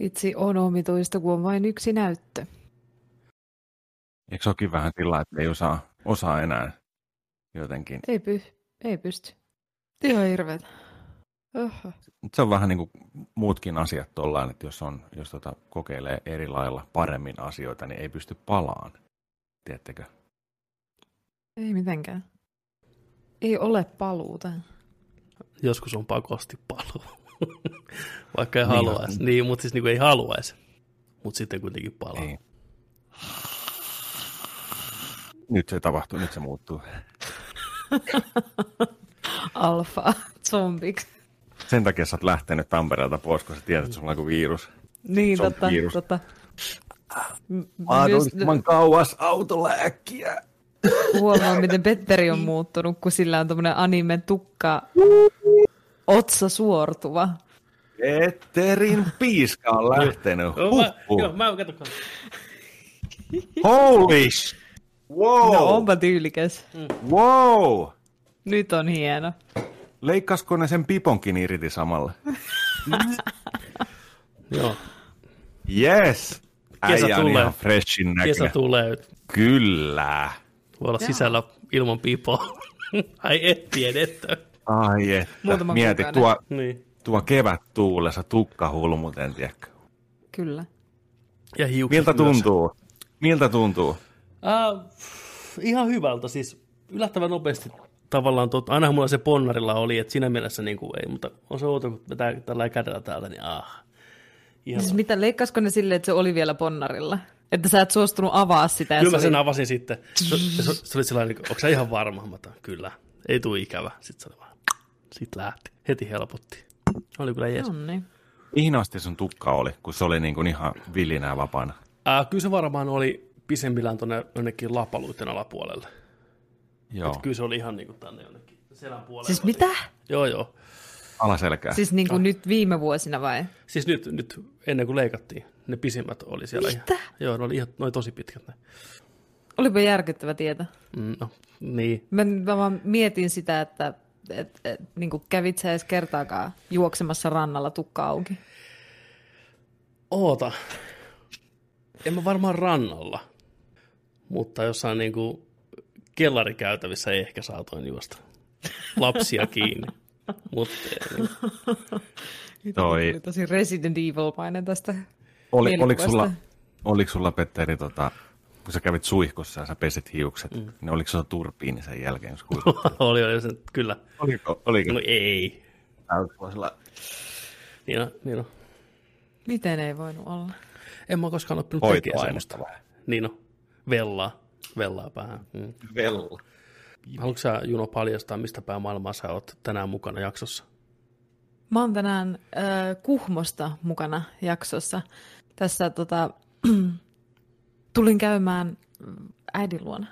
Vitsi, on omituista, kun on vain yksi näyttö. Eikö se olekin vähän sillä, että ei osaa, osaa enää jotenkin? Ei, py, ei pysty. Ihan hirveetä. Oho. Se on vähän niin kuin muutkin asiat tuollain, että jos, on, jos tota kokeilee eri lailla paremmin asioita, niin ei pysty palaan. Tiedättekö? Ei mitenkään. Ei ole paluuta. Joskus on pakosti paluu. Vaikka ei Niin. haluaisi. Niin, mutta siis niin kuin ei haluaisi. Mutta sitten kuitenkin palaa. Ei. Nyt se tapahtuu, nyt se muuttuu. Alfa zombiksi. Sen takia sä oot lähtenyt Tampereelta pois, kun sä tiedät, että sulla on joku virus. Niin, on totta, virus. totta. Mahdollisimman kauas autolääkkiä. huomaa, miten Petteri on muuttunut, kun sillä on tommonen anime tukka otsa suortuva. Petterin piiska on lähtenyt. Joo, mä, joo, mä katso. Holy sh... Wow! No onpa tyylikäs. Wow! Nyt on hieno. Leikkasko ne sen piponkin irti samalla? Joo, Yes! Kesä Äijä on tulee. ihan freshin kesä näköinen. tulee. Kyllä. Voi olla sisällä ilman pipoa. Ai et tiedettä. Ai että. Mieti, tuo, Niin. tuo kevät tuulessa tukka hulmuten, tiedätkö? Kyllä. Ja hiukset Miltä myös. tuntuu? Miltä tuntuu? Äh, ihan hyvältä, siis yllättävän nopeasti tavallaan, tot, aina mulla se ponnarilla oli, että siinä mielessä niin kuin ei, mutta on se outo, kun vetää tällä kädellä täältä, niin ah. Ihan, Siis mitä, leikkasko ne silleen, että se oli vielä ponnarilla? Että sä et suostunut avaa sitä. kyllä se mä sen oli... avasin sitten. Se, se, se oli sellainen, onko sä ihan varma? Mä otan, kyllä, ei tule ikävä. Sitten se oli vaan, sitten lähti, heti helpotti. Oli kyllä jees. On niin. Mihin asti sun tukka oli, kun se oli niin kuin ihan villinää vapaana? Äh, kyllä se varmaan oli pisemmillään tuonne jonnekin lapaluiden alapuolelle. Joo, Kyllä se oli ihan niin kuin tänne jonnekin selän puolelle. Siis mitä? Joo, joo. alaselkää. Siis niin kuin nyt viime vuosina vai? Siis nyt, nyt ennen kuin leikattiin, ne pisimmät oli siellä. Mitä? Ihan, joo, ne oli ihan noin tosi pitkät ne. Olipa järkyttävä tieto. Mm, no, niin. Mä, mä vaan mietin sitä, että et, et, niin kuin kävit sä edes kertaakaan juoksemassa rannalla tukka auki. Oota. En mä varmaan rannalla, mutta jossain niin kuin kellarikäytävissä ei ehkä saatoin juosta lapsia kiinni. Mutta niin, Toi, tosi Resident Evil-paine tästä oli, oliko, sulla, oliko sulla, Petteri, tota, kun sä kävit suihkussa ja sä pesit hiukset, mm. niin oliko sulla turpiini sen jälkeen? Kuitenkin- oli, oli se, kyllä. oliko? oliko? No ei. Sellaisella- Niin on, niin on. Miten ei voinut olla? En mä ole koskaan oppinut tekemään semmoista. vähän. Niin on. Vellaa. Vellaa päähän. Mm. Vella. Haluatko sä, Juno, paljastaa, mistä päin maailmaa sä oot tänään mukana jaksossa? Mä oon tänään äh, Kuhmosta mukana jaksossa. Tässä tota, tulin käymään äidin luona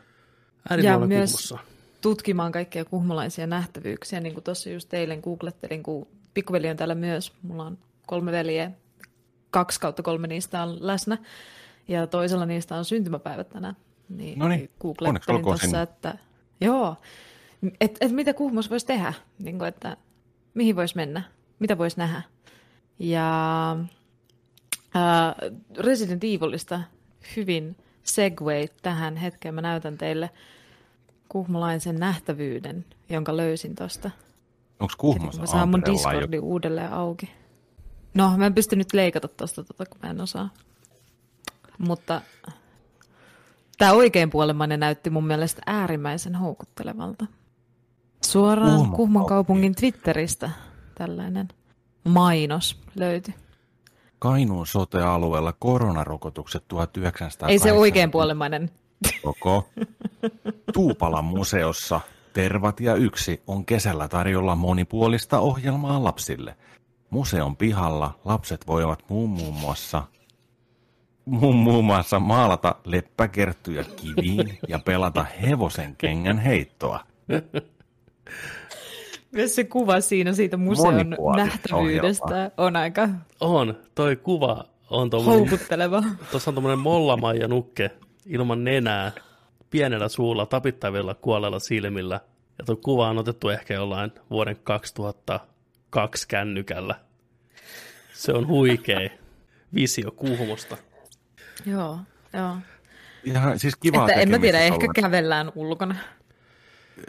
Äidin Ja luona myös- Kuhmossa. tutkimaan kaikkia kuhmolaisia nähtävyyksiä, niin kuin tuossa just eilen googlettelin, kun pikkuveli on täällä myös. Mulla on kolme veljeä, kaksi kautta kolme niistä on läsnä, ja toisella niistä on syntymäpäivät tänään. Niin Noniin, onneksi googlettelin olkoon tuossa, sinne. että joo, että et mitä Kuhmos voisi tehdä, niin kuin, että mihin voisi mennä, mitä voisi nähdä. Ja ää, Resident Evilista hyvin segway tähän hetkeen. Mä näytän teille kuhmolaisen nähtävyyden, jonka löysin tuosta. Onko Kuhmossa Mä saan mun? Discordin uudelleen auki. No, mä en pysty nyt leikata tosta, tota, kun mä en osaa. Mutta tämä oikeinpuolemainen näytti mun mielestä äärimmäisen houkuttelevalta. Suoraan Kuhmon Kuhmon kaupungin Twitteristä tällainen mainos löytyi. Kainuun sote-alueella koronarokotukset 1900. Ei se oikeinpuolemainen. Koko. Tuupalan museossa Tervat ja yksi on kesällä tarjolla monipuolista ohjelmaa lapsille. Museon pihalla lapset voivat muun, muun muassa muun, muun muassa maalata leppäkerttuja kiviin ja pelata hevosen kengän heittoa. Myös se kuva siinä siitä museon Monipuolista nähtävyydestä on aika On, toi kuva on tuommoinen, houkutteleva. tuossa on tuommoinen mollamaija nukke ilman nenää, pienellä suulla, tapittavilla kuolleilla silmillä. Ja tuo kuva on otettu ehkä jollain vuoden 2002 kännykällä. Se on huikea. visio Kuhmosta. Joo, joo. Ihan, siis kivaa Että en mä tiedä, ehkä kävellään ulkona.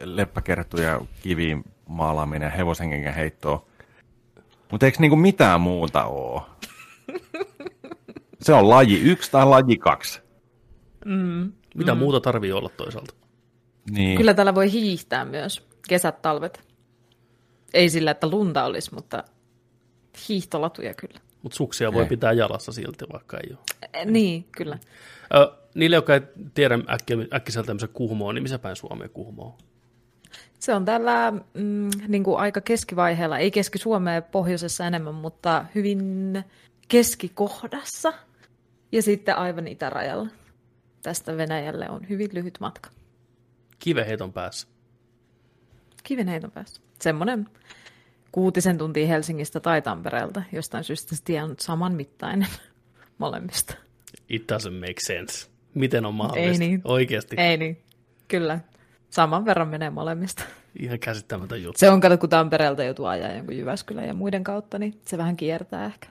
leppäkerttu ja kiviin maalaaminen, hevosenkenkä heittoa. Mutta eikö niinku mitään muuta oo? Se on laji yksi tai laji kaksi. Mitä mm. muuta tarvii olla toisaalta? Niin. Kyllä täällä voi hiihtää myös kesät, talvet. Ei sillä, että lunta olisi, mutta hiihtolatuja kyllä. Mutta suksia voi Ei. pitää jalassa silti, vaikka ei ole. Eh, Niin, kyllä. Ö, niille, jotka ei tiedä äkkiä, äkkiseltä tämmöisen Kuhmoa, niin missä päin Suomeen Kuhmoa? Se on täällä mm, niin kuin aika keskivaiheella, ei keski-Suomea pohjoisessa enemmän, mutta hyvin keskikohdassa ja sitten aivan itärajalla. Tästä Venäjälle on hyvin lyhyt matka. Kiveheiton päässä. Kivenheiton päässä. Semmoinen kuutisen tuntia Helsingistä tai Tampereelta. Jostain syystä se tie on saman mittainen molemmista. It doesn't make sense. Miten on mahdollista? Ei niin. Oikeasti. Ei niin, kyllä. Saman verran menee molemmista. Ihan käsittämätön juttu. Se on kato, kun Tampereelta joutuu ajaa jonkun Jyväskylän ja muiden kautta, niin se vähän kiertää ehkä.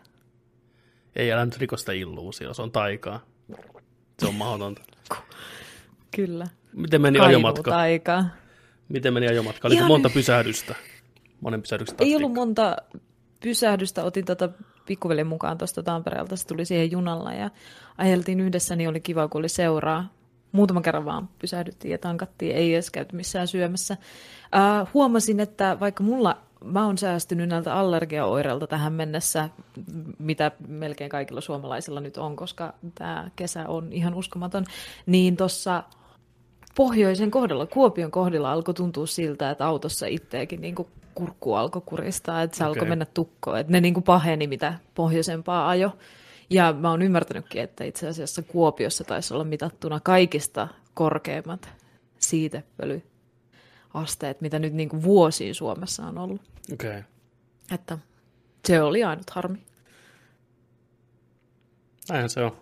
Ei älä nyt rikosta illuusio, se on taikaa. Se on mahdotonta. Kyllä. Miten meni ajomatka? aikaa. Miten meni ajomatka? Oliko Ihan monta pysähdystä? Monen pysähdyksen Ei ollut monta pysähdystä. Otin tota pikkuveljen mukaan tuosta Tampereelta. Se tuli siihen junalla ja ajeltiin yhdessä, niin oli kiva, kun oli seuraa. Muutaman kerran vaan pysähdyttiin ja tankattiin. Ei edes käyty missään syömässä. Äh, huomasin, että vaikka mulla mä oon säästynyt näiltä allergiaoireilta tähän mennessä, mitä melkein kaikilla suomalaisilla nyt on, koska tämä kesä on ihan uskomaton, niin tuossa pohjoisen kohdalla, Kuopion kohdalla alkoi tuntua siltä, että autossa itseäkin niin kurkku alkoi kuristaa, että se okay. alkoi mennä tukkoon, että ne niin kuin paheni mitä pohjoisempaa ajo. Ja mä oon ymmärtänytkin, että itse asiassa Kuopiossa taisi olla mitattuna kaikista korkeimmat siitepölyasteet, mitä nyt niin kuin vuosiin Suomessa on ollut. Okei. Okay. Että se oli ainut harmi. Näinhän se on.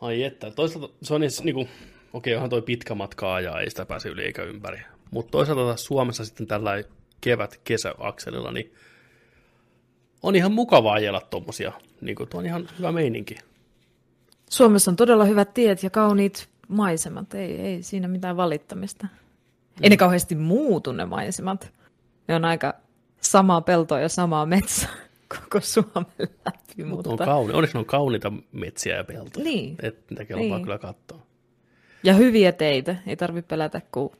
Ai että. Toisaalta se on niin, niin kuin, okei, onhan toi pitkä matka ajaa, ei sitä pääse yli eikä ympäri. Mutta toisaalta taas Suomessa sitten tällä kevät-kesäakselilla, niin on ihan mukavaa ajella tommosia. Niin kuin, tuo on ihan hyvä meininki. Suomessa on todella hyvät tiet ja kauniit maisemat. Ei, ei siinä mitään valittamista. Ei ne kauheasti muutu ne maisemat. Ne on aika samaa peltoa ja samaa metsää koko Suomen läpi. Mutta Mutta... on kauni. Onneksi ne on kauniita metsiä ja peltoja. Niin. Et niitä kelpaa Niin. kyllä katsoa. Ja hyviä teitä. Ei tarvitse pelätä kuin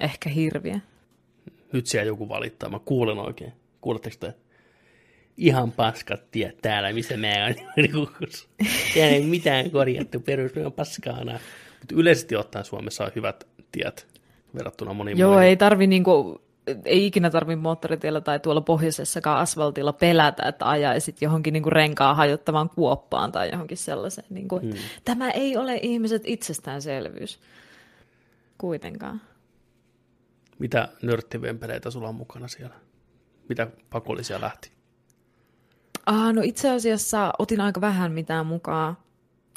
ehkä hirviä. Nyt siellä joku valittaa. Mä kuulen oikein. Kuuletteko te? Ihan paskat tiet täällä, missä mä oon. Täällä ei mitään korjattu, perus on paskaana. Mutta yleisesti ottaen Suomessa on hyvät tiet verrattuna moniin Joo, muihin. ei tarvi niinku, ei ikinä tarvi moottoritiellä tai tuolla pohjoisessakaan asfaltilla pelätä, että ajaisit johonkin niinku renkaa hajottavaan kuoppaan tai johonkin sellaiseen. Niinku, hmm. Tämä ei ole ihmiset itsestäänselvyys. Kuitenkaan. Mitä nörttivempeleitä sulla on mukana siellä? Mitä pakollisia lähti? Ah, no itse asiassa otin aika vähän mitään mukaan.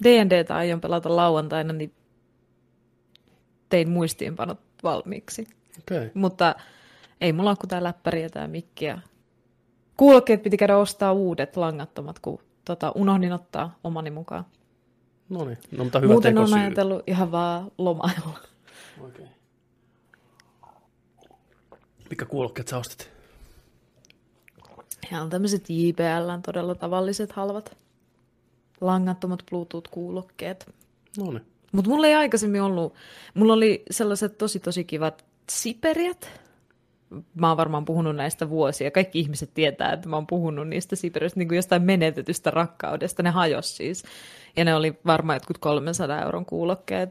D&Dtä aion pelata lauantaina, niin tein muistiinpanot valmiiksi. Okei. Okay. Mutta ei mulla ole kuin tää läppäri ja tää mikki. Ja... Kuulokkeet piti käydä ostaa uudet langattomat, kun tota, unohdin ottaa omani mukaan. No niin, no mutta hyvä Muuten on ajatellut ihan vaan lomailla. Okay. Mikä kuulokkeet sä ostit? Ja on tämmöiset JBL, todella tavalliset halvat langattomat Bluetooth-kuulokkeet. No niin. Mutta mulla ei aikaisemmin ollut, mulla oli sellaiset tosi tosi kivat siperiat. Mä oon varmaan puhunut näistä vuosia. Kaikki ihmiset tietää, että mä oon puhunut niistä siperistä niin kuin jostain menetetystä rakkaudesta. Ne hajos siis. Ja ne oli varmaan jotkut 300 euron kuulokkeet.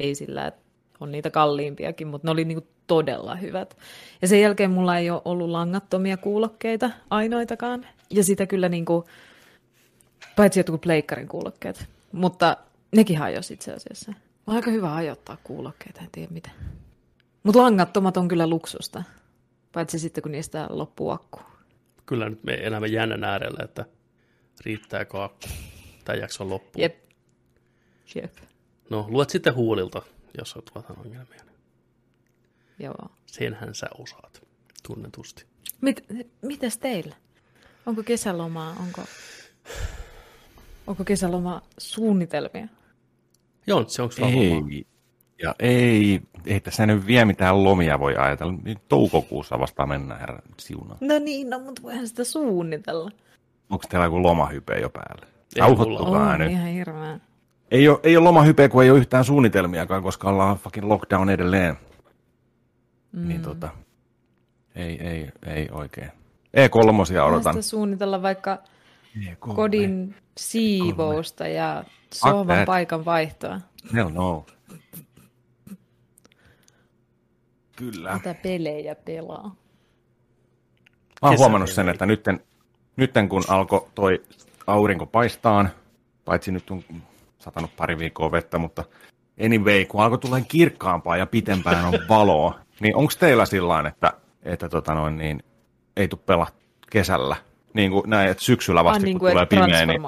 Ei sillä, että on niitä kalliimpiakin, mutta ne oli niin kuin todella hyvät. Ja sen jälkeen mulla ei ole ollut langattomia kuulokkeita ainoitakaan. Ja sitä kyllä niin kuin, paitsi jotkut pleikkarin kuulokkeet. Mutta nekin hajosi itse asiassa. On aika hyvä hajottaa kuulokkeita, en tiedä mitä. Mutta langattomat on kyllä luksusta. Paitsi sitten, kun niistä loppuu akku. Kyllä nyt me elämme jännän äärellä, että riittääkö akku tai jakson loppuun. Jep. Jep. No, luet sitten huulilta, jos on tuota ongelmia. Joo. Senhän sä osaat, tunnetusti. Mit, mitäs teillä? Onko kesälomaa? Onko... Onko kesäloma suunnitelmia? Joo, se onko sulla lomaa? Ei. Ja ei, ei tässä nyt vielä mitään lomia voi ajatella. Nyt toukokuussa vasta mennään, herra siunaa. No niin, no, mutta voihan sitä suunnitella. Onko teillä joku lomahype jo päällä? On nyt. ihan hirveä. Ei ole, ei ole lomahype, kun ei ole yhtään suunnitelmiakaan, koska ollaan fucking lockdown edelleen. Mm. Niin tota, ei, ei, ei oikein. E3 Voihan odotan. sitä suunnitella vaikka E3. kodin siivousta ja sohvan that. paikan vaihtoa. Hell no. Kyllä. Mitä pelejä pelaa. Mä oon huomannut sen, että nytten, nytten kun alkoi toi aurinko paistaan, paitsi nyt on satanut pari viikkoa vettä, mutta anyway, kun alkoi tulla kirkkaampaa ja pitempään on valoa, niin onko teillä sillä että, että tota noin, niin, ei tule pelaa kesällä? Niin kuin näin, että syksyllä vasta, Ah, kun niin kuin, tulee pimeä, niin,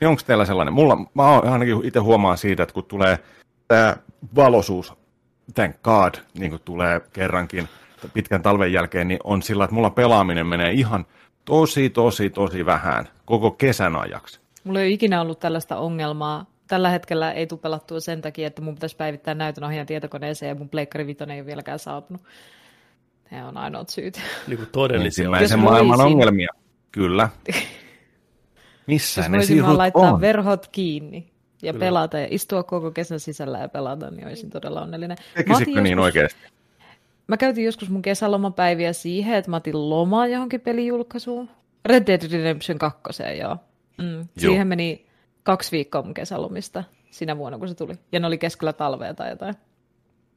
niin onko teillä sellainen? Mulla, mä ainakin itse huomaan siitä, että kun tulee tämä valoisuus, thank god, niin kuin tulee kerrankin pitkän talven jälkeen, niin on sillä, että mulla pelaaminen menee ihan tosi, tosi, tosi vähän koko kesän ajaksi. Mulla ei ole ikinä ollut tällaista ongelmaa. Tällä hetkellä ei tule pelattua sen takia, että mun pitäisi päivittää näytön ohjaan tietokoneeseen ja mun Pleikkari Vitoinen ei ole vieläkään saapunut. Ne on ainoat syyt. Niin kuin todellisia. Ensimmäisen Jos maailman voisin. ongelmia. Kyllä. Missä Jos ne sirut laittaa on? verhot kiinni ja Kyllä. pelata ja istua koko kesän sisällä ja pelata, niin olisin todella onnellinen. Tekisitkö niin joskus- oikeasti? Mä käytin joskus mun kesälomapäiviä siihen, että mä otin lomaa johonkin pelijulkaisuun. Red Dead Redemption 2, joo. Mm. Siihen meni kaksi viikkoa mun kesälomista sinä vuonna, kun se tuli. Ja ne oli keskellä talvea tai jotain.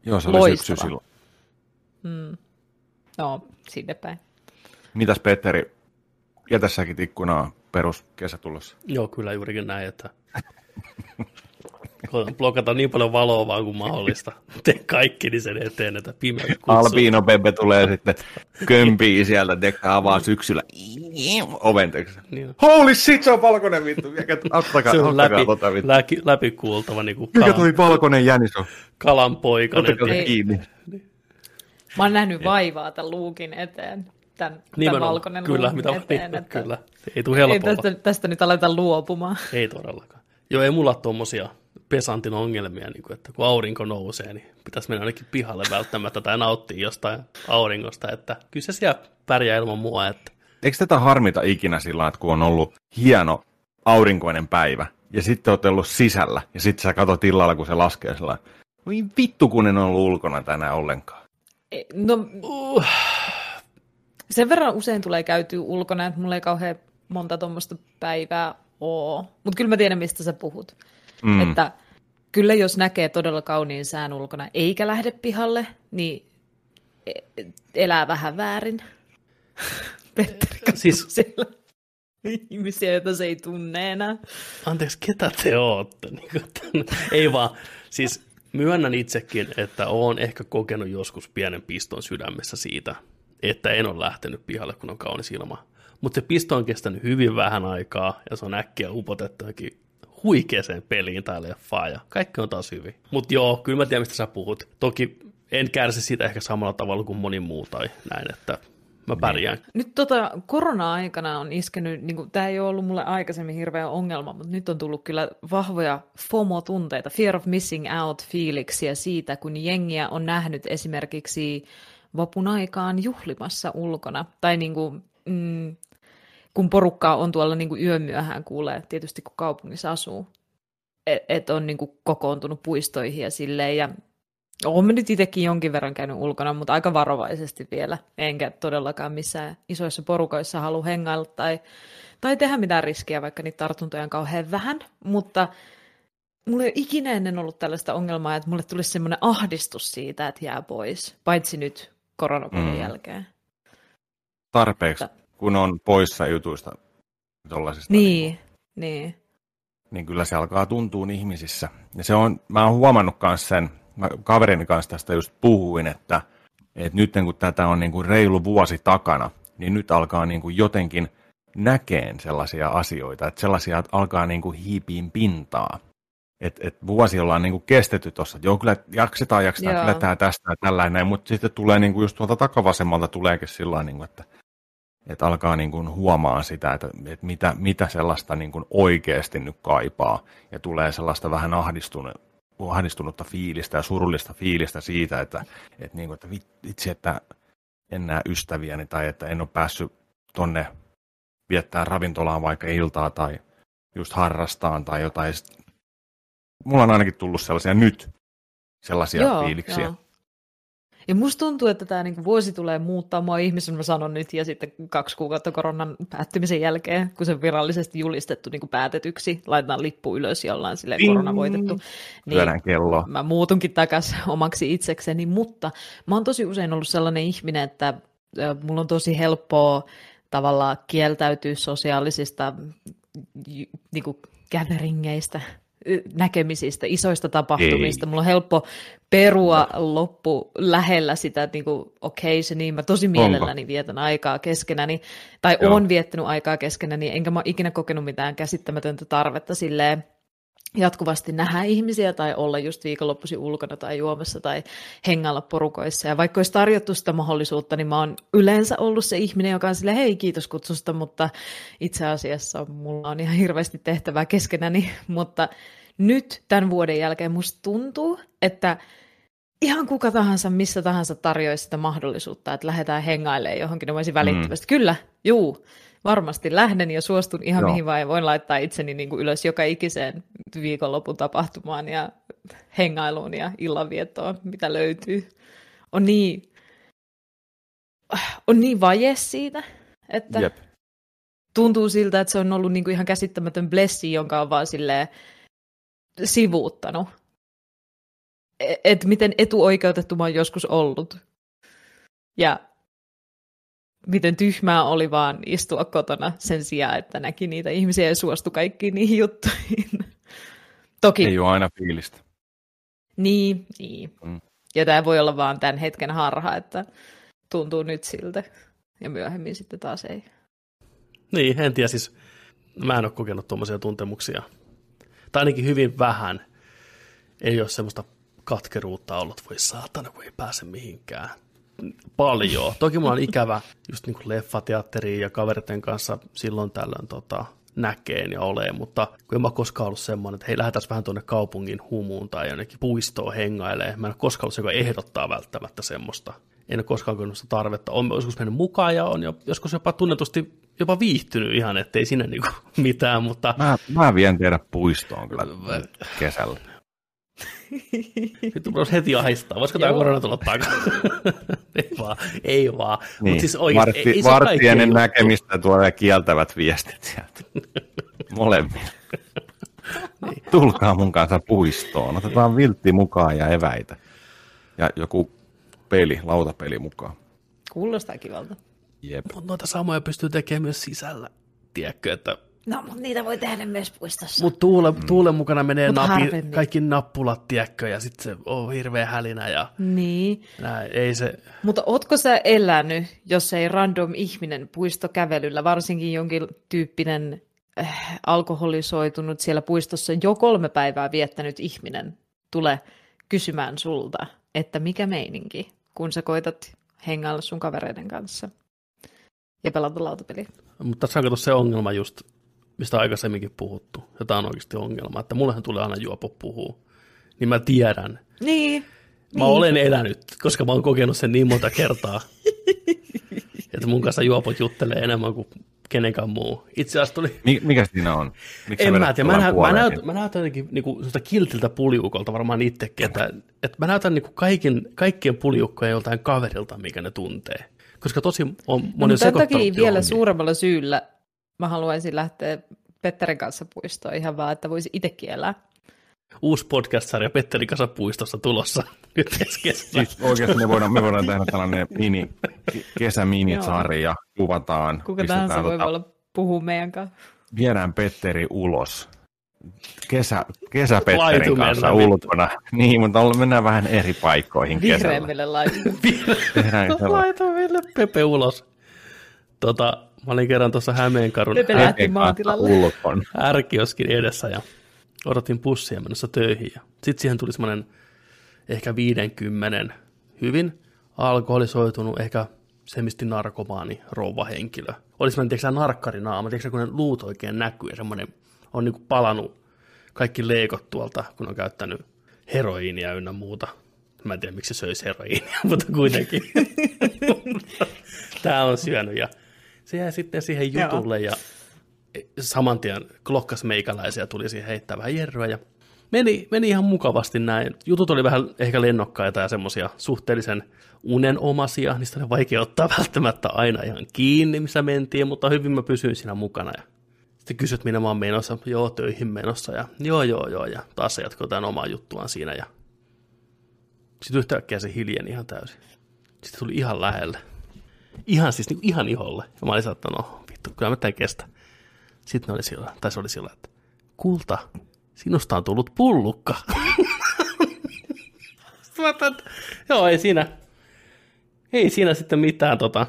Joo, se oli Loistava. syksy silloin. No, sinne päin. Mitäs Petteri, jätä säkin ikkunaa perus kesä tulossa. Joo, kyllä juurikin näin, että blokata niin paljon valoa vaan kuin mahdollista. Tee kaikki niin sen eteen, että pimeä kutsuu. Albino Bebe tulee sitten kömpii sieltä, dekka avaa syksyllä oven. Niin. Holy shit, se on valkoinen vittu. Mikä, ottakaa, Se on läpi, tota vittu. läpi, läpikuultava niin kuin Mikä kalan, toi valkoinen jänis on? kalanpoikainen. Ottakaa se Ei. kiinni. Mä oon nähnyt vaivaa tämän luukin eteen. Tämän, tämän valkoinen kyllä, luukin mitä, eteen. niin, että kyllä. Ei tule Ei helpolla. tästä, tästä nyt aleta luopumaan. Ei todellakaan. Joo, ei mulla ole tuommoisia pesantin ongelmia, niin kuin, että kun aurinko nousee, niin pitäisi mennä ainakin pihalle välttämättä tai nauttia jostain auringosta, että kyllä se siellä pärjää ilman mua, että Eikö tätä harmita ikinä sillä että kun on ollut hieno aurinkoinen päivä, ja sitten oot ollut sisällä, ja sitten sä katsot illalla, kun se laskee sillä voi vittu, kun en ollut ulkona tänään ollenkaan. Ei, No, uh, sen verran usein tulee käytyä ulkona, että mulla ei kauhean monta tuommoista päivää oo. Mutta kyllä mä tiedän, mistä sä puhut. Mm. Että kyllä jos näkee todella kauniin sään ulkona, eikä lähde pihalle, niin e- elää vähän väärin. Petteri Siis- siellä ihmisiä, joita se ei tunne enää. anteeksi, ketä te ootte? Niin ei vaan, siis myönnän itsekin, että olen ehkä kokenut joskus pienen piston sydämessä siitä, että en ole lähtenyt pihalle, kun on kaunis ilma. Mutta se pisto on kestänyt hyvin vähän aikaa, ja se on äkkiä upotettu huikeeseen peliin tai leffaan, ja kaikki on taas hyvin. Mutta joo, kyllä mä tiedän, mistä sä puhut. Toki en kärsi siitä ehkä samalla tavalla kuin moni muu tai näin, että mä pärjään. Nyt tota, korona-aikana on iskenyt, niin tämä ei ole ollut mulle aikaisemmin hirveä ongelma, mutta nyt on tullut kyllä vahvoja FOMO-tunteita, fear of missing out fiiliksiä siitä, kun jengiä on nähnyt esimerkiksi vapun aikaan juhlimassa ulkona, tai niin kuin, mm, kun porukkaa on tuolla niin kuin yömyöhään kuulee, tietysti kun kaupungissa asuu, että et on niin kuin kokoontunut puistoihin ja silleen, ja olen nyt itsekin jonkin verran käynyt ulkona, mutta aika varovaisesti vielä. Enkä todellakaan missään isoissa porukoissa halua hengailla tai, tai tehdä mitään riskiä, vaikka niitä tartuntoja on kauhean vähän. Mutta mulla ei ole ikinä ennen ollut tällaista ongelmaa, että mulle tulisi semmoinen ahdistus siitä, että jää pois. Paitsi nyt koronavuoden Mm. mm. jälkeen. Tarpeeksi, kun on poissa jutuista tollasista. Niin, niin. niin kyllä se alkaa tuntua ihmisissä. Ja se on, mä oon huomannut myös sen, mä kaverini kanssa tästä just puhuin, että, että nyt kun tätä on niin kuin reilu vuosi takana, niin nyt alkaa niin kuin jotenkin näkeen sellaisia asioita, että sellaisia alkaa niin kuin hiipiin pintaa. Et, et vuosi ollaan niin kuin kestetty tuossa, että joo, kyllä jaksetaan, jaksetaan, Joo. kyllä tämä tästä ja tällainen, mutta sitten tulee niin kuin just tuolta takavasemmalta tuleekin sillä niin kuin, että että alkaa niin kuin huomaa sitä, että, että mitä, mitä sellaista niin kuin oikeasti nyt kaipaa, ja tulee sellaista vähän ahdistunut, ahdistunutta fiilistä ja surullista fiilistä siitä, että, että, niin kuin, että vitsi, että en näe ystäviäni tai että en ole päässyt tonne viettää ravintolaan vaikka iltaa tai just harrastaan tai jotain. Mulla on ainakin tullut sellaisia nyt sellaisia joo, fiiliksiä. Joo. Ja musta tuntuu, että tämä niinku vuosi tulee muuttaa mua ihmisen, mä sanon nyt, ja sitten kaksi kuukautta koronan päättymisen jälkeen, kun se on virallisesti julistettu niinku päätetyksi, laitetaan lippu ylös ja ollaan sille korona voitettu. Niin kello. Mä muutunkin takaisin omaksi itsekseni, mutta mä oon tosi usein ollut sellainen ihminen, että mulla on tosi helppoa tavallaan kieltäytyä sosiaalisista niin kuin gatheringeistä, näkemisistä, isoista tapahtumista. Ei. Mulla on helppo perua no. loppu lähellä sitä, että niinku, okei okay, se niin, mä tosi mielelläni Onko? vietän aikaa keskenäni, tai Joo. on viettänyt aikaa keskenäni, enkä mä ikinä kokenut mitään käsittämätöntä tarvetta silleen, jatkuvasti nähdä ihmisiä tai olla just viikonloppuisin ulkona tai juomassa tai hengailla porukoissa. Ja vaikka olisi tarjottu sitä mahdollisuutta, niin mä oon yleensä ollut se ihminen, joka on sille hei kiitos kutsusta, mutta itse asiassa mulla on ihan hirveästi tehtävää keskenäni. Mutta nyt tämän vuoden jälkeen musta tuntuu, että ihan kuka tahansa, missä tahansa tarjoaisi sitä mahdollisuutta, että lähdetään hengailemaan johonkin, niin voisin välittömästi, mm. kyllä, juu, varmasti lähden ja suostun ihan Joo. mihin vaan voin laittaa itseni niin kuin ylös joka ikiseen viikonlopun tapahtumaan ja hengailuun ja illanviettoon, mitä löytyy. On niin, on niin vaje siitä, että Jep. tuntuu siltä, että se on ollut niin kuin ihan käsittämätön blessi, jonka on vaan silleen sivuuttanut. E-, että miten etuoikeutettu mä oon joskus ollut. Ja miten tyhmää oli vaan istua kotona sen sijaan, että näki niitä ihmisiä ja suostu kaikkiin niihin juttuihin. Toki. Ei ole aina fiilistä. Niin, niin. Mm. Ja tämä voi olla vaan tämän hetken harha, että tuntuu nyt siltä ja myöhemmin sitten taas ei. Niin, en tiedä siis, mä en ole kokenut tuommoisia tuntemuksia. Tai ainakin hyvin vähän. Ei ole semmoista katkeruutta ollut, voi saatana, kun ei pääse mihinkään paljon. Toki mulla on ikävä just niin kuin leffateatteriin ja kaveritten kanssa silloin tällöin tota, näkeen ja oleen, mutta kun en mä koskaan ollut semmoinen, että hei, lähdetään vähän tuonne kaupungin humuun tai jonnekin puistoon hengailee. Mä en ole koskaan ollut se, joka ehdottaa välttämättä semmoista. En ole koskaan kokenut sitä tarvetta. On joskus mennyt mukaan ja on jo, joskus jopa tunnetusti jopa viihtynyt ihan, ettei sinne niinku mitään, mutta... Mä, mä vien tehdä puistoon kyllä kesällä. Nyt voisi heti ahistaa. Voisiko tämä korona tulla takaisin? ei vaan, ei vaan. Niin. Mut siis oikein, Martti, ei, näkemistä tulee kieltävät viestit sieltä. Molemmille. niin. Tulkaa mun kanssa puistoon. Otetaan viltti mukaan ja eväitä. Ja joku peli, lautapeli mukaan. Kuulostaa kivalta. Jep. Mutta noita samoja pystyy tekemään myös sisällä. Tiedätkö, että No, mutta niitä voi tehdä myös puistossa. Mutta tuule, mm. tuulen mukana menee napi, kaikki nappulat, tiedätkö, ja sitten se on hirveä hälinä. Ja niin. Näin, ei se... Mutta ootko sä elänyt, jos ei random ihminen puistokävelyllä, varsinkin jonkin tyyppinen äh, alkoholisoitunut siellä puistossa jo kolme päivää viettänyt ihminen tule kysymään sulta, että mikä meininki, kun sä koitat hengailla sun kavereiden kanssa ja pelata lautapeliä. Mutta tässä on se ongelma just, mistä on aikaisemminkin puhuttu, ja tämä on oikeasti ongelma, että mullehan tulee aina juopo puhua, niin mä tiedän. Niin. Mä niin. olen elänyt, koska mä oon kokenut sen niin monta kertaa, että mun kanssa juopot juttelee enemmän kuin kenenkään muu. Itse asiassa tuli... Mikä siinä on? Miksi en mä tiedä. Mä, nä- mä, näytän, mä näytän jotenkin niinku, kiltiltä puliukolta varmaan itsekin, että, että mä näytän niinku kaikin, kaikkien puliukkojen joltain kaverilta, mikä ne tuntee. Koska tosi on moni no, Tämän takia vielä johonkin. suuremmalla syyllä mä haluaisin lähteä Petterin kanssa puistoon ihan vaan, että voisi itsekin elää. Uusi podcast-sarja Petterin kanssa puistossa tulossa nyt Siis oikeasti me voidaan, me voidaan tehdä tällainen mini, kesäminisarja, kuvataan. Kuka tahansa voi tota, olla puhua meidän kanssa. Viedään Petteri ulos. Kesä, kesä Petterin kanssa ulkona. Niin, mutta mennään vähän eri paikkoihin kesällä. Vihreämmille laitumille. laitumille Pepe ulos. Tota, Mä olin kerran tuossa Hämeenkarun ärkioskin edessä ja odotin pussia menossa töihin. Sitten siihen tuli semmoinen ehkä 50 hyvin alkoholisoitunut, ehkä semisti narkomaani rouvahenkilö. Oli semmoinen, tiedätkö narkkarinaama, tiedätkö kun ne luut oikein näkyy ja semmoinen on niin kuin palannut kaikki leikot tuolta, kun on käyttänyt heroiinia ynnä muuta. Mä en tiedä, miksi se söisi heroiinia, mutta kuitenkin. Tämä on syönyt ja se jäi sitten siihen jutulle ja saman tien klokkas meikäläisiä tuli siihen heittää vähän jerryä ja meni, meni ihan mukavasti näin. Jutut oli vähän ehkä lennokkaita ja semmoisia suhteellisen unenomaisia, niistä oli vaikea ottaa välttämättä aina ihan kiinni, missä mentiin, mutta hyvin mä pysyin siinä mukana. Ja sitten kysyt, minä mä oon menossa, joo, töihin menossa, ja joo, joo, joo, ja taas se jatkoi tämän omaa juttuaan siinä, ja sitten yhtäkkiä se hiljeni ihan täysin. Sitten tuli ihan lähelle. Ihan siis niin ihan iholle. Ja mä olin saattanut, no vittu, kyllä mä tämän kestä. Sitten oli sillä, tai se oli sillä, että kulta, sinusta on tullut pullukka. Sitten mä että joo, ei siinä, ei siinä sitten mitään tota.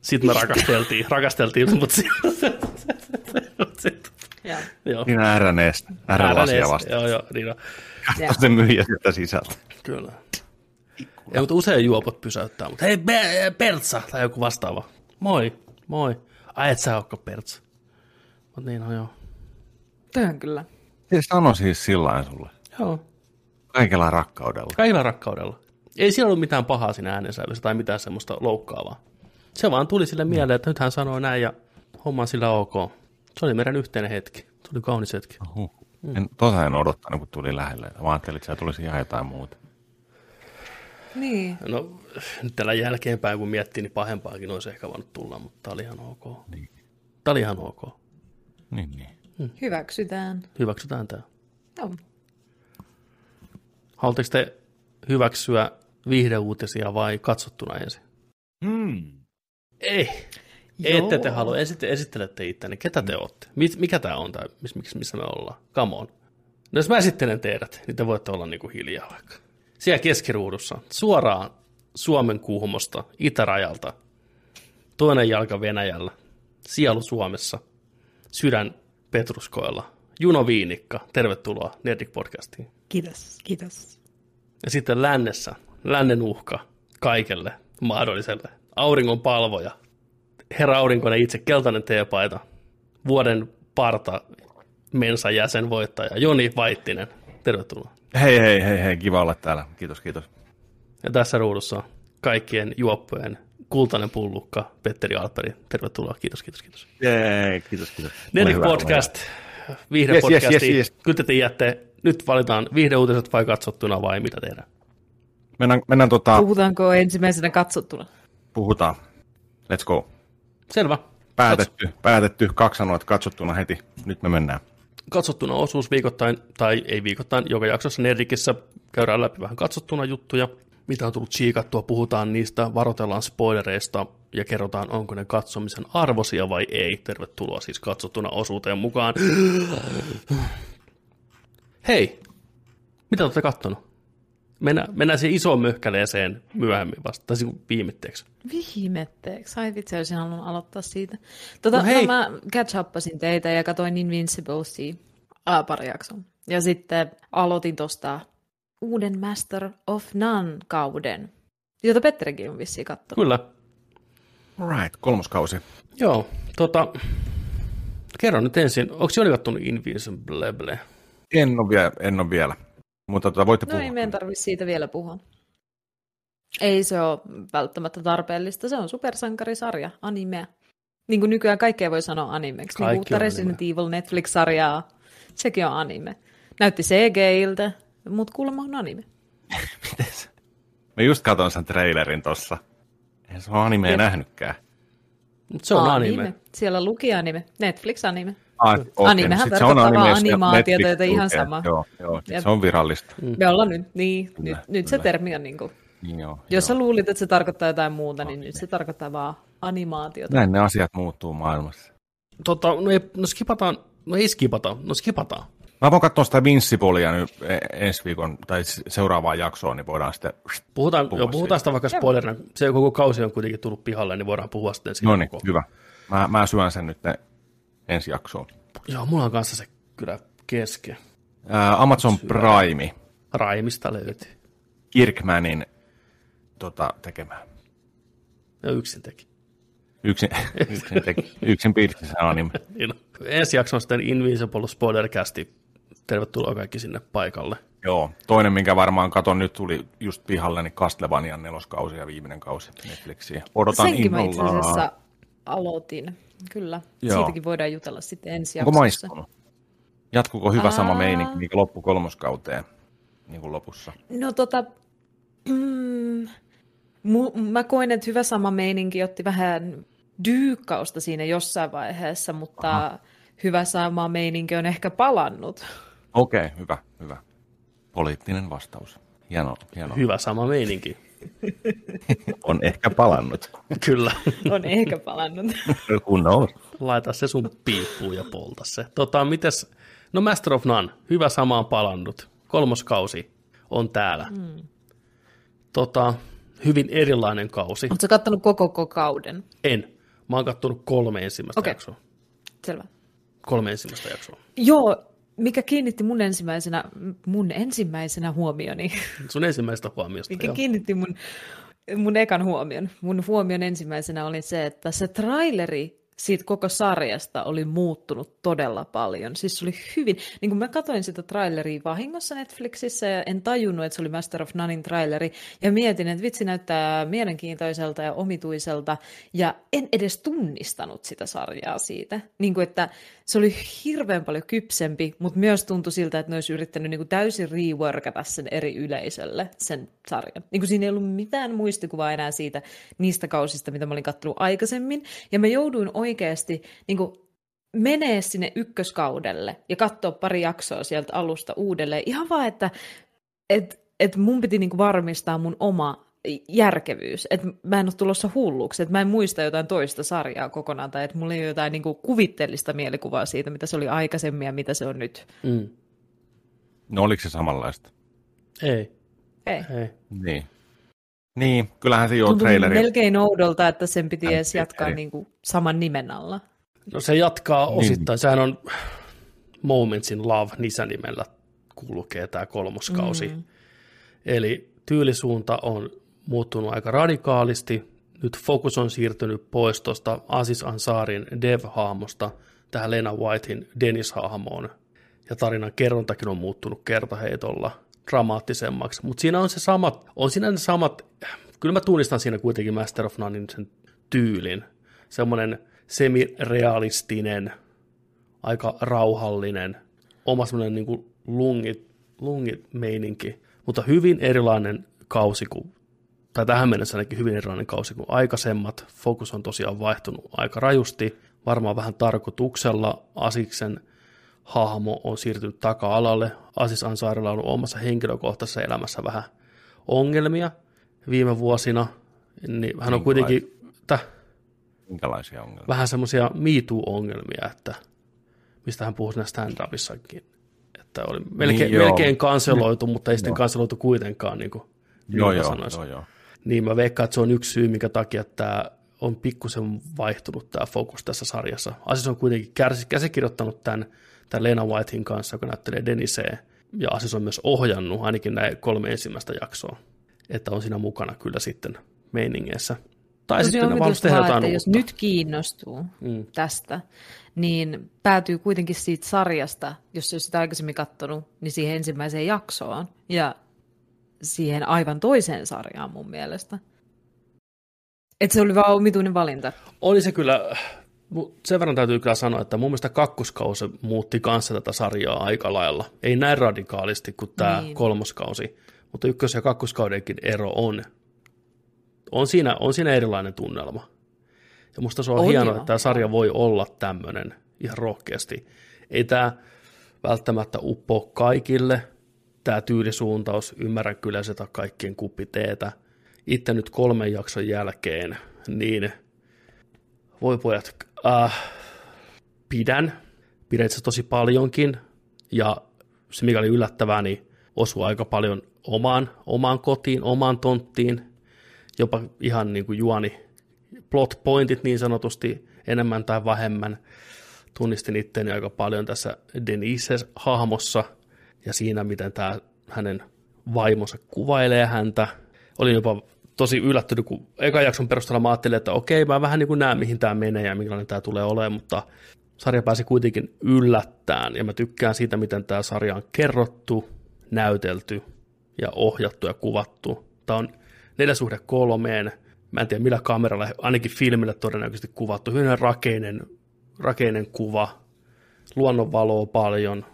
Sitten me rakasteltiin, rakasteltiin, mutta sitten, joo. Niin RNS, RNS vasta. Joo, joo, niin on. Katso se myyjä sieltä sisältä. Kyllä. Ei, mutta usein juopot pysäyttää, mutta hei, Pertsa, tai joku vastaava. Moi, moi. Ai, et sä olekaan Pertsa. Mutta niin on joo. Tämä kyllä. Se sano siis sillä sulle. Joo. Kaikella rakkaudella. Kaikella rakkaudella. Ei siinä ollut mitään pahaa siinä äänensävyssä tai mitään semmoista loukkaavaa. Se vaan tuli sille mieleen, että nyt hän sanoo näin ja homma on sillä ok. Se oli meidän yhteinen hetki. Tuli kaunis hetki. Oho. En, tota en odottanut, kun tuli lähelle. Mä ajattelin, että siellä tulisi ihan jotain muuta. Niin. No, nyt tällä jälkeenpäin, kun miettii, niin pahempaakin olisi ehkä voinut tulla, mutta tämä oli ihan ok. Niin. Tämä oli ihan ok. Niin, niin. Hmm. Hyväksytään. Hyväksytään tämä. Joo. Haluatteko te hyväksyä viihdeuutisia vai katsottuna ensin? Hmm. Ei. Joo. Ette te halua. Esitte, esittelette itseänne. Ketä te olette? Mikä tämä on tai missä, missä me ollaan? Come on. No jos mä esittelen teidät, niin te voitte olla niinku hiljaa vaikka. Siellä keskiruudussa, suoraan Suomen kuuhumosta, itärajalta, toinen jalka Venäjällä, sielu Suomessa, sydän Petruskoilla, Juno Viinikka, tervetuloa Nerdik Podcastiin. Kiitos, kiitos. Ja sitten lännessä, lännen uhka kaikelle mahdolliselle. Auringon palvoja, herra aurinkoinen itse, keltainen teepaita, vuoden parta mensa jäsen voittaja, Joni Vaittinen. Tervetuloa. Hei, hei, hei, hei, kiva olla täällä. Kiitos, kiitos. Ja tässä ruudussa kaikkien juoppojen kultainen pullukka, Petteri Alperi. Tervetuloa, kiitos, kiitos, kiitos. Jee, kiitos, kiitos. Nelik Podcast, viihdepodcasti. Yes, yes, yes, yes. Kyllä te tiedätte, nyt valitaan viihdeuutiset vai katsottuna vai mitä tehdään? Mennään, mennään tota... Puhutaanko ensimmäisenä katsottuna? Puhutaan. Let's go. Selvä. Päätetty, Katso. päätetty. Kaksi sanoa, että katsottuna heti. Nyt me mennään. Katsottuna osuus viikoittain, tai ei viikoittain, joka jaksossa Nerdikissä käydään läpi vähän katsottuna juttuja, mitä on tullut siikattua, puhutaan niistä, varoitellaan spoilereista ja kerrotaan, onko ne katsomisen arvosia vai ei. Tervetuloa siis katsottuna osuuteen mukaan. Hei, mitä olette kattonut? Mennään, mennään siihen isoon möhkäleeseen myöhemmin vasta, tai siis viimetteeksi. Viimetteeksi? Ai vitsi, olisin halunnut aloittaa siitä. Tota, no, hei. No, mä catch teitä ja katsoin Invinciblesia äh, pari jaksoa. Ja sitten aloitin tuosta uuden Master of None-kauden, jota Petterikin on vissiin katsonut. Kyllä. Right, kolmas kausi. Joo, tota, kerro nyt ensin, onko Joni kattonut Invincible? En ole vielä, en ole vielä. Mutta tota, voitte no puhua. ei meidän tarvitse siitä vielä puhua. Ei se ole välttämättä tarpeellista, se on supersankarisarja, animea. Niin kuin nykyään kaikkea voi sanoa animeksi. Niin uutta Resident Evil Netflix-sarjaa, sekin on anime. Näytti CG-iltä, mutta kuulemma on anime. Mites? Mä just katson sen trailerin tossa. Eihän se ole animea nähnytkään. Se on anime. anime. Siellä luki anime. Netflix-anime. Ah, okay. Animehän tarkoittaa anime, animaatiota, joten ihan sama. Joo, joo se on virallista. Mm. Me ollaan nyt, niin, kyllä, nyt, nyt se termi on niin kuin, niin joo, jos joo. sä luulit, että se tarkoittaa jotain muuta, niin nyt se tarkoittaa vaan animaatiota. Näin ne asiat muuttuu maailmassa. Tota, no, ei, no skipataan, no ei skipata, no skipataan. Mä voin katsoa sitä Vincipolia nyt e- ensi viikon tai seuraavaa jaksoa, niin voidaan sitten Puhutaan, puhua jo, puhutaan sitä vaikka spoilerina. Se koko kausi on kuitenkin tullut pihalle, niin voidaan puhua sitten siitä. No niin, hyvä. Mä, mä syön sen nyt ensi jaksoon. Joo, mulla on kanssa se kyllä kesken. Ää, Amazon. Prime. Raimista löytyy. Kirkmanin tota, tekemään. Ja yksin teki. Yksin, yksin, teki, yksin piirsi sen anime. Niin on. Ensi jakso on sitten Invisible Spoilercasti. Tervetuloa kaikki sinne paikalle. Joo, toinen, minkä varmaan katon nyt tuli just pihalle, niin Castlevanian neloskausi ja viimeinen kausi Netflixiin. Odotan Senkin mä itse innolla. asiassa aloitin. Kyllä. Joo. Siitäkin voidaan jutella sitten ensi Onko jaksossa. maistunut? Jatkuko hyvä sama Aa. meininki niin loppu kolmoskauteen niin kuin lopussa? No tota, mm, mu, mä koen, että hyvä sama meininki otti vähän dyykkausta siinä jossain vaiheessa, mutta Aha. hyvä sama meininki on ehkä palannut. Okei, okay, hyvä, hyvä. Poliittinen vastaus. Hieno, hieno. Hyvä sama meininki. On ehkä palannut. Kyllä. On ehkä palannut. Who knows? Laita se sun piippuun ja polta se. Tota, mites, no Master of None, hyvä sama on palannut. Kolmoskausi on täällä. Mm. Tota, hyvin erilainen kausi. Oletko sä kattonut koko, koko kauden? En. Mä oon kattonut kolme ensimmäistä Okei. jaksoa. Selvä. Kolme ensimmäistä jaksoa. Joo, mikä kiinnitti mun ensimmäisenä, mun ensimmäisenä huomioni, Sun ensimmäistä huomiosta. mikä joo. kiinnitti mun, mun ekan huomion. Mun huomion ensimmäisenä oli se, että se traileri siitä koko sarjasta oli muuttunut todella paljon. Siis se oli hyvin, niin kun mä katsoin sitä traileria vahingossa Netflixissä ja en tajunnut, että se oli Master of Nonein traileri ja mietin, että vitsi näyttää mielenkiintoiselta ja omituiselta ja en edes tunnistanut sitä sarjaa siitä. Niin kuin, että se oli hirveän paljon kypsempi, mutta myös tuntui siltä, että ne olisi yrittänyt niin kuin täysin reworkata sen eri yleisölle, sen sarjan. Niin kuin siinä ei ollut mitään muistikuvaa enää siitä niistä kausista, mitä mä olin kattonut aikaisemmin. Ja mä jouduin oikeasti niin kuin menee sinne ykköskaudelle ja katsoa pari jaksoa sieltä alusta uudelleen. Ihan vaan, että et, et mun piti niinku varmistaa mun oma järkevyys, että mä en ole tulossa hulluksi, että mä en muista jotain toista sarjaa kokonaan, tai että mulla ei ole jotain niinku kuvitteellista mielikuvaa siitä, mitä se oli aikaisemmin ja mitä se on nyt. Mm. No oliko se samanlaista? Ei, Ei. ei. Niin. Niin, kyllähän se jo Tuntui traileri. melkein oudolta, että sen piti edes jatkaa eri. niinku saman nimen alla. No se jatkaa Niin. osittain. Sehän on Moments in Love nisänimellä kulkee tämä kolmoskausi. Mm. Eli tyylisuunta on muuttunut aika radikaalisti. Nyt fokus on siirtynyt pois tuosta Asis Ansarin Dev-hahmosta tähän Lena Whitein Dennis-hahmoon. Ja tarinan kerrontakin on muuttunut kertaheitolla dramaattisemmaksi. Mutta siinä on se samat, on siinä ne samat, kyllä mä tunnistan siinä kuitenkin Master of Nonein sen tyylin. Semmoinen semirealistinen, aika rauhallinen, oma semmoinen niin kuin lungit, lungit meininki, mutta hyvin erilainen kausi kuin, tai tähän mennessä ainakin hyvin erilainen kausi kuin aikaisemmat. Fokus on tosiaan vaihtunut aika rajusti, varmaan vähän tarkoituksella Asiksen hahmo on siirtynyt taka-alalle. Asis Ansaarilla on ollut omassa henkilökohtaisessa elämässä vähän ongelmia viime vuosina, niin hän on kuitenkin, täh, Minkälaisia ongelmia? vähän semmoisia MeToo-ongelmia, että mistä hän puhui siinä stand-upissakin, että oli melkein, Niin, niin, melkein kanseloitu, mutta ei sitten kanseloitu kuitenkaan, niin kuin Joo, joo, joo, joo. Niin mä veikkaan, että se on yksi syy, minkä takia tämä on pikkusen vaihtunut tämä fokus tässä sarjassa. Asis on kuitenkin kärsi, käsikirjoittanut tämän, tämän Lena Whitein kanssa, joka näyttelee Denisee, ja Asis on myös ohjannut ainakin näin kolme ensimmäistä jaksoa, että on siinä mukana kyllä sitten meiningeissä. Tai Tosi sitten ne vaan, jotain että jos nyt kiinnostuu Mm. mm. tästä, niin päätyy kuitenkin siitä sarjasta, jos ei ole sitä aikaisemmin katsonut, niin siihen ensimmäiseen jaksoon ja siihen aivan toiseen sarjaan mun mielestä. Et se oli vaan omituinen valinta. Oli se kyllä, sen verran täytyy kyllä sanoa, että mun mielestä kakkoskausi muutti kanssa tätä sarjaa aika lailla. Ei näin radikaalisti kuin tämä Niin. kolmoskausi, mutta ykkös- ja kakkoskaudenkin ero on. On siinä, on siinä erilainen tunnelma. Ja musta se on, On hienoa, että tämä sarja voi olla tämmöinen ihan rohkeasti. Ei tämä välttämättä uppo kaikille, tämä tyylisuuntaus, ymmärrän kyllä sitä kaikkien kuppiteetä. Itse nyt kolmen jakson jälkeen, niin voi pojat, äh, pidän, pidän asiassa tosi paljonkin, ja se mikä oli yllättävää, niin osui aika paljon omaan, omaan kotiin, omaan tonttiin, jopa ihan niin kuin juoni plot pointit niin sanotusti enemmän tai vähemmän. Tunnistin itteeni aika paljon tässä Denise-hahmossa ja siinä, miten tämä hänen vaimonsa kuvailee häntä. Olin jopa tosi yllättynyt, kun eka jakson perusteella mä ajattelin, että okei, mä vähän niin kuin näen, mihin tämä menee ja minkälainen tämä tulee olemaan, mutta sarja pääsi kuitenkin yllättään, ja mä tykkään siitä, miten tämä sarja on kerrottu, näytelty ja ohjattu ja kuvattu. Tämä on neljä suhde kolmeen, mä en tiedä millä kameralla, ainakin filmillä todennäköisesti kuvattu, hyvin rakeinen, rakeinen kuva, luonnonvaloa paljon,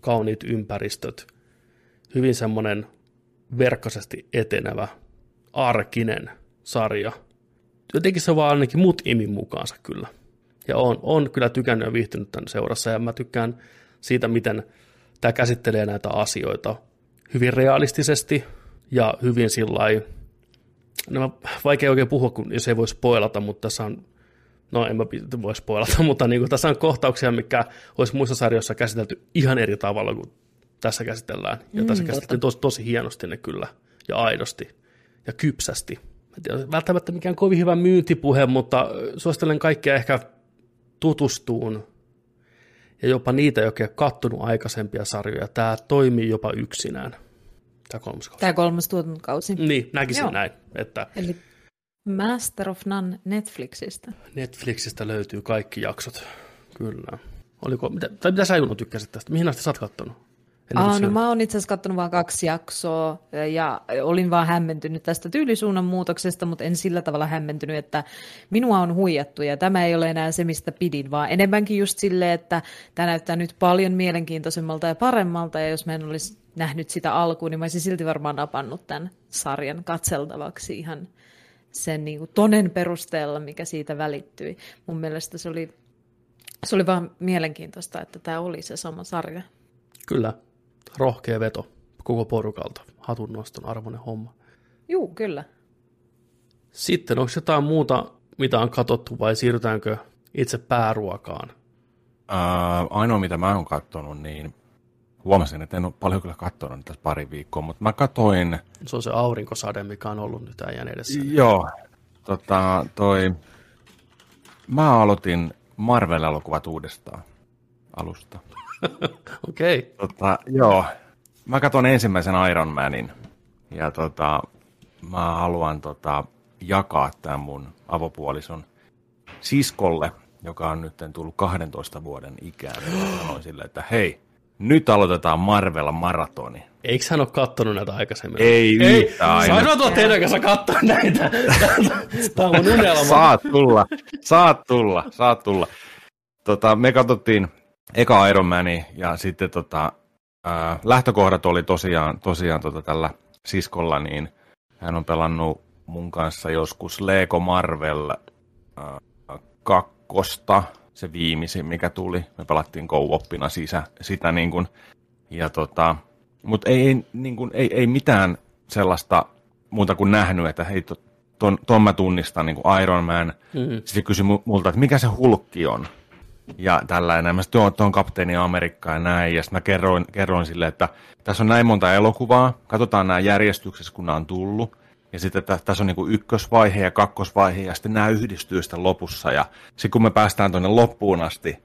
kauniit ympäristöt, hyvin semmoinen verkkaisesti etenevä, arkinen sarja. Jotenkin se vaan ainakin mut imi mukaansa kyllä. Ja on, on kyllä tykännyt ja viihtynyt tämän seurassa, ja mä tykkään siitä, miten tämä käsittelee näitä asioita hyvin realistisesti ja hyvin sillä no, vaikea oikein puhua, kun jos ei voi spoilata, mutta tässä on, no en mä voi spoilata, mutta niin kuin, tässä on kohtauksia, mikä olisi muissa sarjoissa käsitelty ihan eri tavalla kuin tässä käsitellään. Ja mm, tässä käsiteltiin tosi, tosi hienosti ne kyllä, ja aidosti, ja kypsästi. Tiedä, välttämättä mikään kovin hyvä myyntipuhe, mutta suosittelen kaikkia ehkä tutustuun ja jopa niitä, jotka ei ole kattonut aikaisempia sarjoja. Tämä toimii jopa yksinään. Tämä kolmas kausi. Tämä kolmas tuotantokausi. Niin, näkisin Joo. näin. Että Eli Master of None Netflixistä. Netflixistä löytyy kaikki jaksot, kyllä. Oliko, mitä, tai mitä sä Juno tykkäsit tästä? Mihin asti sä oot kattonut? Aa, no mä oon itse asiassa katsonut vain kaksi jaksoa ja olin vaan hämmentynyt tästä tyylisuunnan muutoksesta, mutta en sillä tavalla hämmentynyt, että minua on huijattu ja tämä ei ole enää se, mistä pidin, vaan enemmänkin just silleen, että tämä näyttää nyt paljon mielenkiintoisemmalta ja paremmalta ja jos mä en olisi nähnyt sitä alkuun, niin mä olisin silti varmaan napannut tämän sarjan katseltavaksi ihan sen niin kuin tonen perusteella, mikä siitä välittyi. Mun mielestä se oli, se oli vaan mielenkiintoista, että tämä oli se sama sarja. Kyllä, rohkea veto koko porukalta. Hatun noston arvoinen homma. Juu, kyllä. Sitten onko jotain muuta, mitä on katsottu vai siirrytäänkö itse pääruokaan? Ää, ainoa, mitä mä oon katsonut, niin huomasin, että en ole paljon kyllä katsonut tässä pari viikkoa, mutta mä katoin... Se on se aurinkosade, mikä on ollut nyt äijän edessä. Joo, tota, toi... Mä aloitin Marvel-elokuvat uudestaan alusta. Okei. Okay. Tota, joo, mä katson ensimmäisen Iron Manin ja tota, mä haluan tota, jakaa tämän mun avopuolison siskolle, joka on nyt tullut 12 vuoden ikään. Sanoin sille, että hei, nyt aloitetaan Marvel-maratoni. Eikö hän ole kattonut näitä aikaisemmin? Ei, Ei yhtään Saanko tulla teidän kanssa katsoa näitä? Tämä on unelma. Saat tulla, saat tulla, saat tulla. Tota, me katsottiin eka Iron Mani ja sitten tota, ää, lähtökohdat oli tosiaan, tosiaan tota, tällä siskolla, niin hän on pelannut mun kanssa joskus Lego Marvel ää, kakkosta, se viimeisin, mikä tuli. Me pelattiin co-oppina sisä, sitä niin kuin, ja tota, mutta ei, ei, niin kuin, ei, ei, mitään sellaista muuta kuin nähnyt, että hei, ton, ton mä tunnistan niin kuin Iron Man. Mm-hmm. Sitten kysyi multa, että mikä se hulkki on ja tällainen. Mä sitten tuon kapteeni Amerikkaa ja näin, ja sitten mä kerroin, kerroin sille, että tässä on näin monta elokuvaa, katsotaan nämä järjestyksessä, kun nämä on tullut, ja sitten että tässä on niin kuin ykkösvaihe ja kakkosvaihe, ja sitten nämä yhdistyy sitten lopussa, ja sitten kun me päästään tuonne loppuun asti,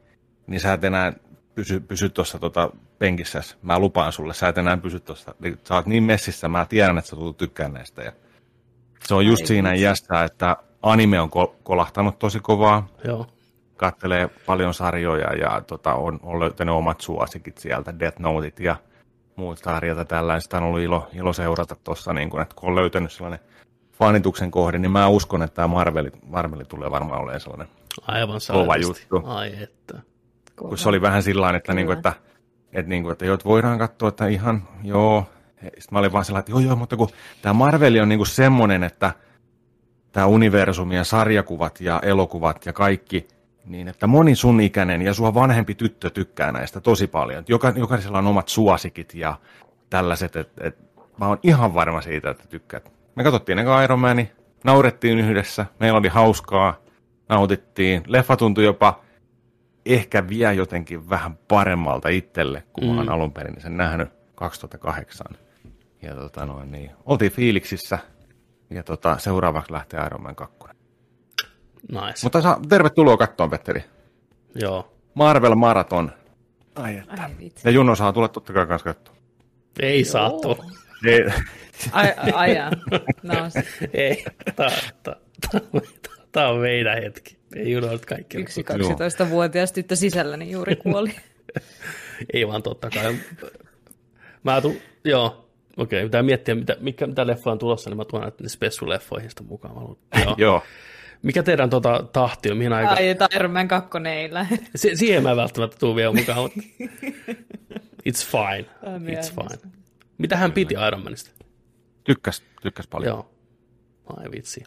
niin sä et enää pysy, pysy tuossa tota penkissä, mä lupaan sulle, sä et enää pysy tuossa, sä oot niin messissä, mä tiedän, että sä tulet tykkään näistä, ja se on just Ai, siinä iässä, että anime on kolahtanut tosi kovaa. Joo. Kattelee paljon sarjoja ja tota, on, on löytänyt omat suosikit sieltä, Death Notet ja muut sarjat ja tällaista on ollut ilo, ilo seurata tuossa, niin kun, että kun on löytänyt sellainen fanituksen kohde, niin mä uskon, että tämä Marveli, Marveli tulee varmaan olemaan sellainen Aivan kova juttu. Ai että. Kun se oli vähän sillä että, niin kuin, että, että, niin kuin, että joo, että voidaan katsoa, että ihan joo. Sitten mä olin vaan sellainen, että joo joo, mutta kun tämä Marveli on niin kuin semmoinen, että tämä universumi ja sarjakuvat ja elokuvat ja kaikki, niin että moni sun ikäinen ja sua vanhempi tyttö tykkää näistä tosi paljon. Joka, jokaisella on omat suosikit ja tällaiset, että et, mä oon ihan varma siitä, että tykkäät. Me katsottiin eka Iron Man, naurettiin yhdessä, meillä oli hauskaa, nautittiin. Leffa tuntui jopa ehkä vielä jotenkin vähän paremmalta itselle, kun mm. mä oon mm. alun perin sen nähnyt 2008. Ja tota noin, niin, oltiin fiiliksissä ja tota, seuraavaksi lähtee Iron Man 2. Nice. Mutta saa, tervetuloa kattoon, Petteri. Joo. Marvel Marathon. Ai että. Ai, ja Juno saa tulla totta kai kanssa katsoa. Ei saa tulla. Ei, Ai, ai jaa. no, Ei, tämä, tämä on meidän hetki. Ei unohdu kaikki. yksi 12-vuotias tyttö sisälläni juuri kuoli. Ei vaan totta kai. Mä tu, joo, okei, pitää miettiä, mitä, mikä, mitä leffoja on tulossa, niin mä tuon näitä spessuleffoihin sitä mukaan. Mä Joo. joo. Mikä teidän tota, tahti on, mihin aikaan? Ai, Iron Man 2 ei lähde. Si- siihen mä en välttämättä tuu vielä mukaan, mutta it's fine. It's fine. Mitä hän piti Iron Manista? Tykkäs, tykkäs paljon. Joo. Ai vitsi.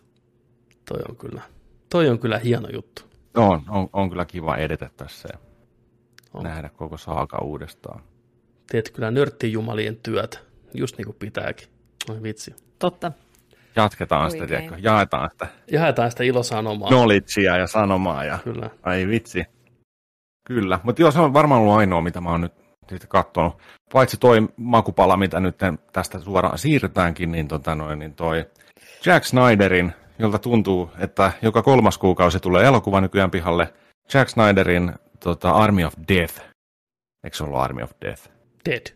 Toi on kyllä, toi on kyllä hieno juttu. On, on, on kyllä kiva edetä tässä ja On. nähdä koko saaka uudestaan. Teet kyllä nörttijumalien työt, just niin kuin pitääkin. Ai vitsi. Totta. Jatketaan sitä, tiedätkö? jaetaan sitä Jaetaan sitä ilosanomaa. knowledgea ja sanomaa. Ja... Kyllä. Ai vitsi. Kyllä, mutta joo, se on varmaan ollut ainoa, mitä mä oon nyt sitten katsonut. Paitsi toi makupala, mitä nyt tästä suoraan siirrytäänkin, niin, tota noin, niin toi Jack Snyderin, jolta tuntuu, että joka kolmas kuukausi tulee elokuva nykyään pihalle, Jack Snyderin tota, Army of Death. Eikö se ollut Army of Death? Dead.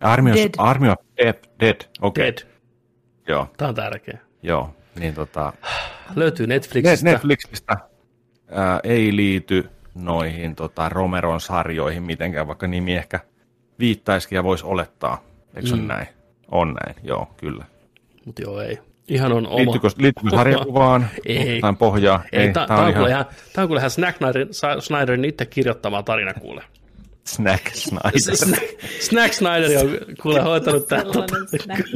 Army of, Dead. Army of Death, Dead, okei. Dead. Joo, Tämä on tärkeä. joo. Niin tota, Löytyy Net- Netflixistä. Netflixistä ää, ei liity noihin tota, Romeron sarjoihin mitenkään, vaikka nimi ehkä viittaisikin ja voisi olettaa. Eikö Mm. näin? On näin, joo, kyllä. Mutta joo, ei. Ihan on oma. Liittyykö, liittyykö sarjakuvaan? Ei. Tai pohjaa? Ei, tämä tää on, ihan, tää on kuule ihan Snack Snyderin itse kirjoittama tarina kuule. Snack Snyder. Snack Snyder on kuule hoitanut tätä. Sellainen snäkki.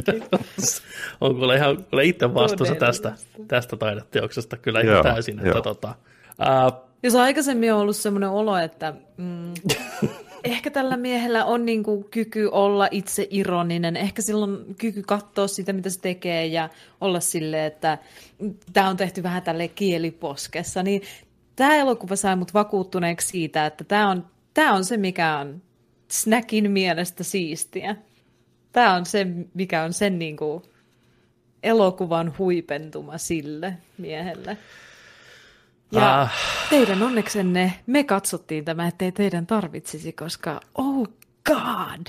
on kuule ihan kuule itse vastuussa tästä, tästä taideteoksesta kyllä ihan Joo, täysin. Että joo. tota, ää, Jos aikaisemmin on ollut semmoinen olo, että mm, ehkä tällä miehellä on niinku kyky olla itse ironinen, ehkä silloin kyky katsoa sitä, mitä se tekee ja olla silleen, että tämä on tehty vähän tälle kieliposkessa, niin tämä elokuva sai mut vakuuttuneeksi siitä, että tämä on, tää on se, mikä on Snackin mielestä siistiä. Tämä on se, mikä on sen niinku elokuvan huipentuma sille miehelle. Ja Ah. teidän onneksenne me katsottiin tämä, ettei teidän tarvitsisi, koska oh god,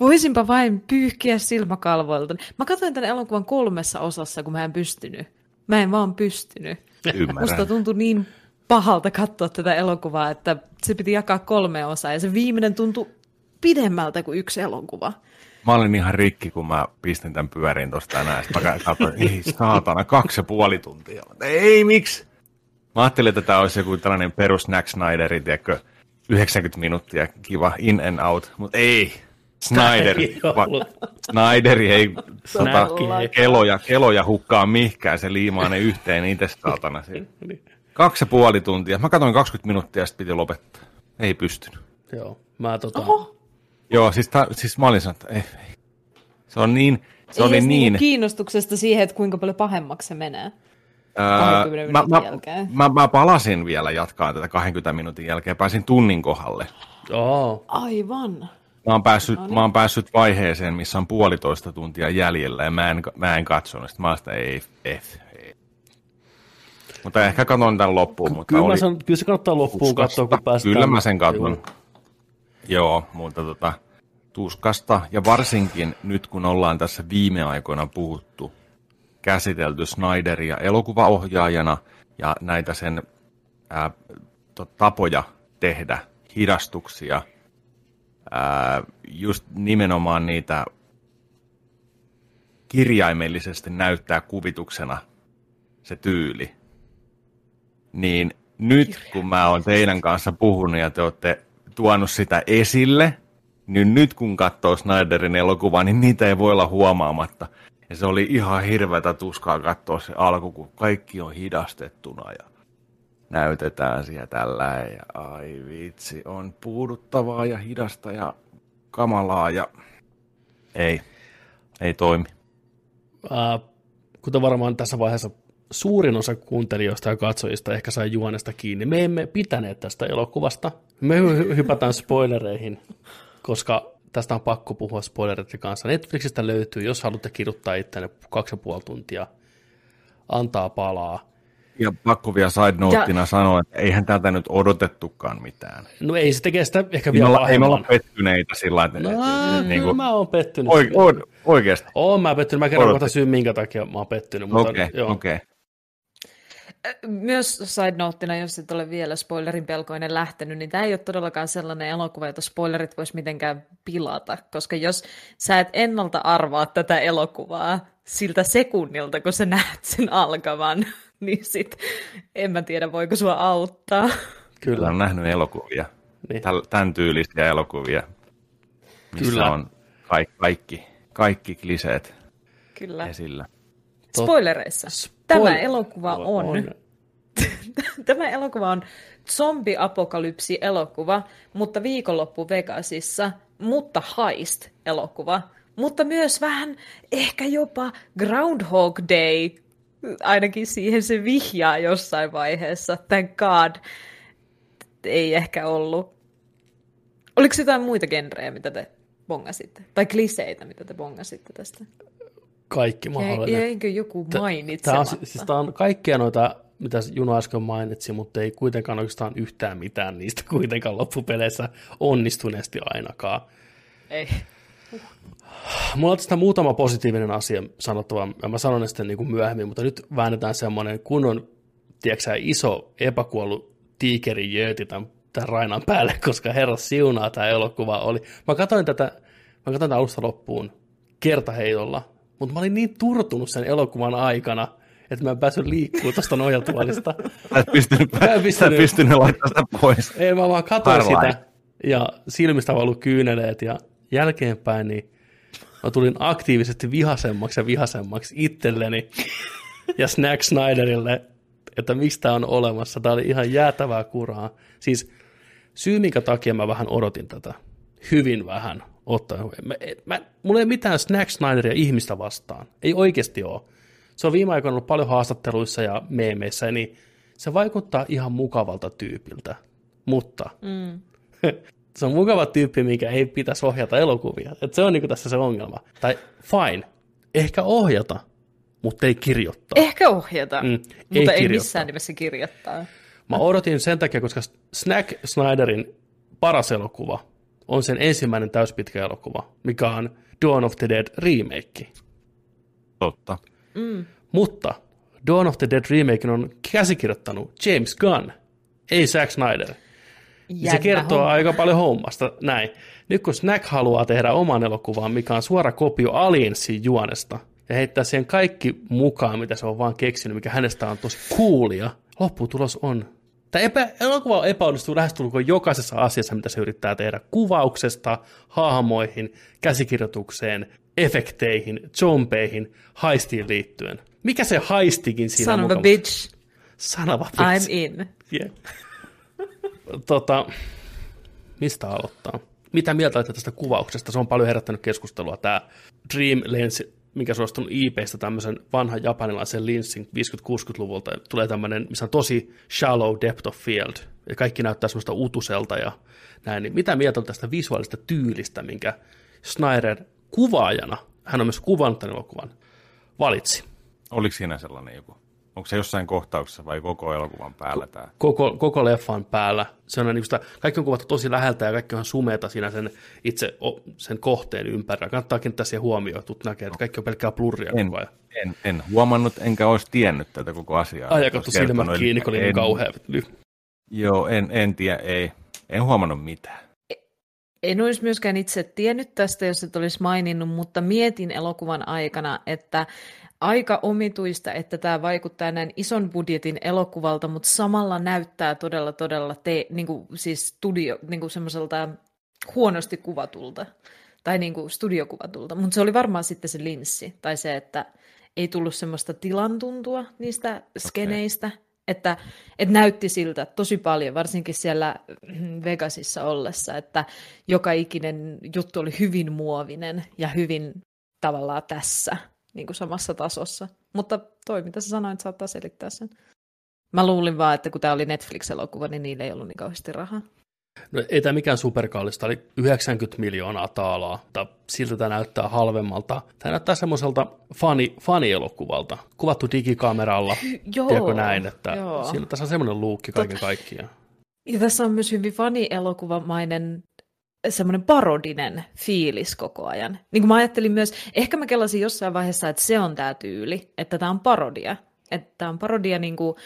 voisinpa vain pyyhkiä silmäkalvoilta. Mä katsoin tämän elokuvan kolmessa osassa, kun mä en pystynyt. Mä en vaan pystynyt. Ymmärrän. Musta tuntui niin pahalta katsoa tätä elokuvaa, että se piti jakaa kolme osaa ja se viimeinen tuntui pidemmältä kuin yksi elokuva. Mä olin ihan rikki, kun mä pistin tämän pyörin tuosta tänään. Sitten mä katsoin, ei saatana, kaksi ja puoli tuntia. Mä, Ei, miksi? Mä ajattelin, että tämä olisi joku tällainen perus Snack Snyderi, tiedätkö, 90 minuuttia, kiva in and out, mutta ei. Snyder, Ei. Snyderi ei tota, ei. keloja, keloja hukkaa mihkään, se liimaa ne yhteen itse saatana. siinä. Kaksi ja puoli tuntia. Mä katsoin 20 minuuttia ja sitten piti lopettaa. Ei pystynyt. Joo, mä tota, Oho, Joo, siis, ta, siis mä olin sanonut, että ei, ei. Se on niin, se ei oli niin. niinku kiinnostuksesta siihen, että kuinka paljon pahemmaksi se menee. 20 mä, mä, jälkeen. mä, mä, palasin vielä jatkaa tätä 20 minuutin jälkeen, pääsin tunnin kohdalle. joo, Aivan. Mä oon, päässyt, No niin. mä oon päässyt vaiheeseen, missä on puolitoista tuntia jäljellä ja mä en, mä en katsonut. Sitten mä oon sitä, ei, ei, ei. Mutta ehkä katson tämän loppuun. Mutta kyllä, oli sanon, kyllä se kannattaa loppuun tuskasta. katsoa, kun päästään. Kyllä mä sen katon. Joo. Joo, mutta tota, tuskasta. Ja varsinkin nyt, kun ollaan tässä viime aikoina puhuttu, käsitelty Snyderia elokuvaohjaajana ja näitä sen ää, to, tapoja tehdä hidastuksia, ää, just nimenomaan niitä kirjaimellisesti näyttää kuvituksena se tyyli. Niin nyt kun mä oon teidän kanssa puhunut ja te olette tuonut sitä esille, niin nyt kun katsoo Snyderin elokuvaa, niin niitä ei voi olla huomaamatta. Ja se oli ihan hirveätä tuskaa katsoa se alku, kun kaikki on hidastettuna ja näytetään siellä tällä ja ai vitsi, on puuduttavaa ja hidasta ja kamalaa ja ei, ei toimi. Ää, kuten varmaan tässä vaiheessa suurin osa kuuntelijoista ja katsojista ehkä sai juonesta kiinni, me emme pitäneet tästä elokuvasta. Me hy- hypätään spoilereihin, koska tästä on pakko puhua spoilereiden kanssa. Netflixistä löytyy, jos haluatte kirjoittaa itseänne kaksi ja puoli tuntia, antaa palaa. Ja pakko vielä side noteina ja... sanoa, että eihän täältä nyt odotettukaan mitään. No ei se tekee sitä ehkä vielä ei Ei me olla pettyneitä sillä että... No, niin kuin, mä oon pettynyt. Oike, o, oikeasti? Oon mä pettynyt. Mä kerron kohta syyn, minkä takia mä oon pettynyt. Okei, okei. Okay, okay. Myös side noteina, jos et ole vielä spoilerin pelkoinen lähtenyt, niin tämä ei ole todellakaan sellainen elokuva, jota spoilerit vois mitenkään pilata, koska jos sä et ennalta arvaa tätä elokuvaa siltä sekunnilta, kun sä näet sen alkavan, niin sit en mä tiedä, voiko sua auttaa. Kyllä, on nähnyt elokuvia, niin. tämän tyylisiä elokuvia, missä Kyllä. on kaikki, kaikki, kaikki kliseet Kyllä. esillä. Spoilereissa. Tämä elokuva on, on. Tämä elokuva on zombiapokalypsi-elokuva, mutta viikonloppu Vegasissa, mutta heist-elokuva, mutta myös vähän ehkä jopa Groundhog Day, ainakin siihen se vihjaa jossain vaiheessa. Thank God. Ei ehkä ollut. Oliko jotain muita genrejä, mitä te bongasitte? Tai kliseitä, mitä te bongasitte tästä? Kaikki mahdollinen. Jäinkö joku mainitsematta? Tämä on, siis tämä on kaikkia noita, mitä Juno äsken mainitsi, mutta ei kuitenkaan oikeastaan yhtään mitään niistä kuitenkaan loppupeleissä onnistuneesti ainakaan. Ei. Mulla on tästä muutama positiivinen asia sanottava, ja mä sanon ne sitten niin kuin myöhemmin, mutta nyt väännetään semmoinen kunnon, tiedätkö iso epäkuollut tiikeri jööti tämän, tämän Rainan päälle, koska herra siunaa tämä elokuva oli. Mä katsoin tätä, mä katsoin tätä alusta loppuun kertaheitolla, mutta mä olin niin turtunut sen elokuvan aikana, että mä en päässyt liikkumaan tuosta nojatuolista. Sä et pystynyt, mä en pystynyt, pystynyt laittamaan sitä pois. Ei, mä vaan katsoin sitä ja silmistä valu kyyneleet ja jälkeenpäin niin mä tulin aktiivisesti vihasemmaksi ja vihasemmaksi itselleni ja Snack Snyderille, että mistä on olemassa. Tämä oli ihan jäätävää kuraa. Siis syy, minkä takia mä vähän odotin tätä, hyvin vähän, ottaa. Mä, mä, mulla ei mitään Snack Snyderia ihmistä vastaan. Ei oikeasti ole. Se on viime aikoina ollut paljon haastatteluissa ja meemeissä, niin se vaikuttaa ihan mukavalta tyypiltä. Mutta mm. se on mukava tyyppi, mikä ei pitäisi ohjata elokuvia. Et se on niinku tässä se ongelma. Tai fine, ehkä ohjata, mutta ei kirjoittaa. Ehkä ohjata, mm, mutta ei, ei kirjoittaa. missään nimessä kirjoittaa. Mä odotin sen takia, koska Snack Snyderin paras elokuva on sen ensimmäinen täyspitkä elokuva, mikä on Dawn of the Dead remake. Totta. Mm. Mutta Dawn of the Dead remake on käsikirjoittanut James Gunn, ei Zack Snyder. Jännä se kertoo homma. aika paljon hommasta. Näin. Nyt kun Snack haluaa tehdä oman elokuvan, mikä on suora kopio Aliensin juonesta, ja heittää siihen kaikki mukaan, mitä se on vaan keksinyt, mikä hänestä on tosi coolia, lopputulos on Tämä epä, elokuva epäonnistuu lähestulkoon jokaisessa asiassa, mitä se yrittää tehdä. Kuvauksesta, hahmoihin, käsikirjoitukseen, efekteihin, zombeihin, haistiin liittyen. Mikä se haistikin siinä Son of a bitch. Son of a bitch. I'm in. Yeah. tota, mistä aloittaa? Mitä mieltä olette tästä kuvauksesta? Se on paljon herättänyt keskustelua. Tämä Dream Lens mikä suostunut IPstä tämmöisen vanhan japanilaisen linssin 50-60-luvulta. Tulee tämmöinen, missä on tosi shallow depth of field, ja kaikki näyttää semmoista utuselta ja näin. Niin mitä mieltä on tästä visuaalista tyylistä, minkä Snyder kuvaajana, hän on myös kuvannut tämän elokuvan, valitsi? Oliko siinä sellainen joku Onko se jossain kohtauksessa vai koko elokuvan päällä tämä? Koko, koko leffan päällä. Se on niin sitä, kaikki on kuvattu tosi läheltä ja kaikki on sumeita siinä sen itse sen kohteen ympärillä. Kannattaa kiinnittää siihen huomioon, että näkee, että kaikki on pelkkää blurria en, koko ajan. En, en huomannut, enkä olisi tiennyt tätä koko asiaa. Ai, katso silmät kiinni, kun oli niin kauhea. Joo, en, en tiedä, ei. En huomannut mitään. En olisi myöskään itse tiennyt tästä, jos et olisi maininnut, mutta mietin elokuvan aikana, että aika omituista, että tämä vaikuttaa näin ison budjetin elokuvalta, mutta samalla näyttää todella, todella te, niin kuin, siis studio, niin kuin semmoiselta huonosti kuvatulta tai niin kuin studiokuvatulta. Mutta se oli varmaan sitten se linssi tai se, että ei tullut semmoista tilantuntua niistä skeneistä, okay. Että, että näytti siltä tosi paljon, varsinkin siellä Vegasissa ollessa, että joka ikinen juttu oli hyvin muovinen ja hyvin tavallaan tässä niin kuin samassa tasossa. Mutta toi, mitä sä sanoit, saattaa selittää sen. Mä luulin vaan, että kun tämä oli Netflix-elokuva, niin niillä ei ollut niin kauheasti rahaa. No, ei tämä mikään superkallista, oli 90 miljoonaa taalaa, mutta siltä tämä näyttää halvemmalta. Tämä näyttää semmoiselta fani, fanielokuvalta, kuvattu digikameralla, Joo, tiedätkö näin, että joo. siinä tässä on semmoinen luukki kaiken kaikkiaan. Ja tässä on myös hyvin fani-elokuvamainen semmoinen parodinen fiilis koko ajan. Niin kuin mä ajattelin myös, ehkä mä kelasin jossain vaiheessa, että se on tämä tyyli, että tämä on parodia. Että tämä on parodia niin kuin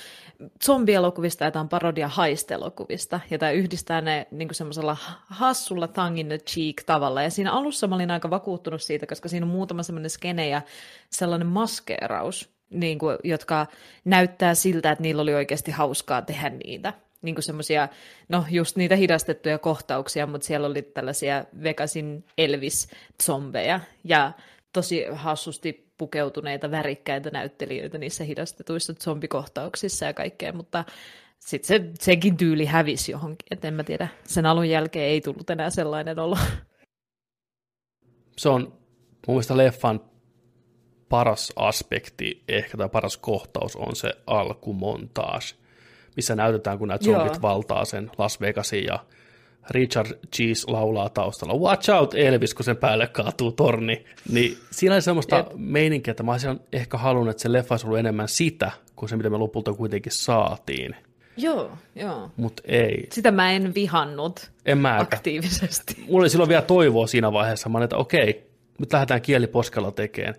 zombielokuvista ja tämä on parodia haistelokuvista. Ja tämä yhdistää ne niin kuin semmoisella hassulla tongue in the cheek tavalla. Ja siinä alussa mä olin aika vakuuttunut siitä, koska siinä on muutama semmoinen skene ja sellainen maskeeraus, niin kuin, jotka näyttää siltä, että niillä oli oikeasti hauskaa tehdä niitä. Niin kuin semmoisia, no just niitä hidastettuja kohtauksia, mutta siellä oli tällaisia Vegasin Elvis-zombeja ja tosi hassusti pukeutuneita värikkäitä näyttelijöitä niissä hidastetuissa zombikohtauksissa ja kaikkea, mutta sitten se, sekin tyyli hävisi johonkin, että en mä tiedä, sen alun jälkeen ei tullut enää sellainen olo. Se on mun mielestä leffan paras aspekti, ehkä tai paras kohtaus on se alkumontaas, missä näytetään, kun nämä zombit Joo. valtaa sen Las Vegasin ja Richard Cheese laulaa taustalla Watch out Elvis, kun sen päälle kaatuu torni. Niin siinä oli semmoista Jep. meininkiä, että mä olisin ehkä halunnut, että se leffa olisi ollut enemmän sitä, kuin se, mitä me lopulta kuitenkin saatiin. Joo, joo. Mutta ei. Sitä mä en vihannut En mä aktiivisesti. Mulla oli silloin vielä toivoa siinä vaiheessa. Mä olin, että okei, nyt lähdetään kieliposkella tekemään.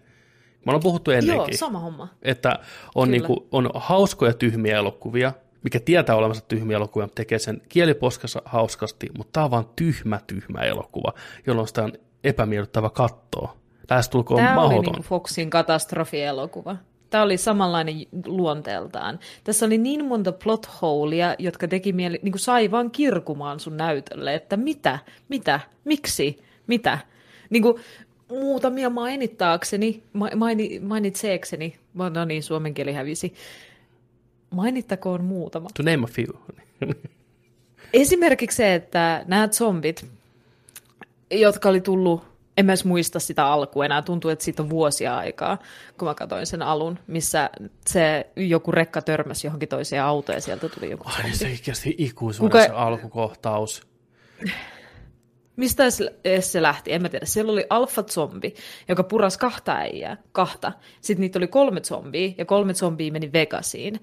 Mä ollaan puhuttu Joo, ennenkin, sama homma. että on, Kyllä. niinku, on hauskoja tyhmiä elokuvia, mikä tietää olemassa tyhmiä elokuvia, tekee sen kieliposkassa hauskasti, mutta tää on vaan tyhmä, tyhmä elokuva, jolloin sitä on epämiellyttävä. Lähestulkoon Tämä oli mahdoton. niin Foxin katastrofielokuva. Tämä oli samanlainen luonteeltaan. Tässä oli niin monta plot holea, jotka teki mieli, niin kuin sai vaan kirkumaan sun näytölle, että mitä, mitä, miksi, mitä. Niin kuin muutamia mainittaakseni, ma- maini, mainitseekseni, no niin, suomen kieli hävisi. Mainittakoon muutama. To name a few. Esimerkiksi se, että nämä zombit, jotka oli tullut, en mä edes muista sitä alkua enää, tuntuu, että siitä on vuosia aikaa, kun mä katsoin sen alun, missä se joku rekka törmäsi johonkin toiseen autoon ja sieltä tuli joku Ai zombi. se kesti ikuisuuden Kuka- alkukohtaus. Mistä se lähti? En mä tiedä. Siellä oli alfa-zombi, joka puras kahta äijää, kahta. Sitten niitä oli kolme zombia, ja kolme zombia meni Vegasiin.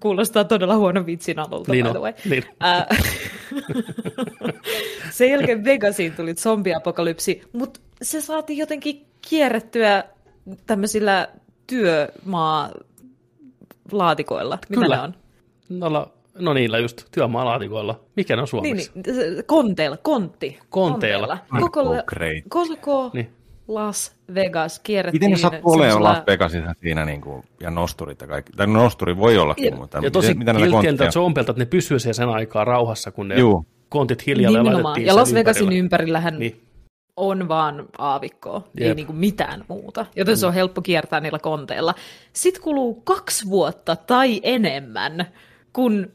Kuulostaa todella huono vitsin alulta, Niin by the way. niin. Sen jälkeen Vegasiin tuli zombiapokalypsi, mutta se saatiin jotenkin kierrettyä tämmöisillä työmaa laatikoilla. Mitä Kyllä. ne on? Noilla, no niillä just, työmaalaatikoilla. Mikä ne on Niin, suomeksi? niin, se- konteilla, kontti. Konteilla. Koko, Oh, great. koko Niin. Las Vegas kierrettiin. Miten ne sattuu olemaan semmoisella- Las Vegasissa siinä niin kuin, ja nosturit ja kaikki? Tai nosturi voi ollakin, Ja- mutta Ja tosi miten, mitä kiltieltä kontteja? zombelta, että ne pysyy siellä sen aikaa rauhassa, kun ne Juu. kontit hiljalleen Nimenomaan. laitettiin Ja Las Vegasin ympärillähän Niin. on vaan aavikkoa, ei Jep. niinku mitään muuta. Joten se on helppo kiertää niillä konteilla. Sitten kuluu kaksi vuotta tai enemmän, kun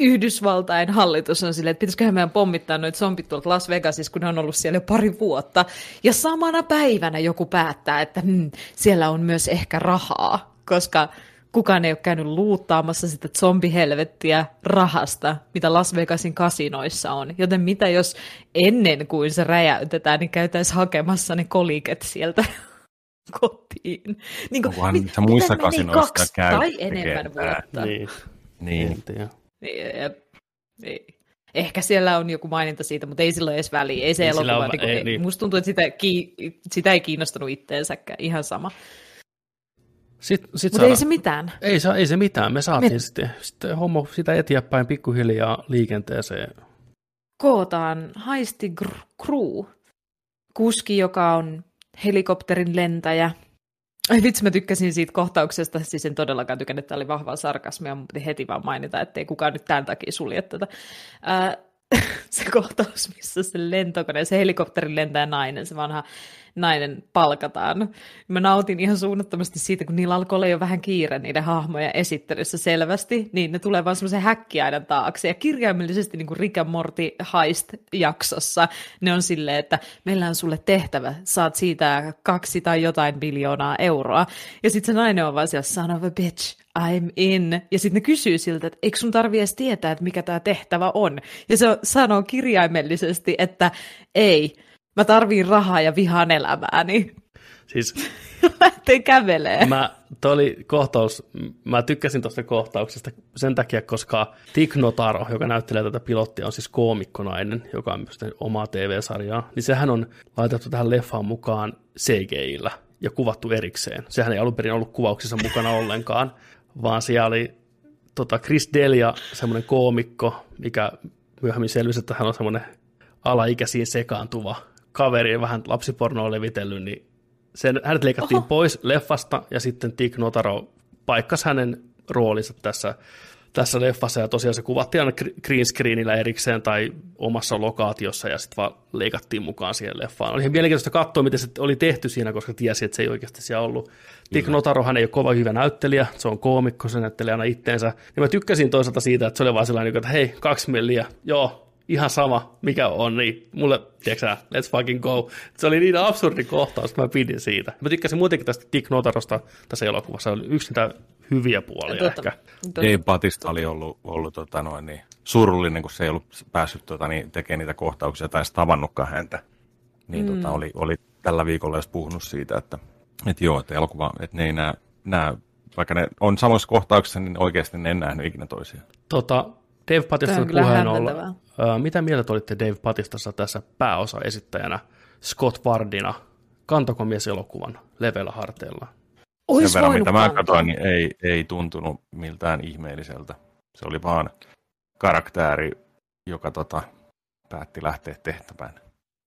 Yhdysvaltain hallitus on silleen, että pitäisiköhän meidän pommittaa noita zombit tuolta Las Vegasissa, kun ne on ollut siellä jo pari vuotta. Ja samana päivänä joku päättää, että hmm, siellä on myös ehkä rahaa, koska kukaan ei ole käynyt luuttaamassa sitä zombihelvettiä rahasta, mitä Las Vegasin kasinoissa on. Joten mitä jos ennen kuin se räjäytetään, niin käytäisiin hakemassa ne koliket sieltä kotiin. Niin kuin, Onkohan niissä muissa meni kasinoissa kaksi käy tai enemmän vuotta. Niin. Niin. Ei. Ehkä siellä on joku maininta siitä, mutta ei sillä ole edes väliä. Ei se Ei sillä elokuva. ole- Niin kuin, ei, niin. Musta tuntuu, että sitä, ki, sitä ei kiinnostanut itteensäkään. Ihan sama. Sitten sit Mutta ei se mitään. ei, sa- ei se mitään. Me saatiin Me- sitten, sitten hommo sitä eteenpäin pikkuhiljaa liikenteeseen. Kootaan haisti gr- crew. Kuski, joka on helikopterin lentäjä. Ai vitsi, mä tykkäsin siitä kohtauksesta, siis en todellakaan tykännyt, että tämä oli vahvaa sarkasmia, mutta heti vaan mainita, ettei kukaan nyt tämän takia sulje tätä. Ää, se kohtaus, missä se lentokone, se helikopterin lentää nainen, se vanha nainen palkataan. Mä nautin ihan suunnattomasti siitä, kun niillä alkoi olla jo vähän kiire niiden hahmojen esittelyssä selvästi, niin ne tulee vaan semmoisen häkkiaidan taakse. Ja kirjaimellisesti niin kuin Rick and Morty Heist-jaksossa ne on silleen, että meillä on sulle tehtävä, saat siitä kaksi tai jotain biljoonaa euroa. Ja sitten se nainen on vaan siellä, son of a bitch, I'm in. Ja sitten ne kysyy siltä, että eikö sun tarvi edes tietää, että mikä tämä tehtävä on. Ja se sanoo kirjaimellisesti, että ei, mä tarviin rahaa ja vihaan elämääni. Siis Lähtee kävelee. mä, toi oli kohtaus, mä tykkäsin tuosta kohtauksesta sen takia, koska Tik Notaro, joka näyttelee tätä pilottia, on siis koomikkonainen, joka on myös omaa TV-sarjaa, niin sehän on laitettu tähän leffaan mukaan CGI-llä ja kuvattu erikseen. Sehän ei alun perin ollut kuvauksissa mukana ollenkaan, vaan siellä oli tota Chris Delia, semmoinen koomikko, mikä myöhemmin selvisi, että hän on semmoinen alaikäisiin sekaantuva kaveri, vähän lapsipornoa levitellyt, niin sen, hänet leikattiin Oho. pois leffasta ja sitten Tik Notaro paikkasi hänen roolinsa tässä, tässä leffassa ja tosiaan se kuvattiin aina green screenillä erikseen tai omassa lokaatiossa ja sitten vaan leikattiin mukaan siihen leffaan. Oli ihan mielenkiintoista katsoa, miten se oli tehty siinä, koska tiesi, että se ei oikeasti siellä ollut. Tik Notaro, hän ei ole kova hyvä näyttelijä, se on koomikko, se näyttelee aina itteensä. Ja mä tykkäsin toisaalta siitä, että se oli vaan sellainen, että hei, kaksi milliä, joo, ihan sama, mikä on, niin mulle, tiedätkö let's fucking go. Se oli niin absurdi kohtaus, että mä pidin siitä. Mä tykkäsin muutenkin tästä Dick Notarosta tässä elokuvassa, se oli yksi niitä hyviä puolia totta, ehkä. Totta. Dave Batista oli ollut, ollut tota noin, niin, surullinen, kun se ei ollut päässyt tota, niin, tekemään niitä kohtauksia tai edes tavannutkaan häntä. Niin tota, mm. tota, oli, oli tällä viikolla edes puhunut siitä, että, että joo, että elokuva, että ne ei näe, näe vaikka ne on samoissa kohtauksissa, niin oikeasti ne ei nähnyt ikinä toisiaan. Tota, Dave Patista puheen olla. Mitä mieltä olitte Dave Patistassa tässä pääosa-esittäjänä Scott Vardina kantakomieselokuvan leveällä harteilla? Ois Sen verran, mitä mä katsoin, niin ei, ei tuntunut miltään ihmeelliseltä. Se oli vaan karakteri, joka tota, päätti lähteä tehtävään.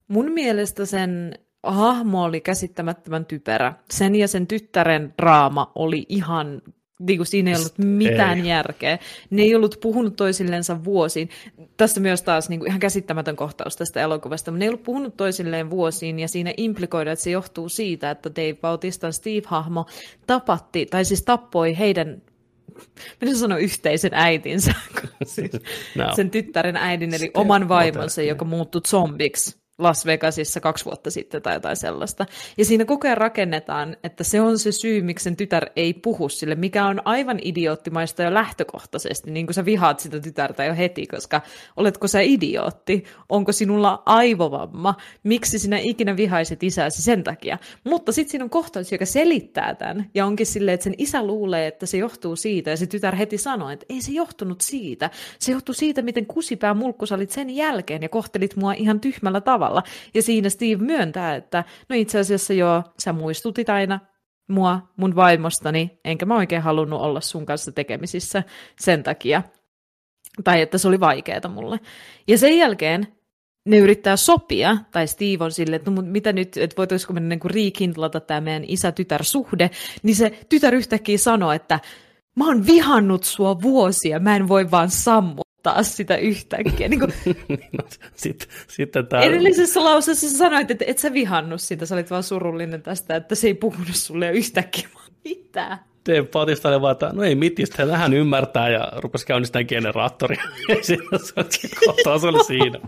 Mun mielestä sen hahmo oli käsittämättömän typerä. Sen ja sen tyttären draama oli ihan niin kuin siinä ei ollut mitään ei. järkeä. Ne ei ollut puhunut toisillensa vuosiin. Tässä myös taas niin kuin ihan käsittämätön kohtaus tästä elokuvasta, mutta ne ei ollut puhunut toisilleen vuosiin, ja siinä implikoidaan, että se johtuu siitä, että Dave Bautistan Steve-hahmo tapatti, tai siis tappoi heidän Minä sanoa yhteisen äitinsä, siis no. sen tyttären äidin, eli oman vaimonsa, joka muuttui zombiksi Las Vegasissa kaksi vuotta sitten tai jotain sellaista. Ja siinä koko ajan rakennetaan, että se on se syy, miksi sen tytär ei puhu sille, mikä on aivan idioottimaista jo lähtökohtaisesti, niin kuin sä vihaat sitä tytärtä jo heti, koska oletko sä idiootti, onko sinulla aivovamma, miksi sinä ikinä vihaisit isäsi sen takia. Mutta sitten siinä on kohtaus, joka selittää tämän, ja onkin silleen, että sen isä luulee, että se johtuu siitä, ja se tytär heti sanoo, että ei se johtunut siitä. Se johtuu siitä, miten kusipää mulkkusalit sen jälkeen, ja kohtelit mua ihan tyhmällä tavalla tavalla. Ja siinä Steve myöntää, että no itse asiassa joo, sä muistutit aina mua, mun vaimostani, enkä mä oikein halunnut olla sun kanssa tekemisissä sen takia. Tai että se oli vaikeaa mulle. Ja sen jälkeen ne yrittää sopia, tai Steve on silleen, että no, mitä nyt, että voitaisiko me niin riikintlata tämä meidän isä-tytär-suhde, niin se tytär yhtäkkiä sanoo, että mä oon vihannut sua vuosia, mä en voi vaan sammua taas sitä yhtäkkiä. Niin kuin... no, sitten, sitten tää... Edellisessä lauseessa sä sanoit, että et sä vihannut sitä, sä olit vaan surullinen tästä, että se ei puhunut sulle yhtäkkiä. Mitä? Tein patista oli vaan, että no ei mitistä, hän ymmärtää ja rupesi käynnistämään generaattoria. Ja siinä se kohtaus oli siinä.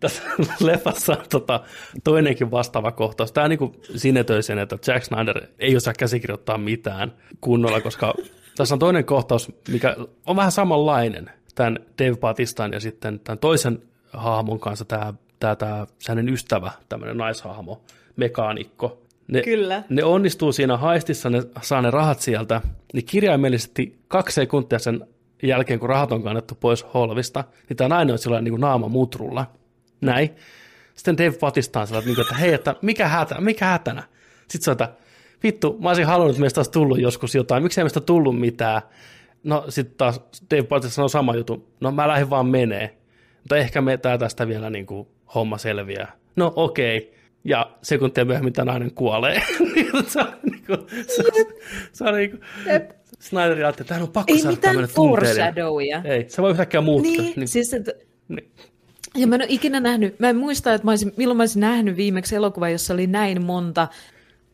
Tässä leffassa on tota, toinenkin vastaava kohtaus. Tämä niin sinetöi sen, että Jack Snyder ei osaa käsikirjoittaa mitään kunnolla, koska tässä on toinen kohtaus, mikä on vähän samanlainen tämän Dave Batistan ja sitten tämän toisen hahmon kanssa tämä, tämä, tämä hänen ystävä, tämmöinen naishahmo, mekaanikko. Ne, Kyllä. Ne onnistuu siinä haistissa, ne saa ne rahat sieltä, niin kirjaimellisesti kaksi sekuntia sen jälkeen, kun rahat on kannettu pois holvista, niin tämä nainen on sillä niin kuin naama mutrulla. Näin. Sitten Dave Batistaan sillä, että, että hei, että mikä, hätä, mikä hätänä? Sitten se on, että vittu, mä olisin halunnut, että meistä olisi tullut joskus jotain, miksei meistä tullut mitään. No sitten taas Dave Bautista sanoo sama juttu, no mä lähdin vaan menee, mutta ehkä me tää tästä vielä niin kuin homma selviää. No okei, okay. ja sekuntia myöhemmin tämä nainen kuolee. se on niin kuin, se, se on niin kuin, Snyder ajatteli, että tähän on pakko Ei saada mitään foreshadowia. Ei, se voi yhtäkkiä muuttaa. Niin, niin. siis että... Niin. Ja mä en ole ikinä nähnyt, mä en muista, että mä olisin, milloin mä olisin nähnyt viimeksi elokuva, jossa oli näin monta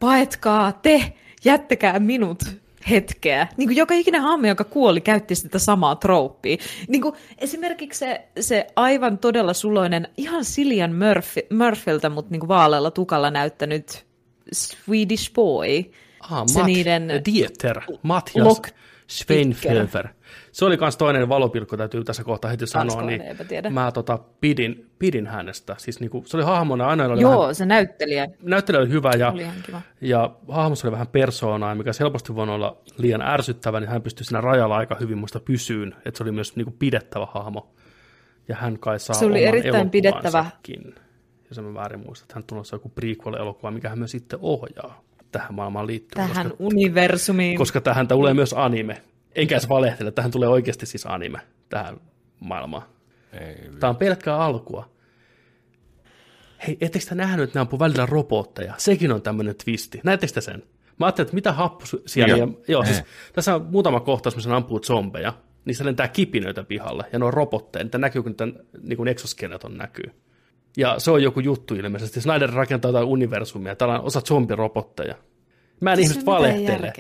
paetkaa te, jättäkää minut hetkeä. Niin kuin joka ikinen haamu, joka kuoli, käytti sitä samaa trooppia. Niin kuin esimerkiksi se, se aivan todella suloinen, ihan Cillian Murphy, Murphyltä, mutta niin kuin vaalealla tukalla näyttänyt Swedish Boy, Ah, se Mat- niiden Dieter, Matthias Lock- Schweinfelfer. Se oli myös toinen valopilkku, täytyy tässä kohtaa heti sanoa. Tanskalainen, Niin eipä tiedä. mä tota, pidin, pidin hänestä. Siis niinku, se oli hahmona, aina oli Joo, vähän, se näyttelijä näyttelijä oli hyvä ja, oli kiva. ja hahmossa oli vähän persoonaa, mikä helposti voinut olla liian ärsyttävä, niin hän pystyi siinä rajalla aika hyvin muista pysyyn, että se oli myös niinku pidettävä hahmo. Ja hän kai saa Se oli erittäin pidettävä. Jos mä väärin muista, että hän tulossa joku prequel-elokuva, mikä hän myös sitten ohjaa tähän maailmaan liittyen. Tähän koska, universumiin. koska tähän tulee myös anime. Enkä edes valehtele, tähän tulee oikeasti siis anime tähän maailmaan. Ei, Tämä on pelkkää alkua. Hei, ettekö te nähnyt, että ne ampuu välillä robotteja? Sekin on tämmöinen twisti. Näettekö te sen? Mä ajattelin, että mitä happusia... Joo. Joo, joo siis Eh. tässä on muutama kohtaus, missä ne ampuu zombeja. Niissä lentää kipinöitä pihalle, ja ne on robotteja. Niitä näkyy, kun niiden niin kuin exoskeleton näkyy. Ja se on joku juttu ilmeisesti. Snyder rakentaa jotain universumia. Täällä on osa zombirobotteja. Mä en Tässä ihmiset valehtele.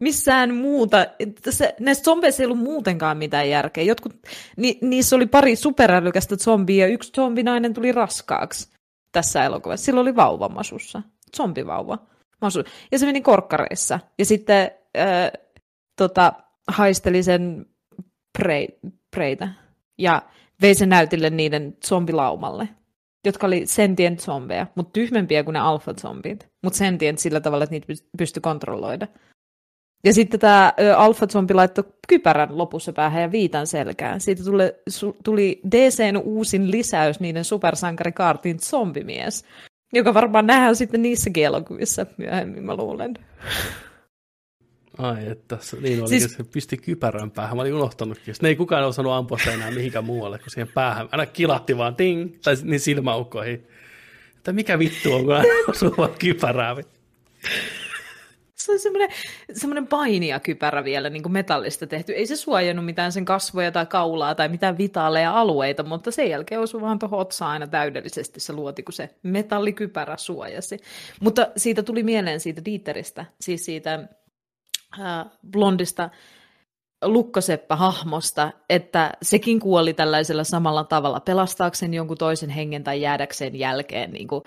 Missään muuta. Se, näissä zombeissa ei ollut muutenkaan mitään järkeä. Jotkut, ni, niissä oli pari superälykästä zombia ja yksi zombinainen tuli raskaaksi tässä elokuvassa. Sillä oli vauva masussa. Zombivauva. Masu. Ja se meni korkkareissa. Ja sitten äh, tota, haisteli sen prei, preitä. Ja vei sen näytille niiden zombilaumalle jotka oli sentient zombeja, mutta tyhmempiä kuin ne alfa-zombit, mutta sentient sillä tavalla, että niitä pystyi kontrolloida. Ja sitten tämä alfa-zombi laittoi kypärän lopussa päähän ja viitan selkään. Siitä tuli, su, tuli DCn uusin lisäys niiden supersankarikaartiin zombimies, joka varmaan nähdään sitten niissäkin elokuvissa myöhemmin, mä luulen. Ai, että se, niin oli, Siis- se pisti kypärän päähän. Mä olin unohtanutkin. Ne ei kukaan osannut ampua sitä enää mihinkään muualle kuin siihen päähän. Aina kilatti vaan ting, tai niin silmäukkoihin. Että mikä vittu on, kun aina osuu vaan kypärää. Se oli semmoinen, semmoinen painijakypärä vielä niin kuin metallista tehty. Ei se suojannut mitään sen kasvoja tai kaulaa tai mitään vitaaleja alueita, mutta sen jälkeen osui vaan tuohon otsaan aina täydellisesti se luoti, kun se metallikypärä suojasi. Mutta siitä tuli mieleen siitä Dieteristä, siis siitä äh, blondista Lukkoseppä-hahmosta, että sekin kuoli tällaisella samalla tavalla, pelastaakseen jonkun toisen hengen tai jäädäkseen jälkeen niin kuin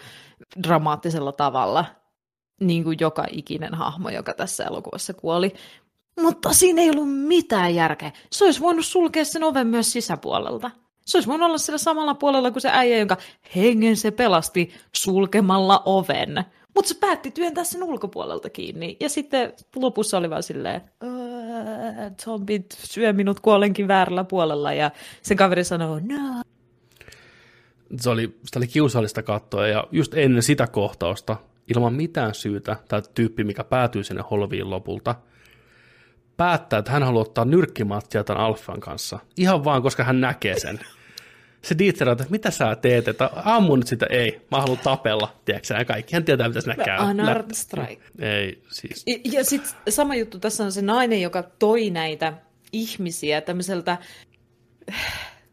dramaattisella tavalla, niin kuin joka ikinen hahmo, joka tässä elokuvassa kuoli. Mutta siinä ei ollut mitään järkeä. Se olisi voinut sulkea sen oven myös sisäpuolelta. Se olisi voinut olla sillä samalla puolella kuin se äijä, jonka hengen se pelasti sulkemalla oven. Mutta se päätti työntää sen ulkopuolelta kiinni. Ja sitten lopussa oli vaan silleen, "Öö, zombit syö minut kuolenkin väärällä puolella. Ja se kaveri sanoo, no. Se oli, sitä oli kiusallista katsoa, ja just ennen sitä kohtausta, ilman mitään syytä, tämä tyyppi, mikä päätyy sinne holviin lopulta, päättää, että hän haluaa ottaa nyrkkimattia tämän Alfan kanssa. Ihan vaan, koska hän näkee sen. Se Dieter että mitä sä teet, että ammu nyt sitä, ei, mä haluan tapella, tiedätkö ja kaikkihan tietää, mitä siinä käy. Anard Strike. Ei, siis, Ja, ja sitten sama juttu, tässä on se nainen, joka toi näitä ihmisiä tämmöiseltä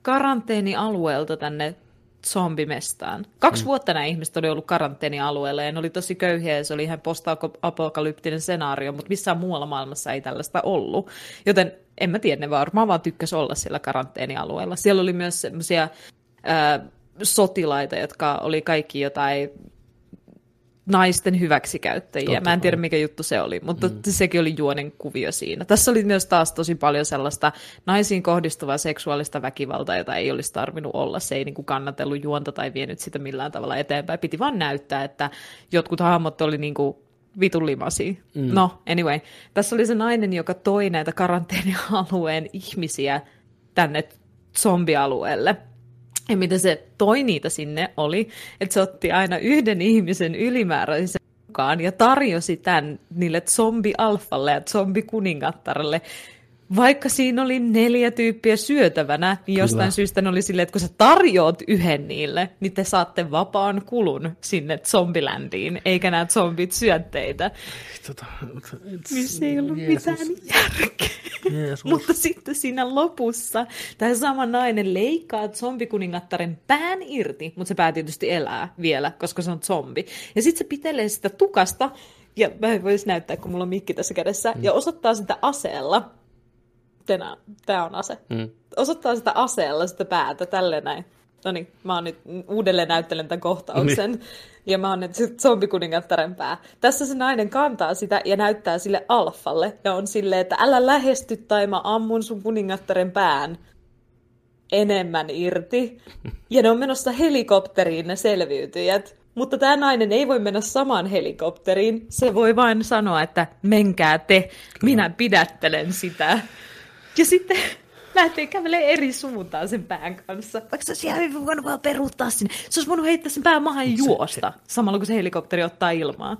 karanteenialueelta tänne zombimestaan. Kaksi mm. vuotta nämä ihmiset oli ollut karanteenialueella ja ne oli tosi köyhiä ja se oli ihan post-apokalyptinen scenaario, mutta missään muualla maailmassa ei tällaista ollut. Joten en mä tiedä, ne varmaan vaan tykkäs olla siellä karanteenialueella. Siellä oli myös semmoisia sotilaita, jotka oli kaikki jotain naisten hyväksikäyttäjiä. Totta Mä en tiedä, mikä juttu se oli, mutta mm. sekin oli juonen kuvio siinä. Tässä oli myös taas tosi paljon sellaista naisiin kohdistuvaa seksuaalista väkivaltaa, jota ei olisi tarvinnut olla. Se ei niin kuin kannatellut juonta tai vienyt sitä millään tavalla eteenpäin. Piti vaan näyttää, että jotkut hahmot oli niin kuin vitun limasia. Mm. No, anyway. Tässä oli se nainen, joka toi näitä karanteenialueen ihmisiä tänne zombialueelle. Ja miten se toi niitä sinne oli, että se otti aina yhden ihmisen ylimääräisen mukaan ja tarjosi tämän niille zombi-alfalle ja zombi-kuningattarelle. Vaikka siinä oli neljä tyyppiä syötävänä, niin jostain Kyllä. syystä ne oli silleen, että kun sä tarjoat yhden niille, niin te saatte vapaan kulun sinne zombiländiin, eikä nämä zombit syö teitä. tota, Missä ei ollut Jeesus. mitään järkeä. Jeesus. Mutta sitten siinä lopussa tämä sama nainen leikkaa zombikuningattaren pään irti, mutta se pää tietysti elää vielä, koska se on zombi. Ja sitten se pitelee sitä tukasta, ja mä en voisi näyttää, kun mulla on mikki tässä kädessä, mm. ja osoittaa sitä aseella. Tämä on ase. Mm. Osoittaa sitä aseella sitä päätä, tälleen näin. no niin, mä oon nyt uudelleen näyttelen tämän kohtauksen. Niin. Ja mä oon nyt zombikuningattaren pää. Tässä se nainen kantaa sitä ja näyttää sille alfalle. Ja on silleen, että älä lähesty tai mä ammun sun kuningattaren pään enemmän irti. Ja ne on menossa helikopteriin ne selviytyjät. Mutta tämä nainen ei voi mennä samaan helikopteriin. Se voi vain sanoa, että menkää te, minä pidättelen sitä. Ja sitten lähtee kävelee eri suuntaan sen pään kanssa. Vaikka se olisi ihan voinut vaan peruuttaa sinne. Se olisi voinut heittää sen pään maahan ja juosta, samalla kun se helikopteri ottaa ilmaa.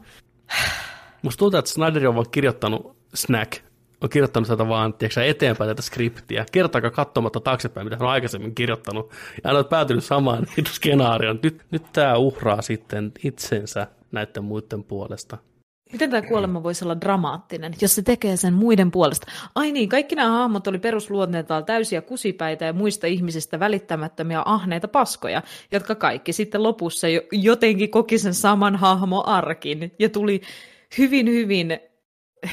Musta tuntuu, että Snyder on vaan kirjoittanut Snack, on kirjoittanut tätä vaan tiedätkö, eteenpäin tätä skriptiä, kertaakaan katsomatta taaksepäin, mitä hän on aikaisemmin kirjoittanut, ja hän on päätynyt samaan skenaarioon. Nyt, nyt tämä uhraa sitten itsensä näiden muiden puolesta. Miten tämä kuolema voisi olla dramaattinen, jos se tekee sen muiden puolesta? Ai niin, kaikki nämä hahmot oli perusluonteeltaan täysiä kusipäitä ja muista ihmisistä välittämättömiä ahneita paskoja, jotka kaikki sitten lopussa jotenkin koki sen saman hahmoarkin ja tuli hyvin, hyvin,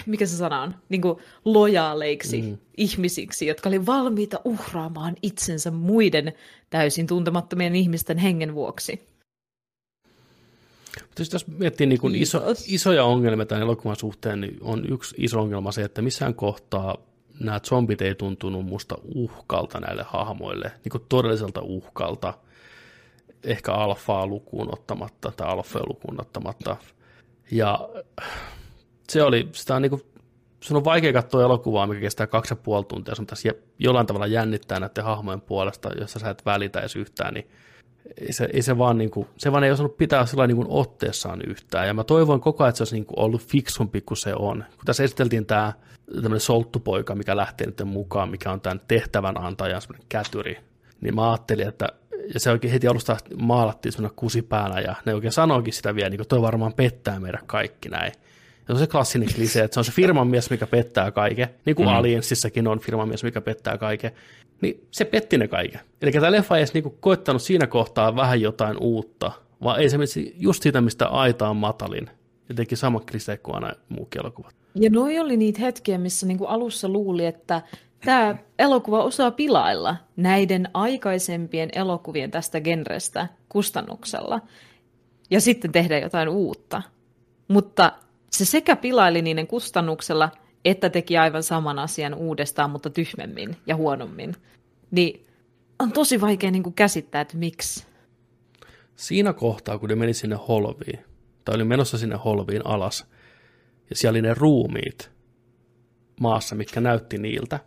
mikä se sana on, niin kuin lojaaleiksi mm. ihmisiksi, jotka oli valmiita uhraamaan itsensä muiden täysin tuntemattomien ihmisten hengen vuoksi. Mutta jos miettii niin kuin iso, isoja ongelmia tämän elokuvan suhteen, niin on yksi iso ongelma se, että missään kohtaa nämä zombit ei tuntunut musta uhkalta näille hahmoille, niin kuin todelliselta uhkalta, ehkä alfaa lukuun ottamatta tai alfaa lukuun ottamatta. Ja se oli, sitä on niin kuin, sun on vaikea katsoa elokuvaa, mikä kestää kaksi ja puoli tuntia, sun pitäisi jollain tavalla jännittää näiden hahmojen puolesta, jossa sä et välitä edes yhtään, niin ei se, ei se, vaan, niin kuin, se vaan ei osannut pitää sillä niin kuin otteessaan yhtään. Ja mä toivon koko ajan, että se olisi niin kuin ollut fiksumpi kuin se on. Kun tässä esiteltiin tämä tämmöinen solttupoika, mikä lähtee nyt mukaan, mikä on tämän tehtävän antajan semmoinen kätyri, niin mä ajattelin, että ja se oikein heti alusta maalattiin semmoinen kusipäänä, ja ne oikein sanoikin sitä vielä, niin kuin toi varmaan pettää meidät kaikki näin. Se on se klassinen klise, että se on se firman mies, mikä pettää kaiken, niin kuin mm. Aliensissakin on firman mies, mikä pettää kaiken niin se petti ne kaiken. Eli tämä leffa ei edes niinku koettanut siinä kohtaa vähän jotain uutta, vaan ei se just siitä, mistä aita on matalin. Ja teki sama klise kuin aina muukin elokuvat. Ja noi oli niitä hetkiä, missä niinku alussa luuli, että tämä elokuva osaa pilailla näiden aikaisempien elokuvien tästä genrestä kustannuksella ja sitten tehdä jotain uutta. Mutta se sekä pilaili niiden kustannuksella – että teki aivan saman asian uudestaan, mutta tyhmemmin ja huonommin. Niin on tosi vaikea niin kuin käsittää, että miksi. Siinä kohtaa, kun ne meni sinne holviin, tai oli menossa sinne holviin alas, ja siellä oli ne ruumiit maassa, mitkä näytti niiltä.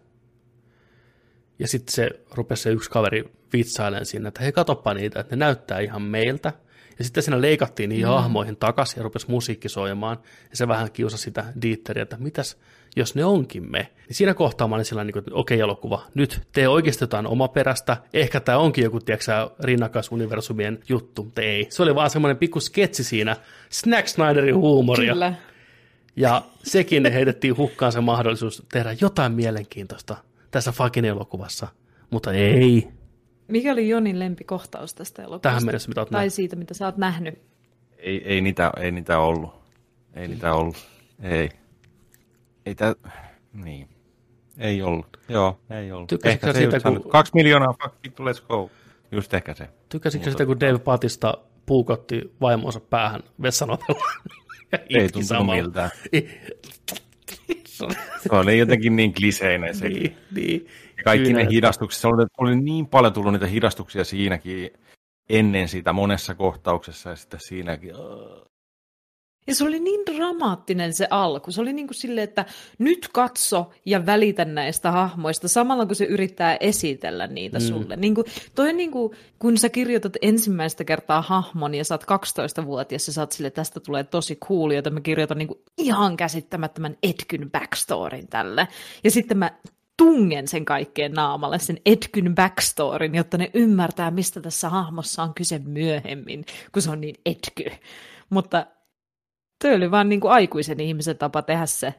Ja sitten se rupesi se yksi kaveri vitsailemaan sinne, että hei katoppa niitä, että ne näyttää ihan meiltä. Ja sitten siinä leikattiin niihin mm. hahmoihin takaisin ja rupesi musiikki soimaan. Ja se vähän kiusasi sitä Dieteriä, että mitäs, jos ne onkin me. Niin siinä kohtaa mä olin sellainen, niin että okei okay, elokuva, nyt te oikeasti jotain omaperäistä, ehkä tämä onkin joku, tiedätkö rinnakkaisuniversumien juttu, mutta ei. Se oli vaan semmoinen pikku sketsi siinä, Snack Snyderin huumoria. Kyllä. Ja sekin heitettiin hukkaan se mahdollisuus tehdä jotain mielenkiintoista tässä fucking elokuvassa, mutta ei. Mikä oli Jonin lempikohtaus tästä elokuvasta? Tähän mennessä, mitä olet Tai nähnyt. siitä, mitä sä oot nähnyt? Ei, ei, niitä, ei niitä ollut. Ei niitä ollut. Ei. Ei tää, niin. Ei ollut. Joo, ei ollut. Tykkäsitkö ehkä siitä, kun... Kaksi miljoonaa, fuck let's go. Just ehkä se. Tykkäsitkö sitä, kun Dave Patista puukotti vaimonsa päähän vessanotella? ei tuntunut miltään. se oli jotenkin niin kliseinen se. Niin, niin. Ja kaikki Kyllä, ne hidastukset, se oli, oli niin paljon tullut niitä hidastuksia siinäkin ennen sitä monessa kohtauksessa ja sitten siinäkin. Ja se oli niin dramaattinen se alku. Se oli niin kuin silleen, että nyt katso ja välitä näistä hahmoista samalla kun se yrittää esitellä niitä mm. sulle. Niin kuin, toi on niin kuin, kun sä kirjoitat ensimmäistä kertaa hahmon ja sä oot 12-vuotias ja sä oot sille, tästä tulee tosi cool, jota mä kirjoitan niin kuin ihan käsittämättömän Edkyn backstoryn tälle. Ja sitten mä tungen sen kaikkeen naamalle, sen Edkyn backstoryn, jotta ne ymmärtää, mistä tässä hahmossa on kyse myöhemmin, kun se on niin Edky. Mutta Tuo oli vaan niin kuin aikuisen ihmisen tapa tehdä se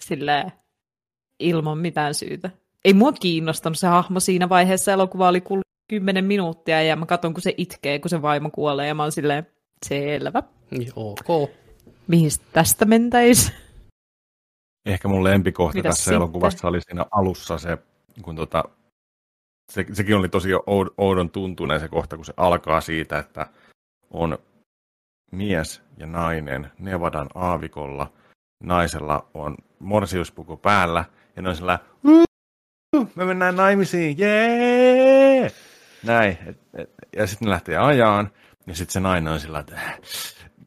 sille ilman mitään syytä. Ei mua kiinnostanut se hahmo siinä vaiheessa. Elokuva oli kuullut kymmenen minuuttia ja mä katson, kun se itkee, kun se vaimo kuolee ja mä oon silleen, selvä. Ok. Mihin tästä mentäis? Ehkä mun lempikohta Mitäs tässä sitten? elokuvassa oli siinä alussa se, kun tota, se, sekin oli tosi oud- oudon tuntunen se kohta, kun se alkaa siitä, että on mies ja nainen Nevadan aavikolla. Naisella on morsiuspuku päällä ja ne on sillä me mennään naimisiin, jee! Näin. Et, et, ja sitten ne lähtee ajaan ja sitten se nainen on sillä, että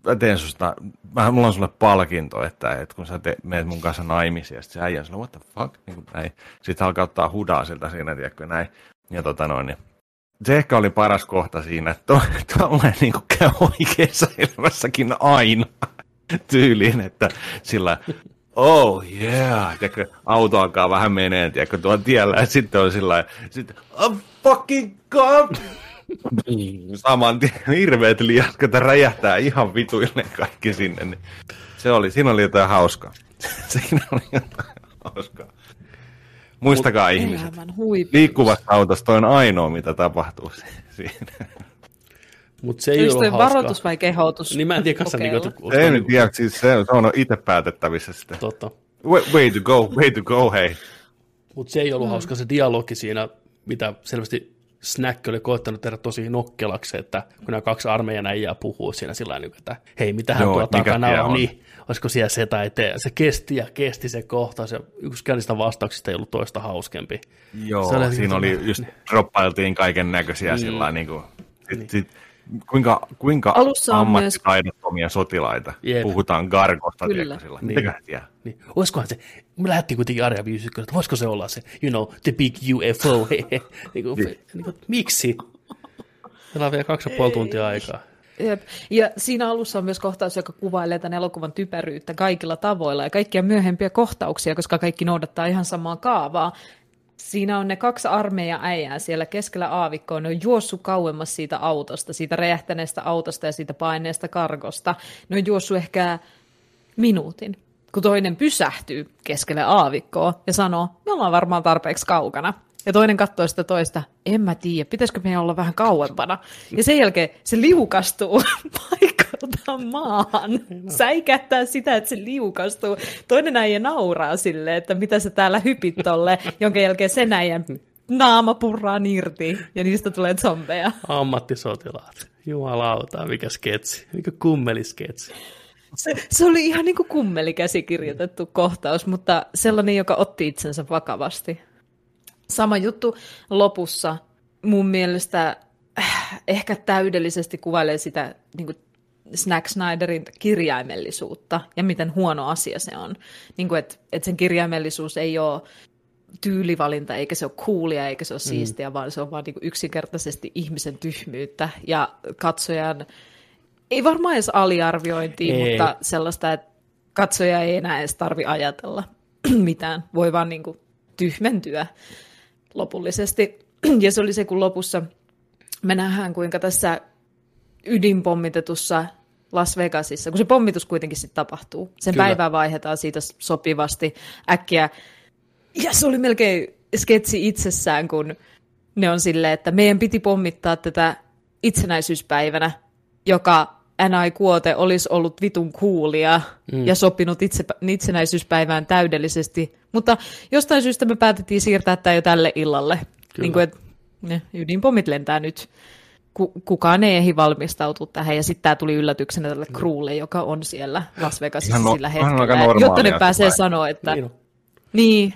mä teen susta, mä, mulla on sulle palkinto, että, että kun sä te, meet mun kanssa naimisiin, ja sitten se äijä sillä, what the fuck, niin kuin näin. Sitten alkaa ottaa hudaa siltä siinä, tiedätkö, näin. Ja tota noin, niin se ehkä oli paras kohta siinä, että tuollainen niin käy oikeassa elämässäkin aina tyyliin, että sillä oh yeah, tiedätkö, auto alkaa vähän menee, tiedätkö, tuolla tiellä, ja sitten on sillä sitten, oh, fucking god! Saman tien hirveät liaskat räjähtää ihan vituille kaikki sinne. Niin se oli, siinä oli jotain hauskaa. siinä oli jotain hauskaa. Muistakaa Mut, ihmiset, liikkuvassa autossa on ainoa, mitä tapahtuu siinä. Mutta se ei ole varoitus vai kehotus? Niin mä en tiedä kanssa. Niin, kuin, en tiedä, siis se, se on itse päätettävissä sitten. Totta. Way, way to go, way to go, hei. Mutta se ei ollut mm. hauska se dialogi siinä, mitä selvästi Snack oli koettanut tehdä tosi nokkelaksi, että kun nämä kaksi armeijan äijää puhuu siinä sillä tavalla, että hei, mitähän Joo, tuo takana on, niin olisiko siellä se tai te. Se kesti ja kesti se kohta, se yksikään niistä vastauksista ei ollut toista hauskempi. Joo, se oli siinä oli just, droppailtiin kaiken näköisiä niin. sillä niin kuin, sit, niin. sit, kuinka, kuinka ammattitaidottomia myös... sotilaita. Jep. Puhutaan Gargosta, Kyllä. Sillä. Niin. Niin. Olisikohan se, me lähdettiin kuitenkin Arja 51, että voisiko se olla se, you know, the big UFO, niin kuin. Niin kuin, miksi? Meillä on vielä kaksi ja puoli tuntia aikaa. Jep. Ja siinä alussa on myös kohtaus, joka kuvailee tämän elokuvan typeryyttä kaikilla tavoilla ja kaikkia myöhempiä kohtauksia, koska kaikki noudattaa ihan samaa kaavaa siinä on ne kaksi armeija äijää siellä keskellä aavikkoa, ne on juossut kauemmas siitä autosta, siitä räjähtäneestä autosta ja siitä paineesta karkosta. Ne on juossut ehkä minuutin, kun toinen pysähtyy keskelle aavikkoa ja sanoo, me ollaan varmaan tarpeeksi kaukana. Ja toinen katsoo sitä toista, en mä tiedä, pitäisikö meidän olla vähän kauempana. Ja sen jälkeen se liukastuu paikalta maahan. Säikähtää sitä, että se liukastuu. Toinen äijä nauraa sille, että mitä sä täällä hypit tolle, jonka jälkeen sen äijän naama purraa irti ja niistä tulee zombeja. Ammattisotilaat. Jumalauta, mikä sketsi, mikä kummelisketsi. Se, se oli ihan niin kuin kummelikäsikirjoitettu kohtaus, mutta sellainen, joka otti itsensä vakavasti. Sama juttu lopussa mun mielestä äh, ehkä täydellisesti kuvailee sitä niin kuin Snack Snyderin kirjaimellisuutta ja miten huono asia se on. Niin kuin, että, että sen kirjaimellisuus ei ole tyylivalinta, eikä se ole coolia, eikä se ole mm. siistiä, vaan se on vaan niin kuin yksinkertaisesti ihmisen tyhmyyttä ja katsojan, ei varmaan edes aliarviointia, ei. mutta sellaista, että katsoja ei enää edes tarvi ajatella mitään, voi vaan niin kuin tyhmentyä lopullisesti. Ja se oli se, kun lopussa me nähdään, kuinka tässä ydinpommitetussa Las Vegasissa, kun se pommitus kuitenkin sitten tapahtuu. Sen Kyllä. päivää vaihdetaan siitä sopivasti äkkiä. Ja se oli melkein sketsi itsessään, kun ne on silleen, että meidän piti pommittaa tätä itsenäisyyspäivänä, joka NI Kuote olisi ollut vitun kuulia mm. ja sopinut itse, itsenäisyyspäivään täydellisesti. Mutta jostain syystä me päätettiin siirtää tämä jo tälle illalle. Niin kuin, että ne ydinpommit lentää nyt. Kukaan ei ehdi valmistautua tähän, ja sitten tämä tuli yllätyksenä tälle crewlle, joka on siellä Las Vegasissa no, sillä hetkellä, jotta ne pääsee sanoa, että... Niin, niin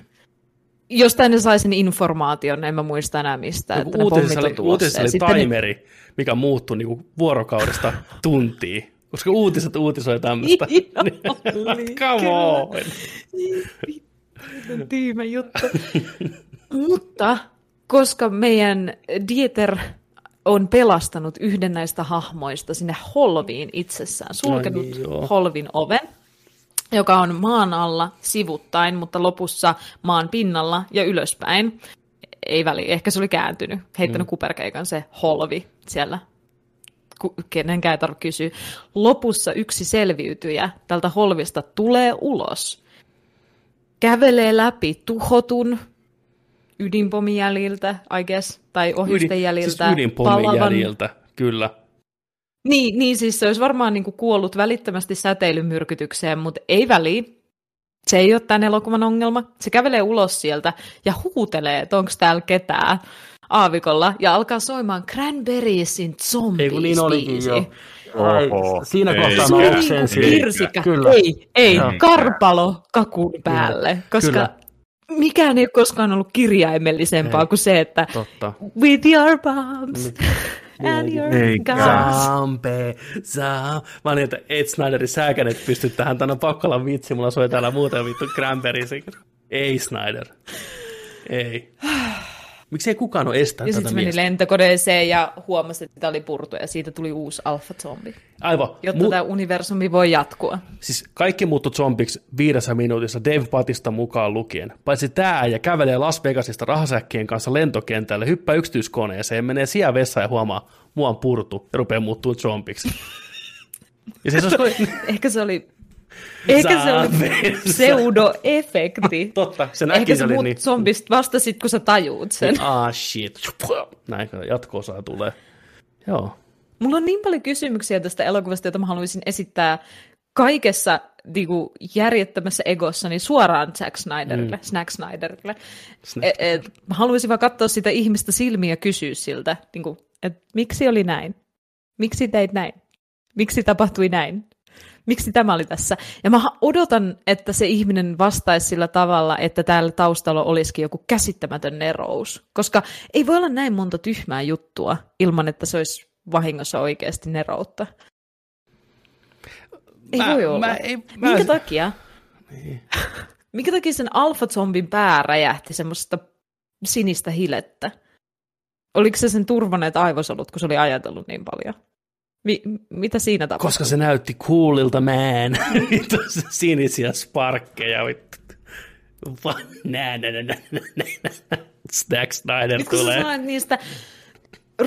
jostain ne sai sen informaation, en mä muista enää mistään, että uutisessa oli, uutisessa oli timeri, ne... mikä muuttui niinku vuorokaudesta tuntiin, koska uutiset uutisoi tämmöistä. Niin, come on! Tyhmä juttu. Mutta koska meidän Dieter on pelastanut yhden näistä hahmoista sinne holviin itsessään, sulkenut niin, holvin oven, joka on maan alla sivuttain, mutta lopussa maan pinnalla ja ylöspäin. Ei väli, ehkä se oli kääntynyt, heittänyt mm. kuperkeikan se holvi siellä. Kenenkään ei tarvitse kysyä. Lopussa yksi selviytyjä tältä holvista tulee ulos. Kävelee läpi tuhotun ydinpomin jäljiltä, I guess, tai ohjusten jäljiltä. Ydin, siis palavan... jäljiltä, kyllä. Niin, niin siis se olisi varmaan niin kuin kuollut välittömästi säteilymyrkytykseen, mutta ei väliä. Se ei ole tämän elokuvan ongelma. Se kävelee ulos sieltä ja huutelee, että onko täällä ketään. aavikolla ja alkaa soimaan Cranberriesin zombies Ei kun niin olikin jo. Oho, Siinä ei. kohtaa Se mä oli oksensin. niinku. Kyllä. Ei, ei, karpalo kakun päälle, koska Kyllä. mikään ei ole koskaan ollut kirjaimellisempaa Ei. kuin se, että Totta. with your bombs and your guns. Zampe, zam. Mä olin, että Ed Snyderin sääkänet pysty tähän, tänne on pakko olla vitsi, mulla soi täällä muuten vittu Cranberry. Ei Snyder. Ei. Miksi ei kukaan ole estänyt Ja tätä sitten meni miestä? lentokoneeseen ja huomasi, että tämä oli purtu ja siitä tuli uusi alfa zombi. Aivan. Jotta Mu- tämä universumi voi jatkua. Siis kaikki muuttui zombiksi viidessä minuutissa Dave Patista mukaan lukien. Paitsi tää ja kävelee Las Vegasista rahasäkkien kanssa lentokentälle, hyppää yksityiskoneeseen, menee sijaan vessaan ja huomaa, mua on purtu ja rupeaa muuttuu zombiksi. Ja siis olisi... Ehkä se oli, ehkä se Saa pseudoefekti. Totta, se Ehkä näki se oli niin. zombista vasta sit, kun sä tajuut sen. Ah shit. Näin jatko-osaa tulee. Joo. Mulla on niin paljon kysymyksiä tästä elokuvasta, joita mä haluaisin esittää kaikessa niinku, järjettömässä egossani suoraan Zack Snyderille, mm. Snack Snyderille. Snack. Et, et, mä haluaisin vaan katsoa sitä ihmistä silmiä ja kysyä siltä, niinku, että miksi oli näin? Miksi teit näin? Miksi tapahtui näin? Miksi tämä oli tässä? Ja mä odotan, että se ihminen vastaisi sillä tavalla, että täällä taustalla olisikin joku käsittämätön nerous. Koska ei voi olla näin monta tyhmää juttua ilman, että se olisi vahingossa oikeasti neroutta. Ei Mä- voi olla. mä ei- mä- Minkä takia? Niin. Minkä takia sen alfa-zombin pää räjähti semmoista sinistä hilettä? Oliko se sen turvaneet aivosolut, kun se oli ajatellut niin paljon? Mi- mitä siinä tapahtui? Koska se näytti coolilta, man. Sinisiä sparkkeja. Vittu. Va- Nä, nä, nä, nä, nä, nä. Snack Snyder Nyt kun sä tulee. niistä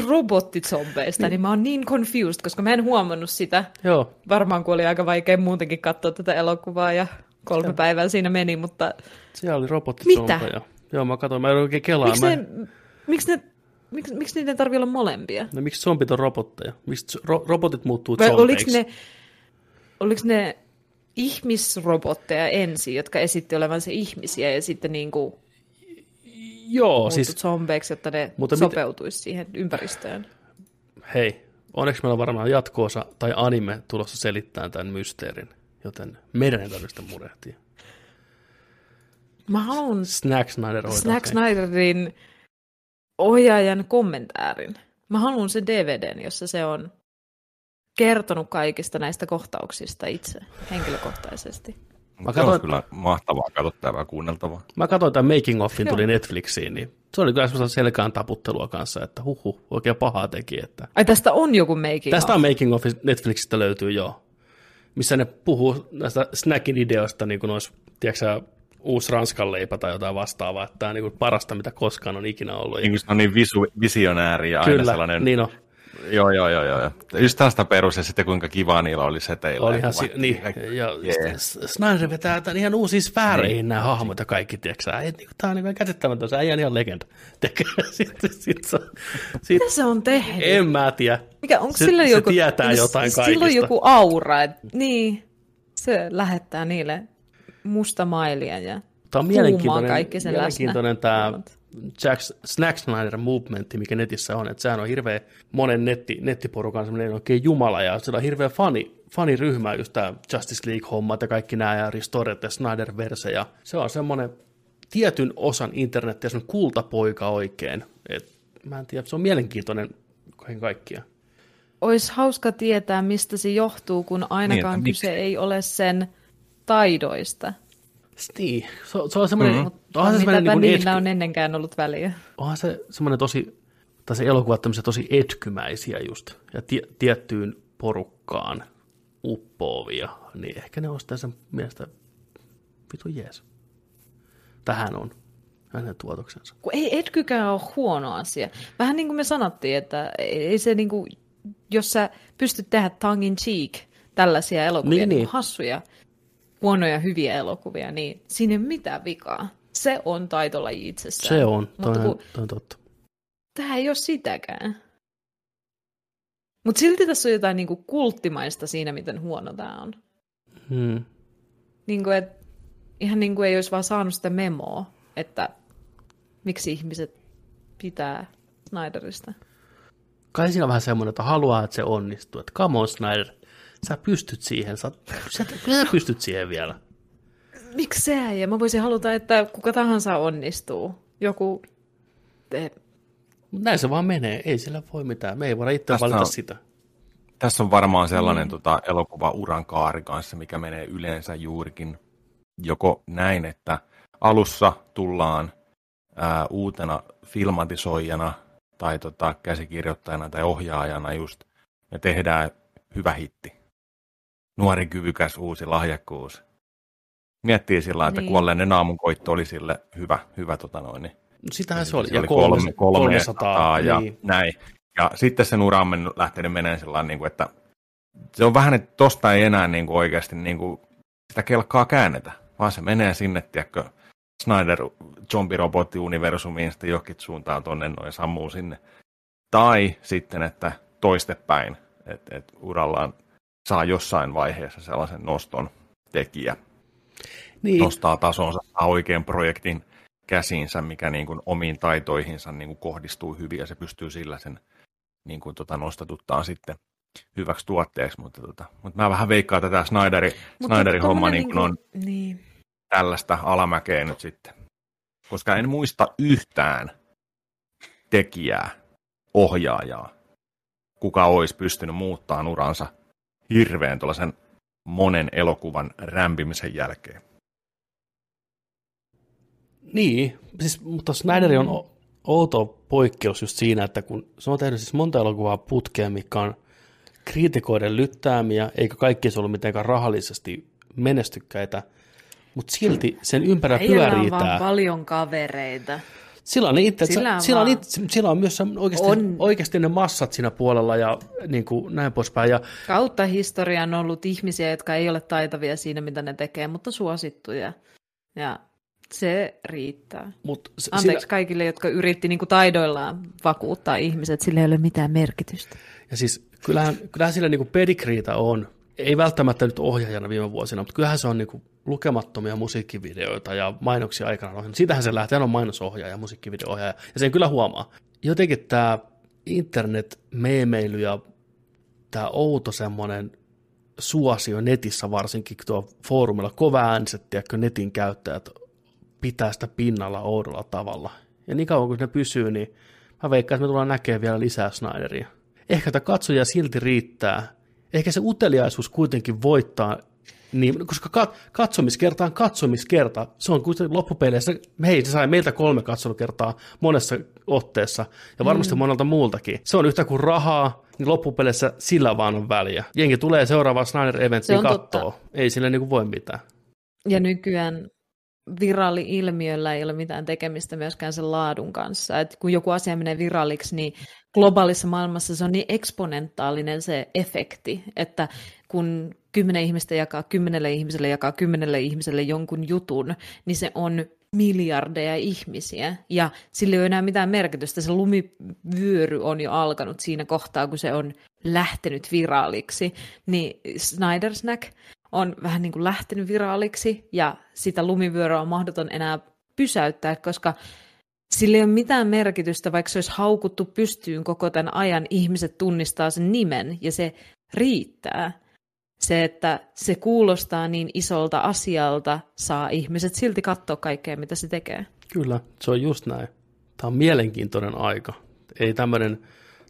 robottizombeista, niin mä oon niin confused, koska mä en huomannut sitä. Joo. Varmaan kun oli aika vaikea muutenkin katsoa tätä elokuvaa ja kolme päivää siinä meni, mutta Siellä oli robottizombeja. Mitä? Joo, mä katsoin, mä en oikein kelaa. miksi, Mä... ne, miksi, ne, miksi, miksi niiden tarvii olla molempia? No miksi zombit on robotteja? Miksi ro- robotit muuttuu Vai oliko zombeiksi? ne, oliko ne ihmisrobotteja ensin, jotka esitti olevansa ihmisiä ja sitten niin kuin Joo, siis zombeiksi, jotta ne Mutta mit- sopeutuisi siihen ympäristöön? hei, onneksi meillä on varmaan jatkoosa tai anime tulossa selittämään tämän mysteerin, joten meidän ei tarvitse murehtia. Mä haluan Snack Snyder Snack. Snyderin ohjaajan kommentaarin. Mä haluan sen DVDn, jossa se on kertonut kaikista näistä kohtauksista itse, henkilökohtaisesti. Mä Se on katsoin- kyllä mahtavaa katsottavaa kuunneltavaa. Mä katsoin tämän Making Offin, tuli Joo. Netflixiin, niin se oli kyllä semmoista selkään taputtelua kanssa, että huhu, oikein pahaa teki. Että... Ai tästä on joku making Tästä of. on Making Off, Netflixistä löytyy jo, missä ne puhuu näistä snackin ideoista, niin kuin olisi, tiedätkö uusi ranskan leipä tai jotain vastaavaa, että tämä on niin kuin parasta, mitä koskaan on ikinä ollut. Niin kuin se on niin visu, visionääri ja aina Kyllä, sellainen... niin on. Joo, joo, joo, joo. Just tästä perus ja sitten kuinka kiva niillä oli seteillä. Olihan si- niin, ja Yeah. Snyder vetää tämän ihan uusiin sfääreihin niin. nämä hahmot ja kaikki, tiedätkö sä? Et, niin, tämä on niin käsittämätön, se äijä on ihan legenda. Sitten sit, sit, sit, Mitä se on tehnyt? en mä tiedä. Mikä, onko se, sillä se joku, tietää jotain Sillä on kaikista. joku aura, että niin, se lähettää niille musta mailia ja Tämä on mielenkiintoinen, kaikki sen mielenkiintoinen läsnä. tämä Jack, Snack Snyder movementti, mikä netissä on. Että sehän on hirveä monen netti, nettiporukan semmoinen oikein jumala, ja sillä on hirveä fani, faniryhmä, just tämä Justice League-hommat ja kaikki nämä, ja Restored ja Snyder-verse, ja se on semmoinen tietyn osan internettiä, semmoinen kultapoika oikein. Et, mä en tiedä, se on mielenkiintoinen kaiken kaikkiaan. Olisi hauska tietää, mistä se johtuu, kun ainakaan Niin, kyse ei ole sen taidoista. Niin, se, on- se on semmoinen, mm-hmm. Onhan se semmoinen niin niillä etky, on ennenkään ollut väliä. onhan se semmoinen tosi, tai se elokuva tämmöisiä tosi etkymäisiä just, ja tie, tiettyyn porukkaan uppoavia, niin ehkä ne on sitten sen mielestä vitu jees. Tähän on hänen tuotoksensa. Kun ei etkykään ole huono asia. Vähän niin kuin me sanottiin, että ei se niin kuin, jos sä pystyt tehdä tongue in cheek tällaisia elokuvia, niin, niin. niin. hassuja, huonoja, hyviä elokuvia, niin siinä ei ole mitään vikaa. Se on taitolaji itsessään. Se on, toi, Mutta kun toi on totta. tämä ei ole sitäkään. Mutta silti tässä on jotain niin kuin kulttimaista siinä, miten huono tämä on. Hmm. Niin kuin, et, ihan niin kuin ei olisi vaan saanut sitä memoa, että miksi ihmiset pitää Snyderista. Kai siinä on vähän semmoinen, että haluaa, että se onnistuu. Että come on Snyder, sä pystyt siihen. Sä, sä, sä pystyt siihen vielä. Miksi se Ja mä voisin haluta, että kuka tahansa onnistuu. Joku... Te... Mut näin se vaan menee. Ei sillä voi mitään. Me ei voida itse Tästä valita on- sitä. Tässä on varmaan sellainen mm. tota, elokuva uran kaari kanssa, mikä menee yleensä juurikin joko näin, että alussa tullaan ää, uutena filmatisoijana tai tota, käsikirjoittajana tai ohjaajana just, ja tehdään hyvä hitti. Nuori, kyvykäs, uusi lahjakkuus. Miettii sillä että Niin. kuolleinen aamunkoitto oli sille hyvä, hyvä tota noin, niin No sitähän se oli. Ja kolme, kolme, 300. 300 ja niin. näin. Ja sitten sen ura on lähtenyt menemään sellainen, niin että se on vähän, että tosta ei enää niin kuin oikeasti niin kuin, sitä kelkkaa käännetä, vaan se menee sinne, tiedätkö, Snyder zombirobotti-universumiin sitten johonkin suuntaan tonne noin sammuu sinne. Tai sitten, että toistepäin, että et urallaan saa jossain vaiheessa sellaisen noston tekijä, Niin. nostaa tasonsa, saa oikean projektin käsiinsä, mikä niin kuin omiin taitoihinsa niin kuin kohdistuu hyvin ja se pystyy sillä sen niin kuin tota nostatuttaan sitten hyväksi tuotteeksi, mutta, tota, mutta mä vähän veikkaan tätä Snyderi, Snyderin homma niin kuin on Niin. tällaista alamäkeä nyt sitten. Koska en muista yhtään tekijää, ohjaajaa, kuka olisi pystynyt muuttamaan uransa hirveän tuollaisen monen elokuvan rämpimisen jälkeen. Niin, siis, mutta Snyder on outo poikkeus just siinä, että kun se on tehnyt siis monta elokuvaa putkeen, mikä on kriitikoiden lyttäämiä, eikä kaikki se ollut mitenkään rahallisesti menestykkäitä, mutta silti sen ympärillä Äijällä on pyörii vaan paljon kavereita. Sillä on, itse, Sillä on sillä, on, itse, sillä on myös se oikeasti, On. oikeasti ne massat siinä puolella ja niin kuin näin poispäin. Ja Kautta historian on ollut ihmisiä, jotka ei ole taitavia siinä, mitä ne tekee, mutta suosittuja. Ja se riittää. Mut s- Anteeksi sillä, kaikille, jotka yritti niin kuin taidoillaan vakuuttaa ihmiset, sillä ei ole mitään merkitystä. ja siis kyllähän, kyllähän sillä niin pedigreitä on, ei välttämättä nyt ohjaajana viime vuosina, mutta kyllähän se on niin kuin lukemattomia musiikkivideoita ja mainoksia aikana ohjannut. Siitähän se lähtee, hän on mainosohjaaja, musiikkivideoohjaaja, ja sen kyllä huomaa. Jotenkin tämä internet-meemeily ja tämä outo semmoinen suosio netissä varsinkin tuo foorumilla, kova ääniset, tiedätkö, netin käyttäjät pitää sitä pinnalla oudolla tavalla. Ja niin kauan kuin ne pysyy, niin mä veikkaan, että me tullaan näkemään vielä lisää Snyderia. Ehkä tätä katsoja silti riittää. Ehkä se uteliaisuus kuitenkin voittaa, niin, koska kat- katsomiskerta on katsomiskerta. Se on kuitenkin loppupeleissä, hei, se sai meiltä kolme katselukertaa monessa otteessa, ja varmasti mm. monelta muultakin. Se on yhtä kuin rahaa, niin loppupeleissä sillä vaan on väliä. Jengi tulee seuraavaan Snyder Se Eventiin on totta. kattoo. Ei sillä niinku voi mitään. Ja nykyään viraali-ilmiöllä ei ole mitään tekemistä myöskään sen laadun kanssa. Et kun joku asia menee viralliksi, niin globaalissa maailmassa se on niin eksponentaalinen se efekti, että kun kymmenen ihmistä jakaa kymmenelle ihmiselle, jakaa kymmenelle ihmiselle jonkun jutun, niin se on miljardeja ihmisiä, ja sillä ei ole enää mitään merkitystä. Se lumivyöry on jo alkanut siinä kohtaa, kun se on lähtenyt viraaliksi. Niin Snyder Snack on vähän niin kuin lähtenyt viraaliksi, ja sitä lumivyöryä on mahdoton enää pysäyttää, koska sillä ei ole mitään merkitystä, vaikka se olisi haukuttu pystyyn koko tämän ajan, ihmiset tunnistaa sen nimen, ja se riittää. Se, että se kuulostaa niin isolta asialta, saa ihmiset silti katsoa kaikkea, mitä se tekee. Kyllä, se on just näin. Tämä on mielenkiintoinen aika. Ei tämmöinen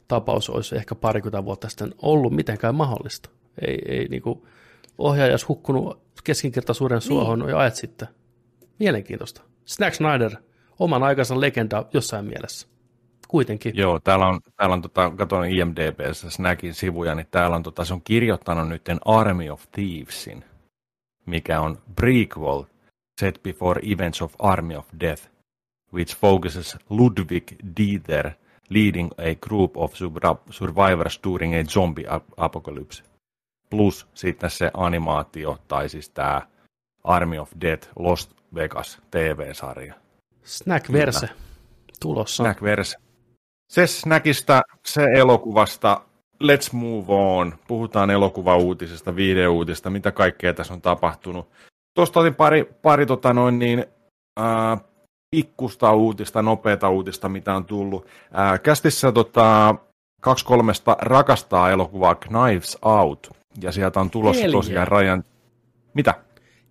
tapaus olisi ehkä parikymmentä vuotta sitten ollut mitenkään mahdollista. Ei, ei niin kuin ohjaaja olisi hukkunut keskinkertaisuuden suohon niin. jo ajat sitten. Mielenkiintoista. Snack Snyder, oman aikansa legenda jossain mielessä. Kuitenkin. Joo, täällä on, täällä on tota, katon IMDBssä Snackin sivuja, niin täällä on, tota, se on kirjoittanut nyt Army of Thievesin, mikä on prequel set before events of Army of Death, which focuses Ludwig Dieter leading a group of sur- survivors during a zombie ap- apocalypse. Plus sitten se animaatio, tai siis tämä Army of Death Lost Vegas TV-sarja. Snack Verse tulossa. Snackverse. Se Snackista, se elokuvasta, let's move on. Puhutaan elokuvauutisesta, videouutisesta, mitä kaikkea tässä on tapahtunut. Tuosta otin pari, pari tota noin niin, ää, pikkusta uutista, nopeata uutista, mitä on tullut. Ää, kästissä tota, kaksi kolmesta rakastaa elokuvaa Knives Out, ja sieltä on tulossa Neljä. tosiaan Rajan... Mitä?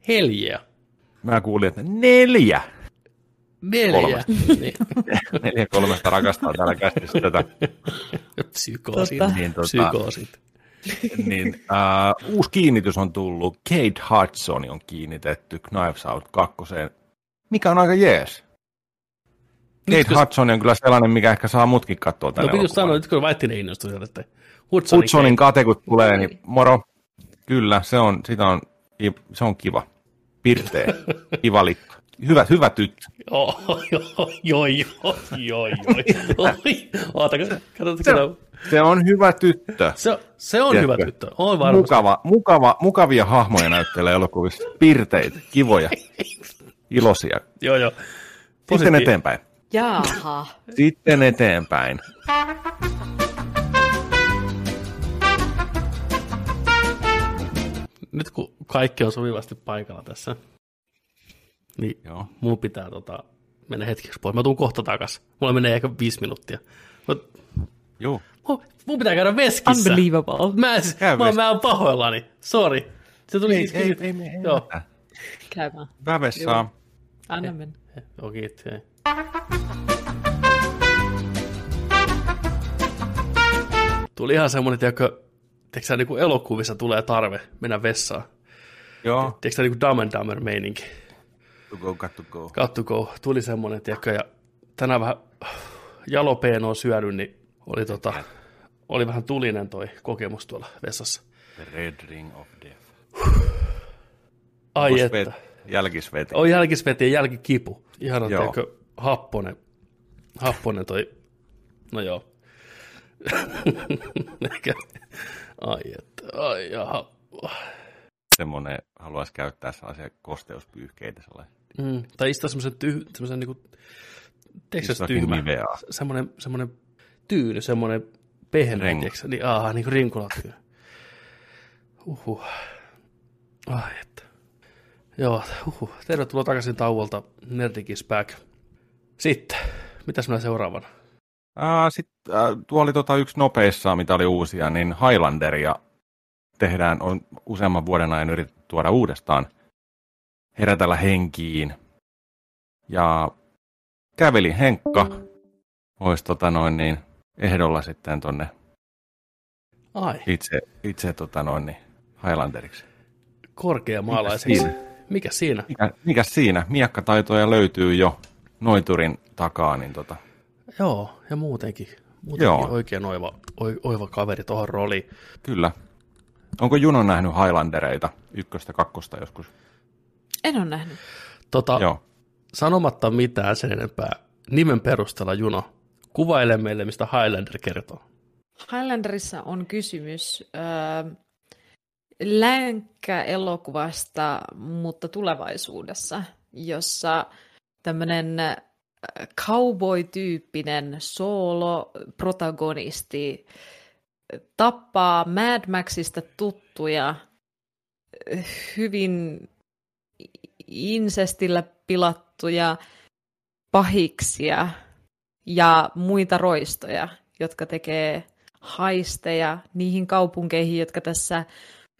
Heljeä. Mä kuulin, että neljä! Neljä. Kolme. Niin. Neljä kolmesta rakastaa täällä kästissä tätä. Psykoosit. Totta. Niin, tota, Psykoosit. niin, ää, uusi kiinnitys on tullut. Kate Hudson on kiinnitetty Knives Out kakkoseen, mikä on aika jees. Kate Nyt Hudson on kyllä sellainen, mikä ehkä saa mutkin katsoa No tänne piti just elokuvaan. sanoa, nyt kun Vaittinen innostui sieltä, että Hudsonin, Hudsonin kate, kun tulee, niin moro. Kyllä, se on, sitä on, se on kiva. Pirteä, kiva likka. Hyvä, hyvä tyttö. Joo, joo, joo, joo, joo, joo. Se, katsotaan. se on hyvä tyttö. Se, se on Tiedätkö? hyvä tyttö, on varmasti. Mukava, mukava, mukavia hahmoja näyttelee elokuvissa. Pirteitä, kivoja, iloisia. Joo, joo. Sitten eteenpäin. Jaaha. Sitten eteenpäin. Nyt kun kaikki on sopivasti paikalla tässä, niin Joo. mun pitää tota, mennä hetkeksi pois. Mä tuun kohta takas. Mulla menee ehkä viisi minuuttia. Mut, Joo. mun, mun pitää käydä veskissä. Unbelievable. Mä, en- Käy mä, mä oon pahoillani. Sori. Se tuli Ei, siis ei, ei, ei, ei Joo. Käy vaan. Vävessä. Anna mennä. Joo, kiitos. Hei. Tuli ihan semmoinen, tiedätkö, tiedätkö niin kuin elokuvissa tulee tarve mennä vessaan. Joo. Tiedätkö niin kuin Dumb and Dumber meininki. To go, got to go. Kattuko, tuli semmoinen, tiedätkö, ja tänään vähän jalopeenoa syödyn, niin oli, tota, oli vähän tulinen toi kokemus tuolla vessassa. The red ring of death. Ai että. vet- Jälkisveti. On jälkisveti ja jälkikipu. Ihan tiedätkö, happonen, happonen toi, no joo. Ehkä, ai että, ai jaha. Semmoinen haluaisi käyttää sellaisia kosteuspyyhkeitä. Sellaisia. Mm, tai istua semmoisen tyh, semmoisen niinku, Istua se tyhmä, semmoinen, semmoinen tyyny, semmoinen pehmeä, tiedätkö, niin, aa, niin kuin rinkulatyyny. Uhuh. Ai että. Joo, uhuh. Tervetuloa takaisin tauolta. Nerdikis back. Sitten, mitäs meillä seuraavana? Sitten äh, tuo oli tota yksi nopeissa, mitä oli uusia, niin Highlanderia tehdään, on useamman vuoden ajan yritetty tuoda uudestaan, herätellä henkiin. Ja käveli Henkka olisi tota noin niin, ehdolla sitten tonne Ai, itse, itse tota noin niin, Highlanderiksi. korkeamaalaiseksi. Mikäs Mikä siinä? Mikä, mikä siinä? Miakkataitoja löytyy jo noiturin takaa, niin tota, Joo, ja muutenkin. Muutenkin Joo. oikein oiva, oi- oiva kaveri tuohon rooliin. kyllä. Onko Juno nähnyt Highlandereita ykköstä, kakkosta joskus? En ole nähnyt. Tota, Joo. sanomatta mitään sen enempää, nimen perusteella Juno, kuvaile meille, mistä Highlander kertoo. Highlanderissa on kysymys ö, länkkä-elokuvasta, mutta tulevaisuudessa, jossa tämmöinen cowboy-tyyppinen solo-protagonisti tappaa Mad Maxista tuttuja hyvin insestillä pilattuja pahiksia ja muita roistoja, jotka tekee haisteja niihin kaupunkeihin, jotka tässä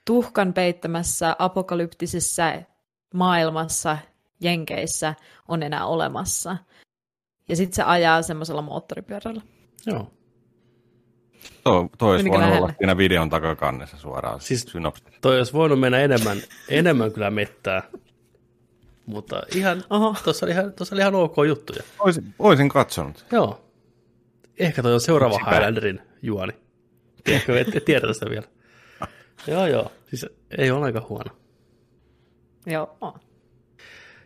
tuhkan peittämässä apokalyptisessa maailmassa Jenkeissä on enää olemassa. Ja sitten se ajaa semmoisella moottoripyörällä. Joo. Tuo, toi olisi voinut olla lähelle? siinä videon takakannessa suoraan. Siis- synopsi. Toi olisi voinut mennä enemmän, enemmän kyllä mettää. Mutta ihan, Oho. tuossa oli ihan, tuossa oli ihan ok juttuja. Oisin, oisin katsonut. Joo. Ehkä toi on seuraava Yksipä. Highlanderin juoni. Tiedätkö, et, et tiedä sitä vielä. joo, joo. Siis ei ole aika huono. Joo.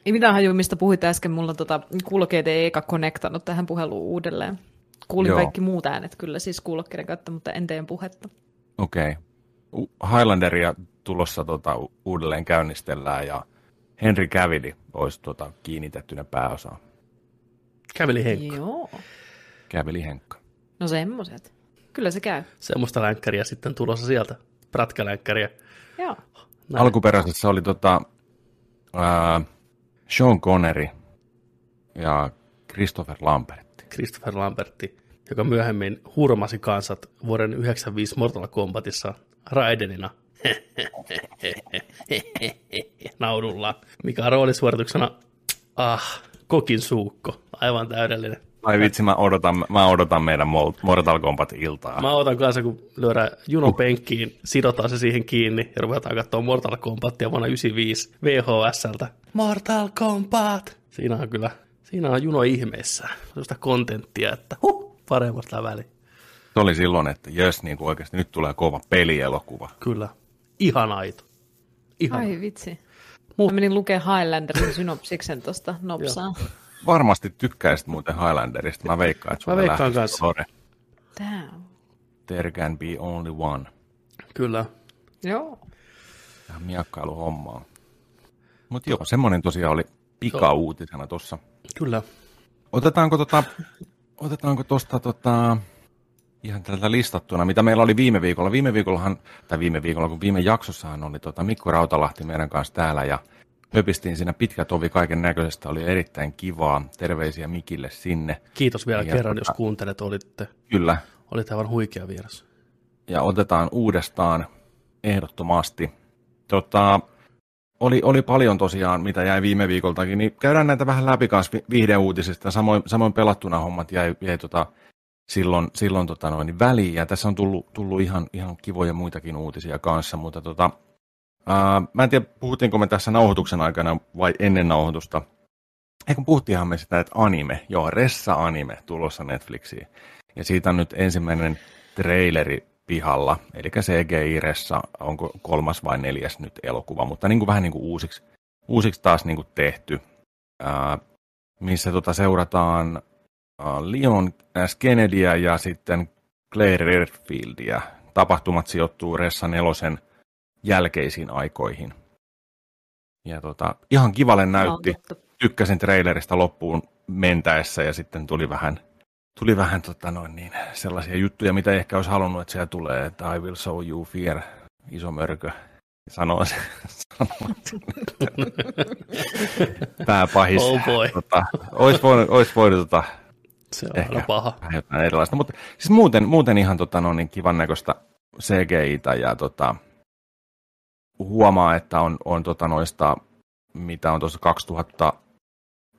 Ei mitään hajua, mistä puhuit äsken. Mulla tota, kuulokkeet ei eka connectannut tähän puheluun uudelleen. Kuulin Joo. kaikki muut äänet kyllä, siis kuulokkeiden kautta, mutta en teidän puhetta. Okei. Okay. Highlanderia tulossa tota, uudelleen käynnistellään ja Henry Cavill olisi tota, kiinnitettynä pääosaan. Käveli Henkka. Joo. Käveli Henkka. No semmoset. Kyllä se käy. Semmoista länkkäriä sitten tulossa sieltä. Prätkälänkkäriä. Joo. Näin. Alkuperäisessä oli tota, ää, Sean Connery, ja Christopher Lambertti. Christopher Lambertti, joka myöhemmin hurmasi kansat vuoden 95 Mortal Kombatissa Raidenina naudulla, mikä on roolisuorituksena ah, kokin suukko, aivan täydellinen. Ai vitsi, mä odotan, mä odotan meidän Mortal Kombat-iltaa. Mä otan kanssa, kun lyödään junon penkkiin, sidotaan se siihen kiinni ja ruvetaan katsoa Mortal Kombatia vuonna 95 VHSltä. Mortal Kombat! Siinä on kyllä, siinä on juno ihmeessä. Sellaista kontenttia, että huh, paremmasta väli. Se oli silloin, että jes, niin kuin oikeasti nyt tulee kova pelielokuva. Kyllä. Ihan aito. Ihan. Ai vitsi. Mut... Mä menin lukemaan Highlanderin synopsiksen tuosta nopsaan. Varmasti tykkäisit muuten Highlanderista. Mä veikkaan, että Mä veikkaan kanssa. Damn. There can be only one. Kyllä. Joo. Tähän miakkailuhommaan. Mutta joo, semmoinen tosiaan oli pika-uutisena tuossa. Kyllä. Otetaanko tota, otetaanko tosta tota, ihan tältä listattuna, mitä meillä oli viime viikolla. Viime viikollahan, tai viime viikolla, kun viime jaksossahan oli tota Mikko Rautalahti meidän kanssa täällä ja höpistiin siinä pitkä tovi kaiken näköisestä, oli erittäin kivaa. Terveisiä Mikille sinne. Kiitos vielä ja kerran, tota, jos kuuntelet, olitte. Kyllä. Olit aivan huikea vieras. Ja otetaan uudestaan ehdottomasti. Tota, oli, oli paljon tosiaan, mitä jäi viime viikoltakin, niin käydään näitä vähän läpi kanssa viihdeuutisista. Samoin, samoin pelattuna hommat jäi, jäi tota, silloin, silloin tota noin, väliin. Ja tässä on tullut, tullut ihan, ihan kivoja muitakin uutisia kanssa, mutta tota, ää, mä en tiedä, puhuttiinko me tässä nauhoituksen aikana vai ennen nauhoitusta. Eikö puhuttiinhan me sitä, että anime, joo, Ressa-anime tulossa Netflixiin. Ja siitä on nyt ensimmäinen traileri pihalla, eli CGI-ressa, onko kolmas vai neljäs nyt elokuva, mutta niin kuin vähän niin kuin uusiksi, uusiksi taas niin kuin tehty, ää, missä tota seurataan Leon S. Kennedyä ja sitten Claire Redfieldia. Tapahtumat sijoittuu Ressa nelosen jälkeisiin aikoihin. Ja tota, ihan kivalle näytti. Tykkäsin trailerista loppuun mentäessä ja sitten tuli vähän, tuli vähän tota noin niin, sellaisia juttuja, mitä ehkä olisi halunnut, että siellä tulee, että I will show you fear, iso mörkö. Sanoo se, sanoo pääpahis. Oh boy. Tota, olisi voinut, olisi voinut tota, se on Ehkä paha. jotain erilaista, mutta siis muuten, muuten ihan tota, no, niin kivan näköistä CGI-tä ja tota, huomaa, että on, on tota, noista, mitä on tuossa 2000,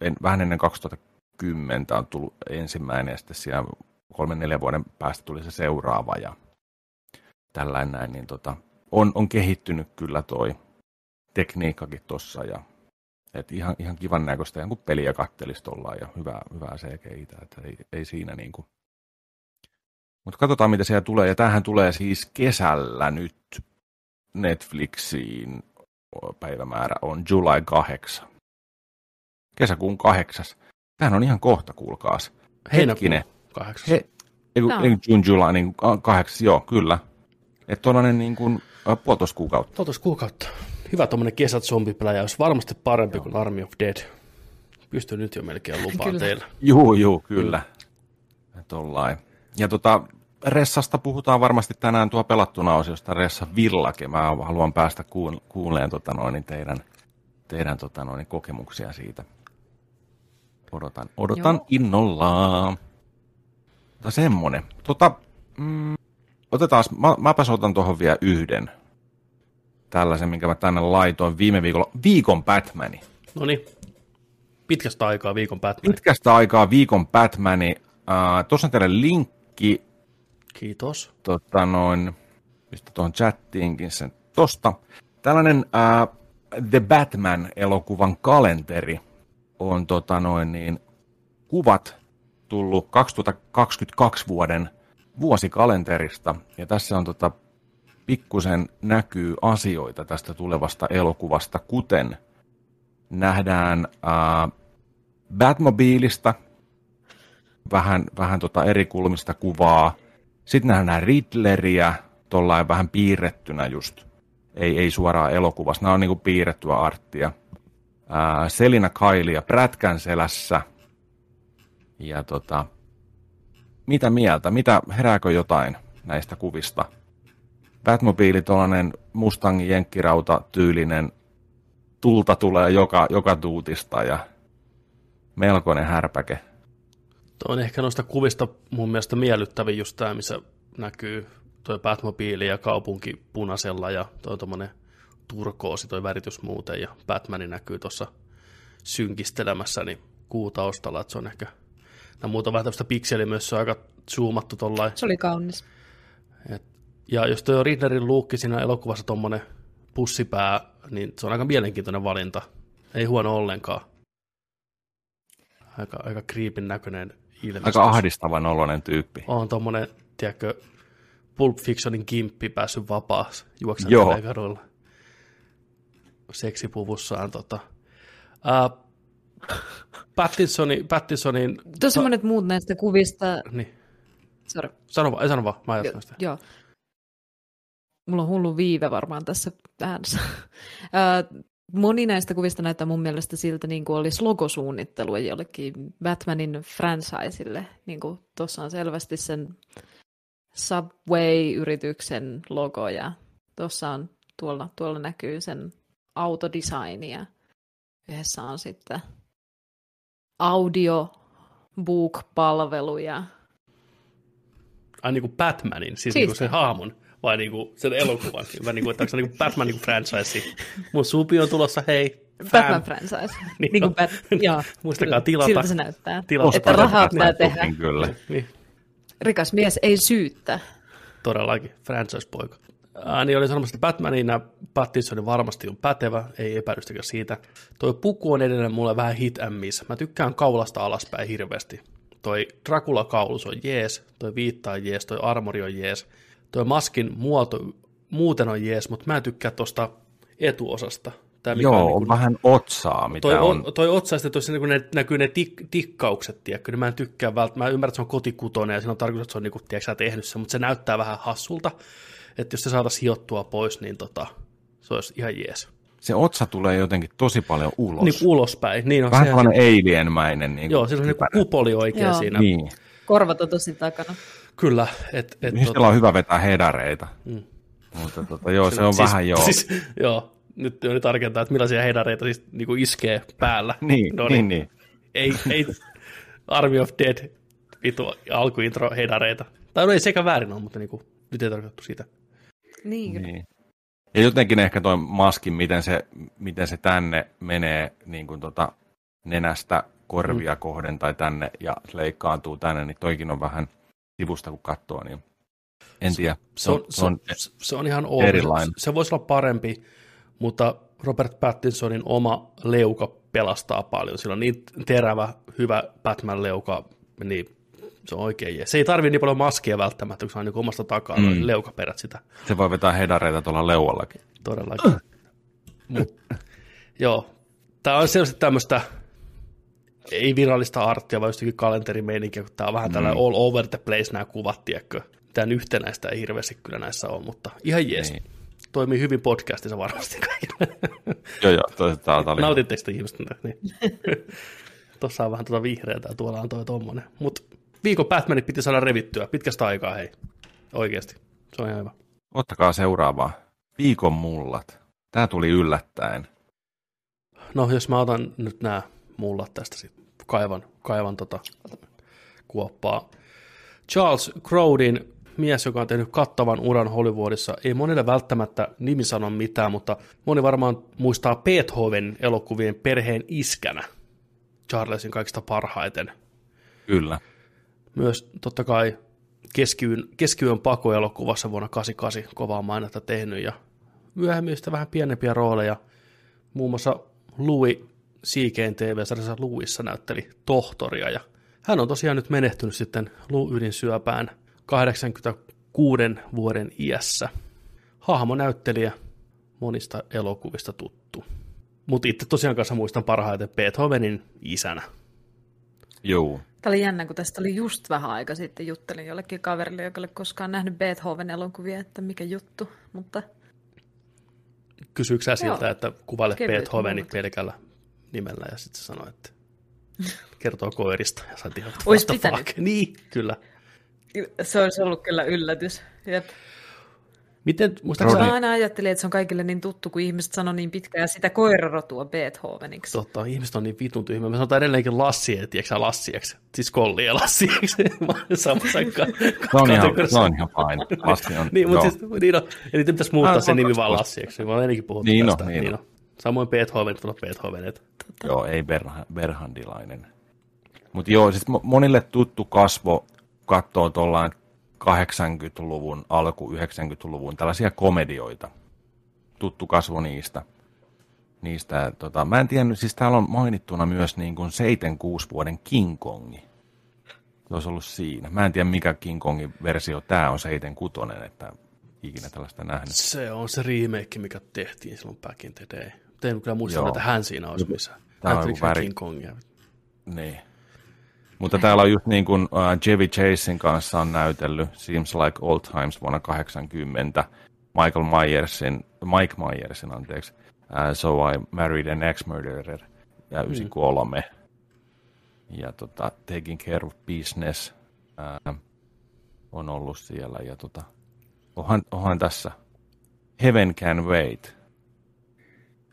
en, vähän ennen 2010 on tullut ensimmäinen ja sitten siellä kolmen neljän vuoden päästä tuli se seuraava ja tällainen näin, niin tota, on, on kehittynyt kyllä toi tekniikkakin tuossa ja et ihan, ihan kivan näköistä, kun peliä kattelisi ollaan ja hyvää, hyvää cgi että ei, ei siinä niin kuin. Mutta katsotaan, mitä siellä tulee. Ja tämähän tulee siis kesällä nyt Netflixiin. Päivämäärä on July 8. Kesäkuun 8. Tämähän on ihan kohta, kuulkaas. Hetkinen. 8. He, ei, ei, June, July, niin 8, joo, kyllä. Että tuollainen niin kuin, puolitoista kuukautta. Puolitoista kuukautta hyvä tuommoinen kesät zombipelä olisi varmasti parempi Joo. kuin Army of Dead. Pystyn nyt jo melkein lupaan teille. Juu, juu, kyllä. Tollain. Ja tota, Ressasta puhutaan varmasti tänään tuo pelattuna osiosta Ressa Villake. Mä haluan päästä kuuleen tota noin, teidän, teidän tota noin, kokemuksia siitä. Odotan, odotan Joo. innolla. Mutta semmonen. Tota, mm, otetaan, mä, mäpäs otan tuohon vielä yhden tällaisen, minkä mä tänne laitoin viime viikolla. Viikon Batmani. No niin. Pitkästä aikaa viikon Batmani. Pitkästä aikaa viikon Batmani. Uh, Tuossa on teille linkki. Kiitos. Tota noin, pistä tuohon chattiinkin sen tosta. Tällainen uh, The Batman-elokuvan kalenteri on tota noin niin, kuvat tullut 2022 vuoden vuosikalenterista. Ja tässä on tota pikkusen näkyy asioita tästä tulevasta elokuvasta, kuten nähdään äh, Batmobiilista vähän, vähän tota eri kulmista kuvaa. Sitten nähdään Riddleriä tuollain vähän piirrettynä just. Ei, ei suoraan elokuvassa, nämä on niinku piirrettyä arttia. Äh, Selina Kailia prätkän selässä. Ja tota, mitä mieltä, mitä herääkö jotain näistä kuvista? Batmobiili, tuollainen Mustangin jenkkirauta tyylinen, tulta tulee joka, joka tuutista ja melkoinen härpäke. Tuo on ehkä noista kuvista mun mielestä miellyttävin just tämä, missä näkyy toi Batmobile ja kaupunki punaisella ja toi tommonen turkoosi toi väritys muuten ja Batmani näkyy tuossa synkistelemässä niin kuu taustalla, että se on ehkä nämä muuta vähän tämmöistä pikseliä myös, se on aika zoomattu tollain. Se oli kaunis. Et, ja jos toi on Riddlerin luukki siinä elokuvassa tommonen pussipää, niin se on aika mielenkiintoinen valinta. Ei huono ollenkaan. Aika, aika creepin näköinen ilmestys. Aika ahdistavan oloinen tyyppi. On tommonen, tiedätkö, Pulp Fictionin kimppi päässyt vapaas juoksemaan kadulla. Seksipuvussaan tota. Uh, Pattinsoni, Pattinsonin... Tosi monet muut näistä kuvista... Niin. Sorry. Sano vaan, ei sano vaan, mä jatkan sitä. Joo. Mulla on hullu viive varmaan tässä äänessä. Moni näistä kuvista näyttää mun mielestä siltä, niin kuin olisi logosuunnittelua jollekin Batmanin franchiseille. Niin kuin tuossa on selvästi sen Subway-yrityksen logo ja tuossa on, tuolla, tuolla näkyy sen autodesigni ja yhdessä on sitten audiobook-palvelu ja Ai niin kuin Batmanin, siis, Siis niin kuin sen hahmon, vai niin kuin sen elokuvan? Vai niin kuin, että onko se niin kuin Batman niin kuin franchise? Mun supi on tulossa, hei, Batman fan. franchise. Niin niin on. kuin Bat, joo, Muistakaa tilata. Siltä se näyttää. Tilata. Että rahaa pitää tehdä. Pukin Kyllä. Niin, Rikas mies ei syyttä. todellakin, franchise-poika. Ää, niin oli sanomassa, että Batmanin ja Pattinson varmasti on pätevä, ei epäilystäkään siitä. Toi puku on edelleen mulle vähän hit and miss. Mä tykkään kaulasta alaspäin hirveästi. Toi Dracula-kaulus on jees, toi viitta on jees, toi armori on jees. Toi maskin muoto muuten on jees, mutta mä en tykkää tosta etuosasta. Tää, mikä Joo, on on, niin kuin- vähän otsaa, mitä Toi, on. toi otsa, sitten tuossa niin ne, näkyy ne tik, tikkaukset, tiedätkö, niin mä en tykkää välttämättä, mä ymmärrän, että se on kotikutonen ja siinä on tarkoitus, että se on niin kuin, tiedätkö, sä tehnyt sen, mutta se näyttää vähän hassulta, että jos se saataisiin hiottua pois, niin tota, se olisi ihan jees. Se otsa tulee jotenkin tosi paljon ulos. Niin ulospäin, niin on vähän se, sellainen alien-mäinen. Niin joo, siinä on niin kuin kupoli oikein Joo. siinä. Niin. Korvat on tosi takana. Kyllä, että et, Niin tota, on hyvä vetää hedareita. Mm. Mutta tota, joo, se on siis, vähän joo. Siis, joo, nyt on tarkentaa, että millaisia heidareita siis niin kuin iskee päällä. Niin, No niin, niin. Ei, ei Army of Dead vitu alkuintro heidareita. Tai no ei sekä väärin ole, mutta niinku, nyt ei tarkoitettu siitä. Niin, kyllä. niin. Ja jotenkin ehkä toi maskin, miten se, miten se tänne menee niin kuin tota, nenästä korvia mm. kohden tai tänne ja leikkaantuu tänne, niin toikin on vähän sivusta kun katsoo, niin en tiedä. Se on, se on, se on ihan ok. erilainen. Se, se voisi olla parempi, mutta Robert Pattinsonin oma leuka pelastaa paljon. Sillä on niin terävä, hyvä Batman-leuka, niin se on oikein. Se ei tarvitse niin paljon maskia välttämättä, kun se on niin omasta takaa mm. noin leukaperät sitä. Se voi vetää hedareita tuolla leuallakin. Todellakin. Mut, joo, tämä on selvästi tämmöistä ei virallista arttia, vaan jostakin kalenterimeininkiä, kun tämä on vähän mm. tällainen all over the place nämä kuvat, tiedätkö. Tämän yhtenäistä ei hirveästi kyllä näissä ole, mutta ihan jees. Niin. Toimii hyvin podcastissa varmasti kaikille. Joo, joo, toi, tää, tää oli... Nautitteko te ihmiset? Niin. Tuossa on vähän tuota vihreätä ja tuolla on toi tommonen. Mutta viikon Batmanit piti saada revittyä pitkästä aikaa, hei. Oikeasti. Se on ihan hyvä. Ottakaa seuraavaa. Viikon mullat. Tää tuli yllättäen. No, jos mä otan nyt nämä mullat tästä sitten, kaivan, kaivan tota kuoppaa. Charles Grodin mies, joka on tehnyt kattavan uran Hollywoodissa. Ei monelle välttämättä nimi sano mitään, mutta moni varmaan muistaa Beethoven elokuvien perheen iskänä. Charlesin kaikista parhaiten. Kyllä. Myös totta kai Keskiyön, Keskiyön pakoelokuvassa vuonna 88 kovaa mainetta tehnyt ja myöhemmin sitten vähän pienempiä rooleja. Muun muassa Louis C.K.n TV-sarjassa Louisissa näytteli tohtoria ja hän on tosiaan nyt menehtynyt sitten luuydinsyöpään 86 vuoden iässä. Hahmonäyttelijä monista elokuvista tuttu. Mutta itse tosiaan kanssa muistan parhaiten Beethovenin isänä. Joo. Tämä oli jännä, kun tästä oli just vähän aika sitten juttelin jollekin kaverille, joka ei koskaan nähnyt Beethoven elokuvia, että mikä juttu, mutta Kysyykö sä siltä, että kuvaile Kevyet Beethoveni mullat. pelkällä nimellä ja sitten se sanoi, että kertoo koirista ja sä tiedät, Ois pitänyt. fuck. Niin, kyllä. se olisi ollut kyllä yllätys. Jep. Miten, Mä aina ajattelin, että se on kaikille niin tuttu, kun ihmiset sanoo niin pitkään sitä koirarotua Beethoveniksi. Totta, ihmiset on niin vitun tyhmiä. Me sanotaan edelleenkin Lassi, tiedätkö Lassieksi? Siis Kolli ja Lassieksi. Samassa Se on ihan, se on ihan fine. Lassi on, Niin, mutta siis, niin on, eli te pitäisi muuttaa sen nimi vaan. Lassieksi. Mä olen ennenkin puhuttu Niin tästä. on, niin niin on. Samoin Beethoven, tulla Beethovenet. Joo, ei Berha, Berhandilainen. Mutta joo, siis mo- monille tuttu kasvo katsoo tuollain 80-luvun, alku 90-luvun tällaisia komedioita. Tuttu kasvo niistä. niistä tota, mä en tiennyt, siis täällä on mainittuna myös niin kuin 76 vuoden King Kongi. Se olisi ollut siinä. Mä en tiedä, mikä King Kongin versio tämä on 76, että ikinä tällaista nähnyt. Se on se remake, mikä tehtiin silloin back in the day. En kyllä muista, Joo. että hän siinä olisi missään. Tää on joku väri- King Kongia. Niin. Mutta täällä on just niin kuin uh, Chevy Chasein kanssa on näytellyt Seems Like Old Times vuonna 80, Michael Myersin, Mike Myersin, anteeksi, uh, So I Married an Ex-Murderer ja 93. Ja tota, Taking Care of Business uh, on ollut siellä. Ja tota, onhan, onhan tässä Heaven Can Wait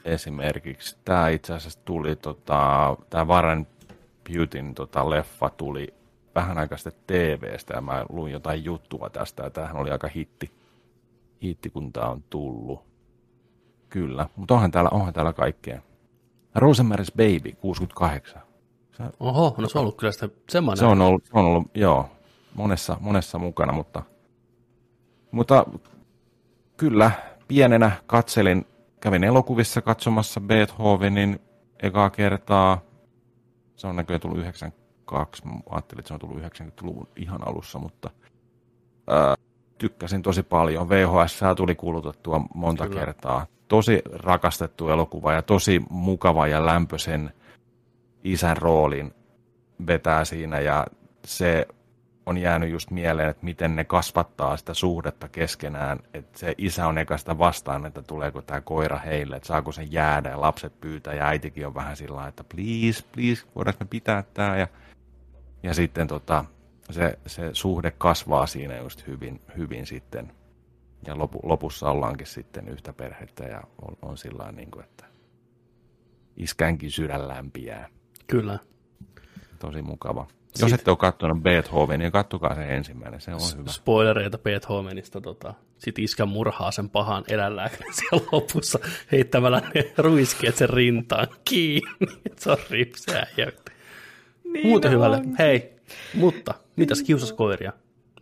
esimerkiksi. Tämä itse asiassa tuli, tota, tämä Warren Beautyn tota, leffa tuli vähän aikaa sitten TVstä ja mä luin jotain juttua tästä ja tämähän oli aika hitti, hitti kun tämä on tullut. Kyllä, mutta onhan täällä, onhan täällä kaikkea. Rosemary's Baby, 68. Se, Oho, no se on ollut kyllä sitä semmoinen. se on ollut, se on ollut joo, monessa, monessa mukana, mutta, mutta kyllä pienenä katselin, kävin elokuvissa katsomassa Beethovenin ekaa kertaa. Se on näköjään tullut 92, mä ajattelin, että se on tullut 90-luvun ihan alussa, mutta ää, tykkäsin tosi paljon. VHS tuli kulutettua monta Kyllä. Kertaa. Tosi rakastettu elokuva ja tosi mukava ja lämpöisen isän roolin vetää siinä ja se on jäänyt just mieleen, että miten ne kasvattaa sitä suhdetta keskenään, että se isä on eka sitä vastaan, että tuleeko tämä koira heille, että saako sen jäädä ja lapset pyytää ja äitikin on vähän sillä että please, please, voidaanko me pitää tämä ja, ja sitten tota, se, se suhde kasvaa siinä just hyvin, hyvin sitten ja lopu, lopussa ollaankin sitten yhtä perhettä ja on, on sillä niin kuin, että iskänkin sydän lämpiää. Kyllä. Tosi mukava. Sit- Jos ette ole katsonut Beethoven, niin kattokaa se ensimmäinen, se on hyvä. Spoilereita Beethovenista. Tota. Sitten iskä murhaa sen pahan eläinlääkärin siellä lopussa heittämällä ne ruiskeet sen rintaan kiinni. Se on ripseä. Ja... Niin Muuten on. hyvälle. Hei, mutta mitäs kiusaskoiria?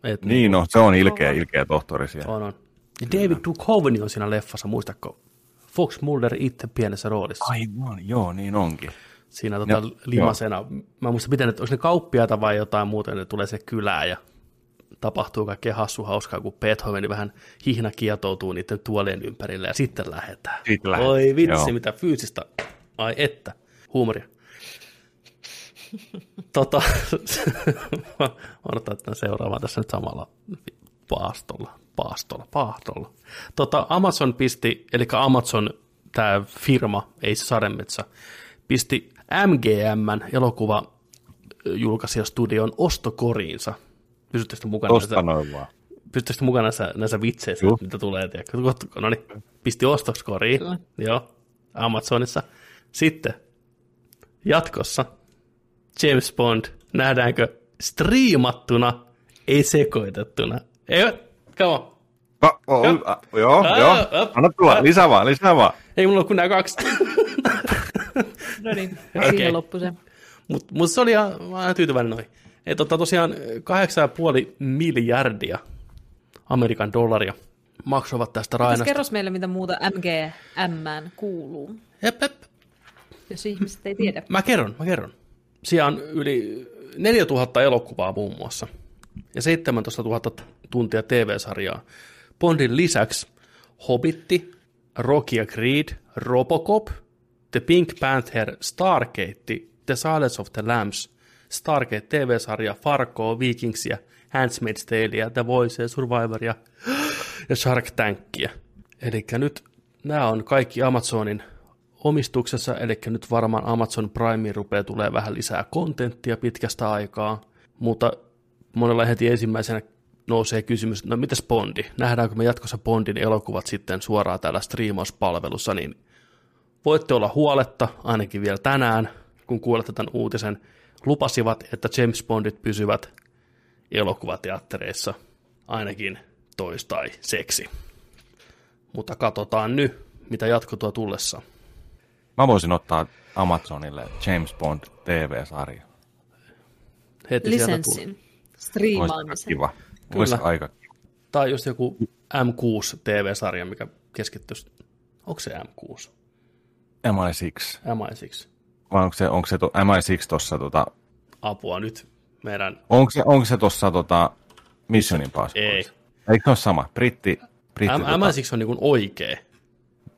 Et, Niin no, se on ilkeä, ilkeä tohtori siellä. On, on. Ja David Duchovny on siinä leffassa, muistatko? Fox Mulder itse pienessä roolissa. Aivan, joo, niin onkin. Siinä tota, Joo, limasena. Mä muistan, miten, että onko ne kauppiaita vai jotain muuta, ne tulee se kylään ja tapahtuu kaikkea hassu hauskaa, kun Beethoven vähän hihna kietoutuu niiden tuolien ympärille ja sitten lähdetään. Sitten lähdetään, Oi vitsi, joo. mitä fyysistä. Ai että, huumoria. tota, odotan, että seuraavaan tässä nyt samalla paastolla, paastolla, paastolla. Tota, Amazon pisti, eli Amazon, tämä firma, ei se Sademetsä, pisti MGMn elokuva julkaisijastudion ostokoriinsa. Pysyttekö mukana Tosta näissä, noin vaan. pysyttekö mukana näissä, näissä vitseissä, Juh. mitä tulee? Tiedätkö? No niin, pisti ostoskoriin. Kyllä. Joo, Amazonissa. Sitten jatkossa James Bond nähdäänkö striimattuna, ei sekoitettuna. Ei, come on. Pa- oh, Joo. joo, Anna tulla, lisää vaan, lisää vaan. Ei mulla ole kuin nämä kaksi. No niin, Okei. siinä loppui se. Mutta mut se oli ihan, mä tyytyväinen noin. Et tota, tosiaan 8,5 miljardia Amerikan dollaria maksavat tästä Mitäs Rainasta. kerros meille, mitä muuta MGM kuuluu, Jep, jep. jos ihmiset ei tiedä. Mä kerron, mä kerron. Siellä on yli 4000 elokuvaa muun muassa ja 17 000 tuntia TV-sarjaa. Bondin lisäksi Hobbitti, Rocky ja Creed, Robocop, The Pink Panther, Stargate, The Silence of the Lambs, Stargate TV-sarja, Fargo, Vikingsia, Handmaid's Tale, The Voice Survivoria ja Shark Tankia. Eli nyt nämä on kaikki Amazonin omistuksessa, eli nyt varmaan Amazon Prime rupeaa tulee vähän lisää kontenttia pitkästä aikaa, mutta monella heti ensimmäisenä nousee kysymys, no mitäs Bondi? Nähdäänkö me jatkossa Bondin elokuvat sitten suoraan täällä striimauspalvelussa, niin voitte olla huoletta, ainakin vielä tänään, kun kuulette tämän uutisen, lupasivat, että James Bondit pysyvät elokuvateattereissa ainakin toistai seksi. Mutta katsotaan nyt, mitä jatko tuo tullessa. Mä voisin ottaa Amazonille James Bond TV-sarja. Heti sieltä tulee. Lisenssin. Olisi Striimaamisen. kiva. Olisi Kyllä. aika Tai just joku M6 TV-sarja, mikä keskittyisi, onko se M6? MI6. MI6. Vai onko se, onko se to, MI6 tuossa, tota, Apua nyt meidän, onko se, onko se tuossa tota, Mission Impossible? ei. Eikö se ole sama? Britti, britti M- tota, MI6 on niin oikea,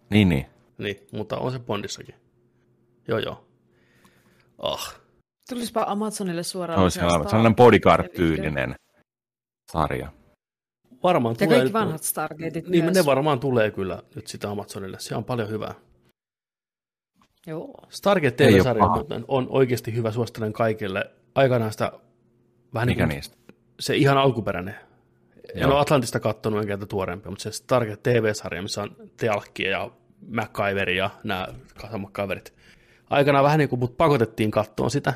Niin, niin. niin, mutta on se Bondissakin. Joo, joo. Ah, Tulispa Amazonille suoraan. Olisi Star- sellainen bodyguard-tyylinen sarja. varmaan Ja tulee. kaikki vanhat Stargateit Niin, myös. ne varmaan tulee kyllä nyt sitä Amazonille. Se on paljon hyvää. Joo. Stargate TV-sarja muuten on oikeasti hyvä, suosittelen kaikille. Aikanaan sitä vähän Mikä niin kuin niistä? se ihan alkuperäinen. En Joo. ole Atlantista kattonut enkä tätä tuorempia, mutta se Stargate TV-sarja, missä on Tealkkia ja MacGyver ja nämä samat kaverit. Aikanaan vähän niin kuin mut pakotettiin kattoon sitä.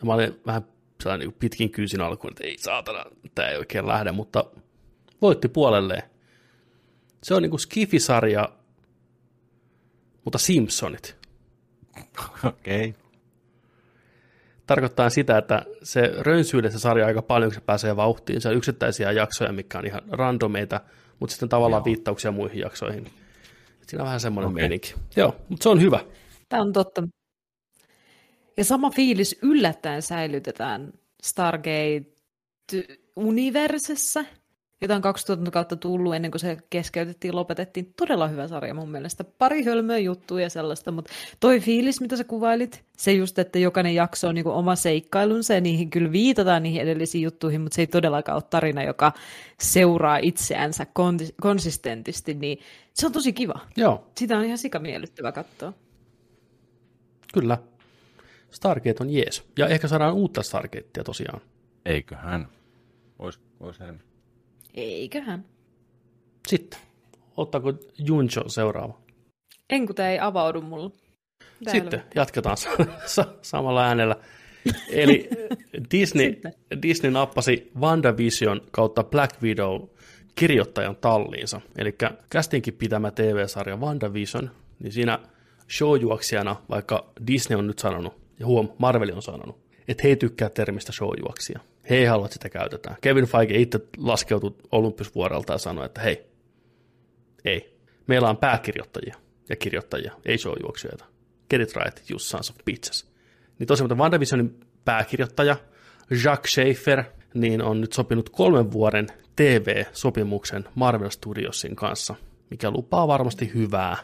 Ja mä olin vähän sellainen niin pitkin kyysin alkuun, että ei saatana, tämä ei oikein lähde, mutta voitti puolelleen. Se on niin kuin Skifi-sarja, mutta Simpsonit. Okei. Okay. Tarkoittaa sitä, että se rönsyilee se sarja aika paljon, kun se pääsee vauhtiin. Se on yksittäisiä jaksoja, mikä on ihan randomeita, mutta sitten tavallaan Joo. viittauksia muihin jaksoihin. Siinä on vähän semmoinen okay. Meininki. Joo, mutta se on hyvä. Tämä on totta. Ja sama fiilis yllättäen säilytetään Stargate-universessa, jota on 2000 kautta tullut ennen kuin se keskeytettiin, lopetettiin. Todella hyvä sarja mun mielestä. Pari hölmöä juttuja ja sellaista, mutta toi fiilis, mitä sä kuvailit, se just, että jokainen jakso on niinku oma seikkailunsa ja niihin kyllä viitataan niihin edellisiin juttuihin, mutta se ei todellakaan ole tarina, joka seuraa itseänsä kon- konsistentisti, niin se on tosi kiva. Joo, Sitä on ihan sikamiellyttävä katsoa. kyllä. Stargate on jees. Ja ehkä saadaan uutta Stargatea tosiaan. Eiköhän. Vois, vois hän. Eiköhän. Sitten, ottaako Juncho seuraava? En kun tämä ei avaudu mulle. Tää Sitten jatketaan sa- sa- samalla äänellä. Eli Disney, Sitten. Disney nappasi WandaVision kautta Black Widow kirjoittajan talliinsa. Eli kästinkin pitämä TV-sarja WandaVision, niin siinä showjuoksijana, vaikka Disney on nyt sanonut, ja huom, Marvel on sanonut, että he ei tykkää termistä showjuoksija. He ei halua, että sitä käytetään. Kevin Feige itse laskeutui Olympusvuorelta ja sanoi, että hei, ei. Meillä on pääkirjoittajia ja kirjoittajia, ei showjuoksijoita. Get it right, you sons of bitches. Niin tosiaan, mutta WandaVisionin pääkirjoittaja Jacques Schaefer niin on nyt sopinut kolmen vuoden TV-sopimuksen Marvel Studiosin kanssa, mikä lupaa varmasti hyvää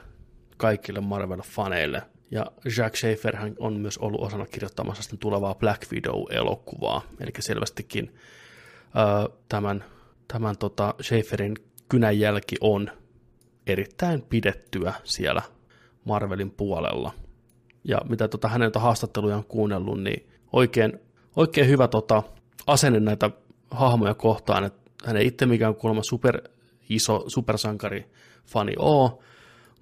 kaikille Marvel-faneille. Ja Jack Schaefer hän on myös ollut osana kirjoittamassa sitten tulevaa Black Widow-elokuvaa, eli selvästikin ö, tämän, tämän tota Schaeferin kynänjälki on erittäin pidettyä siellä Marvelin puolella. Ja mitä tota hänen tota haastatteluja on kuunnellut, niin oikein, oikein hyvä tota asenne näitä hahmoja kohtaan, että hän ei itse mikään kuulemma super iso supersankari fani oo,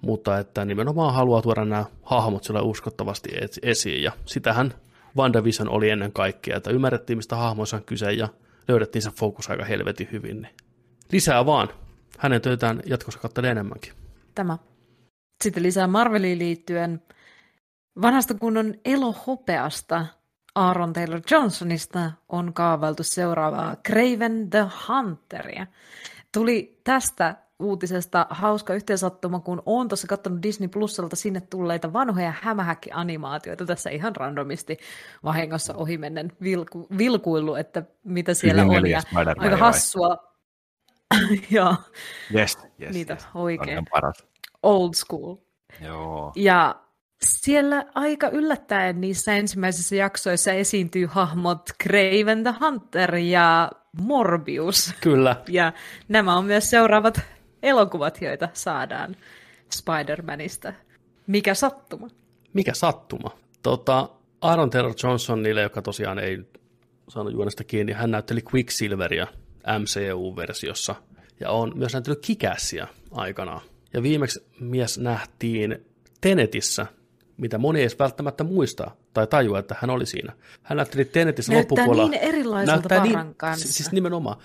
mutta että nimenomaan haluaa tuoda nämä hahmot sillä uskottavasti esiin, ja sitähän WandaVision oli ennen kaikkea, että ymmärrettiin, mistä hahmoissa on kyse, ja löydettiin se fokus aika helvetin hyvin. Niin. Lisää vaan. Hänen töitään jatkossa kattelee enemmänkin. Tämä. Sitten lisää Marveliin liittyen vanhasta kunnon elohopeasta Aaron Taylor Johnsonista on kaavailtu seuraavaa Craven the Hunteria. Tuli tästä uutisesta hauska yhteensattuma, kun olen tuossa katsonut Disney Plusalta sinne tulleita vanhoja hämähäkki-animaatioita tässä ihan randomisti vahingossa ohimennen vilku, vilkuillut, että mitä siellä Hyvin on. Ja aika hassua. Joo, Yes, yes, niitä yes. oikein. On paras. Old school. Joo. Ja siellä aika yllättäen niissä ensimmäisissä jaksoissa esiintyy hahmot Craven the Hunter ja Morbius. Kyllä. Ja nämä on myös seuraavat elokuvat, joita saadaan Spider-Manista. Mikä sattuma? Mikä sattuma? Tota, Aaron Taylor Johnson niille, joka tosiaan ei saanut juonesta kiinni, hän näytteli Quicksilveria MCU-versiossa ja on myös näytellyt kikässiä aikanaan. Ja viimeksi mies nähtiin Tenetissä, mitä moni ei edes välttämättä muista tai tajua, että hän oli siinä. Hän näytteli Tenetissä Näyttää loppupuolella. niin erilaiselta näyttää niin, kanssa. Siis nimenomaan.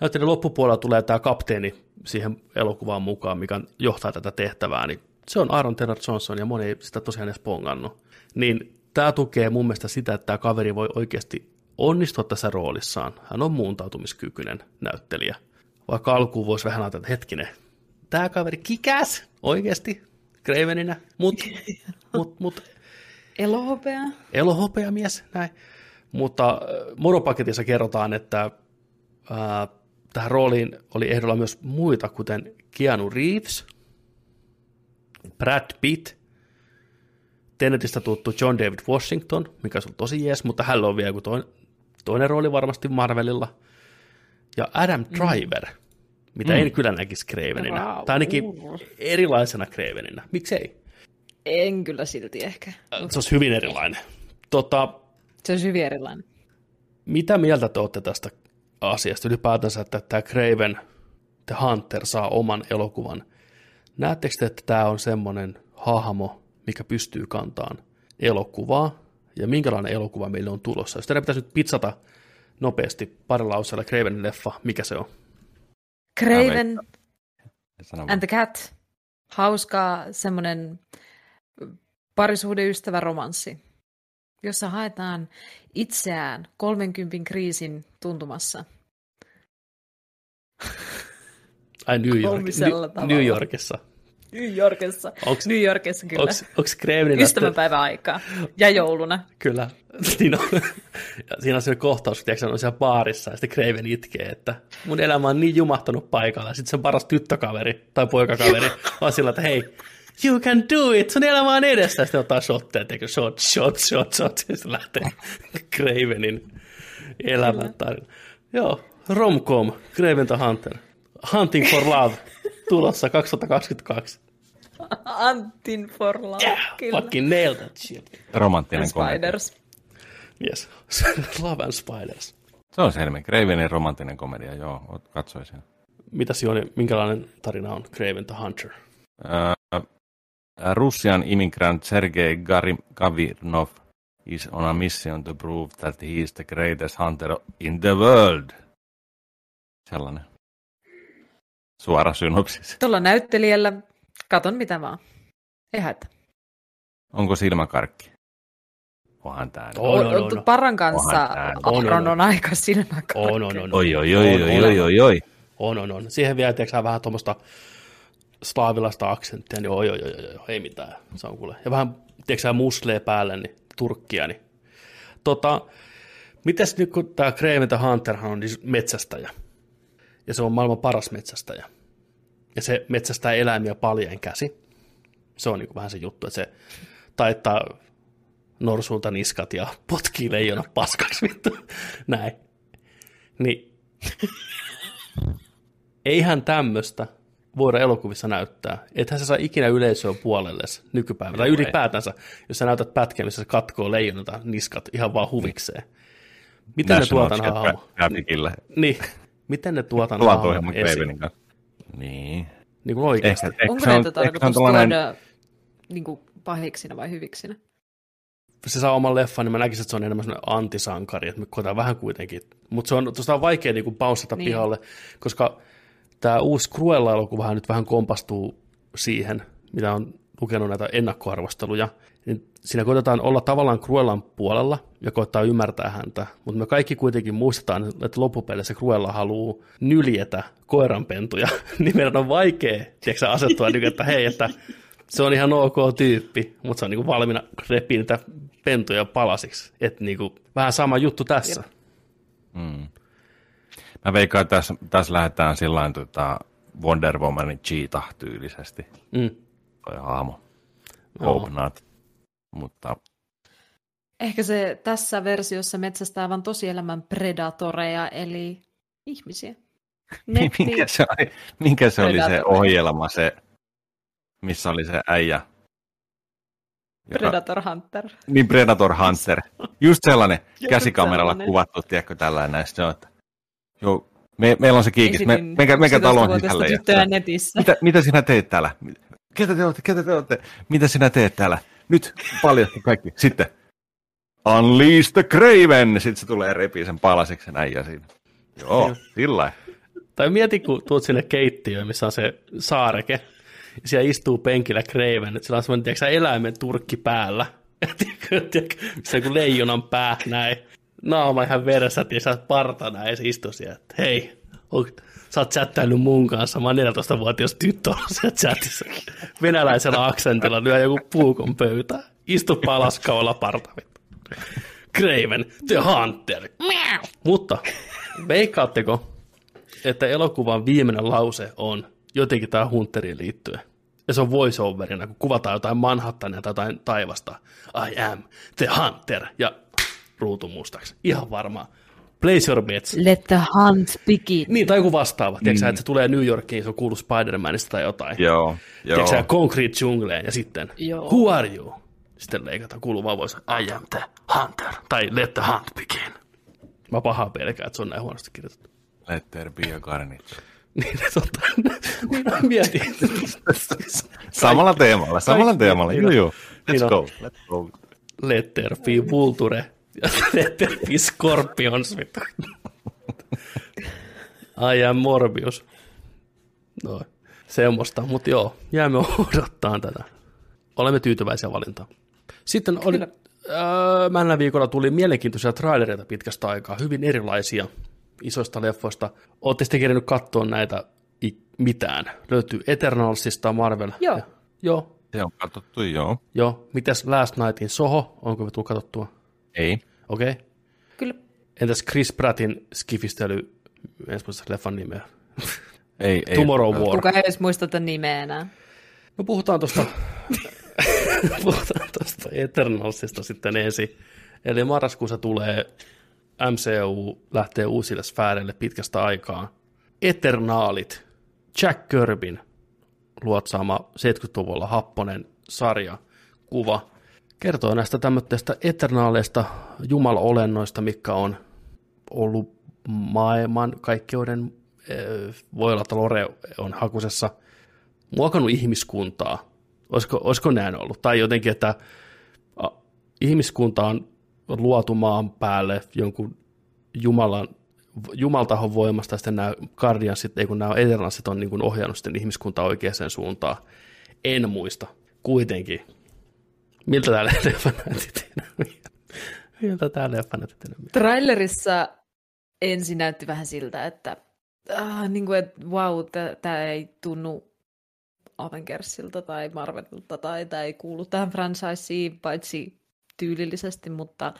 Näytteli loppupuolella tulee tämä kapteeni siihen elokuvaan mukaan, mikä johtaa tätä tehtävää, niin se on Aaron Taylor Johnson ja moni ei sitä tosiaan edes pongannut. Niin tämä tukee mun mielestä sitä, että tämä kaveri voi oikeasti onnistua tässä roolissaan. Hän on muuntautumiskykyinen näyttelijä. Vaikka alkuun voisi vähän ajatella, että hetkinen, tämä kaveri kikäs oikeasti Craveninä, mutta mut, mut, Elohopea. elohopeamies, näin. Mutta äh, Moropaketissa kerrotaan, että ää, tähän rooliin oli ehdolla myös muita, kuten Keanu Reeves, Brad Pitt, Tenetistä tuttu John David Washington, mikä on tosi jees, mutta hän on vielä joku toinen, toinen rooli varmasti Marvelilla, ja Adam Driver, mm. mitä mm. en kyllä näkisi Craveninä, Wow. tai ainakin erilaisena Craveninä. Miksei? En kyllä silti ehkä. Se olisi hyvin erilainen. Tota, Se on hyvin erilainen. mitä mieltä te olette tästä asiasta ylipäätänsä, että tämä Craven The Hunter saa oman elokuvan? Näettekö te, että tämä on semmoinen hahmo, mikä pystyy kantaan elokuvaa, ja minkälainen elokuva meille on tulossa? Jos teidän pitäisi nyt pitsata nopeasti parilla lauseella Cravenin leffa, mikä se on? Craven and the Cat. Hauska semmoinen parisuhdeystävä romanssi, jossa haetaan itseään 30 kriisin tuntumassa. Ai New, York, New, Yorkissa. New Yorkissa. Onks- New Yorkissa kyllä. Onko Cravenin Ystävänpäivän aikaa. Ja jouluna. Kyllä. Siinä on, ja siinä on se kohtaus, kun on siellä baarissa, ja sitten Craven itkee, että mun elämä on niin jumahtanut paikalla. Ja sitten se paras tyttökaveri tai poikakaveri on sillä, että hei, you can do it, sun elämä on edessä. Sitten ottaa shotteja, tekee shot, shot, shot, shot, ja sitten lähtee Cravenin elämän tarina. Joo, romcom, Craven the Hunter. Hunting for Love, tulossa 2022. Antin for love. Yeah, kyllä. fucking nailed that shit. Romanttinen komedia. Spiders. Yes, Love and Spiders. Se on selmin. Cravenin romanttinen komedia, joo, katsoin sen. Mitäs Joni, minkälainen tarina on Craven the Hunter? Uh, Russian immigrant Sergei Gari- Gavirnov is on a mission to prove that he is the greatest hunter in the world. Sellainen. Suora synopsis. Tuolla näyttelijällä, katon mitä vaan. Ei haittaa. Onko silmäkarkki? Onhan tää. On, on, on. Paran kanssa on, on, on. on aika silmäkarkki. On, on, on. Oi, oi, oi, oi, oi, oi, oi. On, on, on. Siihen vielä tiedätkö, vähän tuommoista slaavilaista aksenttia, niin oi, oi, oi, oi, ei mitään. Se on kuule. Ja vähän, tiedätkö muslee päälle, niin turkkia, niin. Tota, mites nyt kun tämä the Hunterhan on siis metsästäjä, ja se on maailman paras metsästäjä, ja se metsästää eläimiä paljain käsi, se on niin vähän se juttu, että se taittaa norsulta niskat ja potkii leijona paskaksi vittu, näin. Niin eihän tämmöistä voida elokuvissa näyttää. Ethän sä saa ikinä yleisöä puolelle nykypäivänä. Tai ylipäätänsä, jos sä näytät pätkän, missä se katkoo leijonata niskat ihan vaan huvikseen. Miten ne tuotan hahmo? Niin, miten ne tuotan hahmo esiin? Niin. Niin kuin oikeasti. Ehkä, Onko se on, näitä se on tarkoitus tällainen, tuoda niin kuin pahiksina vai hyviksinä? se saa oman leffan, niin mä näkisin, että se on enemmän sellainen antisankari, että me koetaan vähän kuitenkin. Mutta se on, tuosta on vaikea niin niin. Niin. pihalle, koska tämä uusi Cruella-elokuvahan nyt vähän kompastuu siihen, mitä on lukenut näitä ennakkoarvosteluja. Niin siinä koitetaan olla tavallaan Cruellan puolella ja koittaa ymmärtää häntä, mutta me kaikki kuitenkin muistetaan, että loppupeleissä Cruella haluaa nyljetä koiranpentuja, niin meidän on vaikea tiedätkö, asettua, niin, että hei, että se on ihan ok tyyppi, mutta se on niin valmiina repii niitä pentuja palasiksi. Että niin kuin, vähän sama juttu tässä. mm. Mä veikkaan, että tässä, tässä lähdetään sillä tota Wonder Womanin cheetah-tyylisesti. Mm. Toi hahmo. Joo. Hope not. Mutta Ehkä se tässä versiossa metsästää aivan tosielämän predatoreja, eli ihmisiä. Netti, minkä se oli, minkä se, oli se ohjelma, se, missä oli se äijä? Joka- Predator Hunter. Niin Predator Hunter. Just sellainen Just käsikameralla sellainen. kuvattu, tiedätkö, tällainen näistä se on, että joo, Me, meillä on se kiikis. Me, mekä, mekä talon 11-vuotiaista sisälle. netissä. Mitä, mitä sinä teet täällä? Ketä te olette? Ketä te olette? Mitä sinä teet täällä? Nyt paljasta kaikki. Sitten. Unleash the Craven! Sitten se tulee repii sen palasiksi näin ja siinä. Joo, sillä. Tai mieti, kun tuut sinne keittiöön, missä on se saareke, ja siellä istuu penkillä Craven, sillä on semmoinen, tiedätkö, eläimen turkki päällä, Tiedätkö, missä on joku leijonan pää näin, naama ihan veressä, ja sä oot parta näin, ja se istuu siellä, että hei, on, sä oot chattailut mun kanssa, mä oon 14-vuotias tyttö ollut siellä chatissa, venäläisellä aksentilla lyö joku puukon pöytään, istu palaskaulla parta, vittu. Craven, the Hunter. Mutta veikkaatteko, että elokuvan viimeinen lause on jotenkin tähän Hunteriin liittyen. Ja se on voiceoverina, kun kuvataan jotain Manhattania tai jotain taivasta. I am the hunter. Ja ruutu mustaksi. Ihan varmaan. Place your bets. Let the hunt begin. Niin, tai joku vastaava. Tiedätkö mm. että se tulee New Yorkiin, se on kuullut Spider-Manista tai jotain. Joo, joo. Tiedätkö sä, Concrete Jungleen ja sitten Joo. Who are you? Sitten leikataan kuuluu vaan voisi I am the hunter. Tai Let the hunt begin. Mä pahaa pelkää, että se on näin huonosti kirjoitettu. Let there be a carnage. Niin, totta. Niin, mä mietin. Samalla teemalla, samalla teemalla. niin Joo, joo. Niin Let's on. go, let's go. Let there be Vulture. Ja Let there be Scorpions. vittu. I am Morbius. No, semmoista. Mutta joo, jäämme odottaa tätä. Olemme tyytyväisiä valintaan. Sitten oli, öö, viikolla tuli mielenkiintoisia trailereita pitkästä aikaa, hyvin erilaisia isoista leffoista. Olette sitten kerännyt katsoa näitä i- mitään. Löytyy Eternalsista Marvel. Joo. Ja, joo, Se on katsottu, joo. joo. Mitäs Last Nightin Soho? Onko tullut katsottua? Ei. Okei. Okay. Kyllä. Entäs Chris Prattin skifistely, en muista leffan nimeä. Ei, ei. Tomorrow War. Kuka ei edes muista tätä nimeä enää. No puhutaan tuosta puhutaan tuosta Eternalsista sitten ensin. Eli marraskuussa tulee MCU lähtee uusille sfääreille pitkästä aikaa. Eternaalit, Jack Kirbyn luotsaama 70-luvulla happonen sarja, kuva, kertoo näistä tämmöistä eternaaleista jumalaolennoista, mikä on ollut maailman kaikkeuden, eh, voi olla, että Lore on hakusessa, muokannut ihmiskuntaa. Olisiko, olisiko näin ollut? Tai jotenkin, että ihmiskunta on luotu maan päälle jonkun Jumalan, Jumaltahon voimasta, ja sitten nämä Guardiansit, ei kun nämä Eternalsit on niin ohjannut sitten ihmiskuntaa oikeaan suuntaan. En muista. Kuitenkin. Miltä tämä leffa näytti? Miltä tämä leffa näytti? Trailerissa ensin näytti vähän siltä, että, ah, niin kuin, että wow, tämä ei tunnu Avengersilta tai Marvelilta tai tämä ei kuulu tähän franchiseen, paitsi tyylillisesti, mutta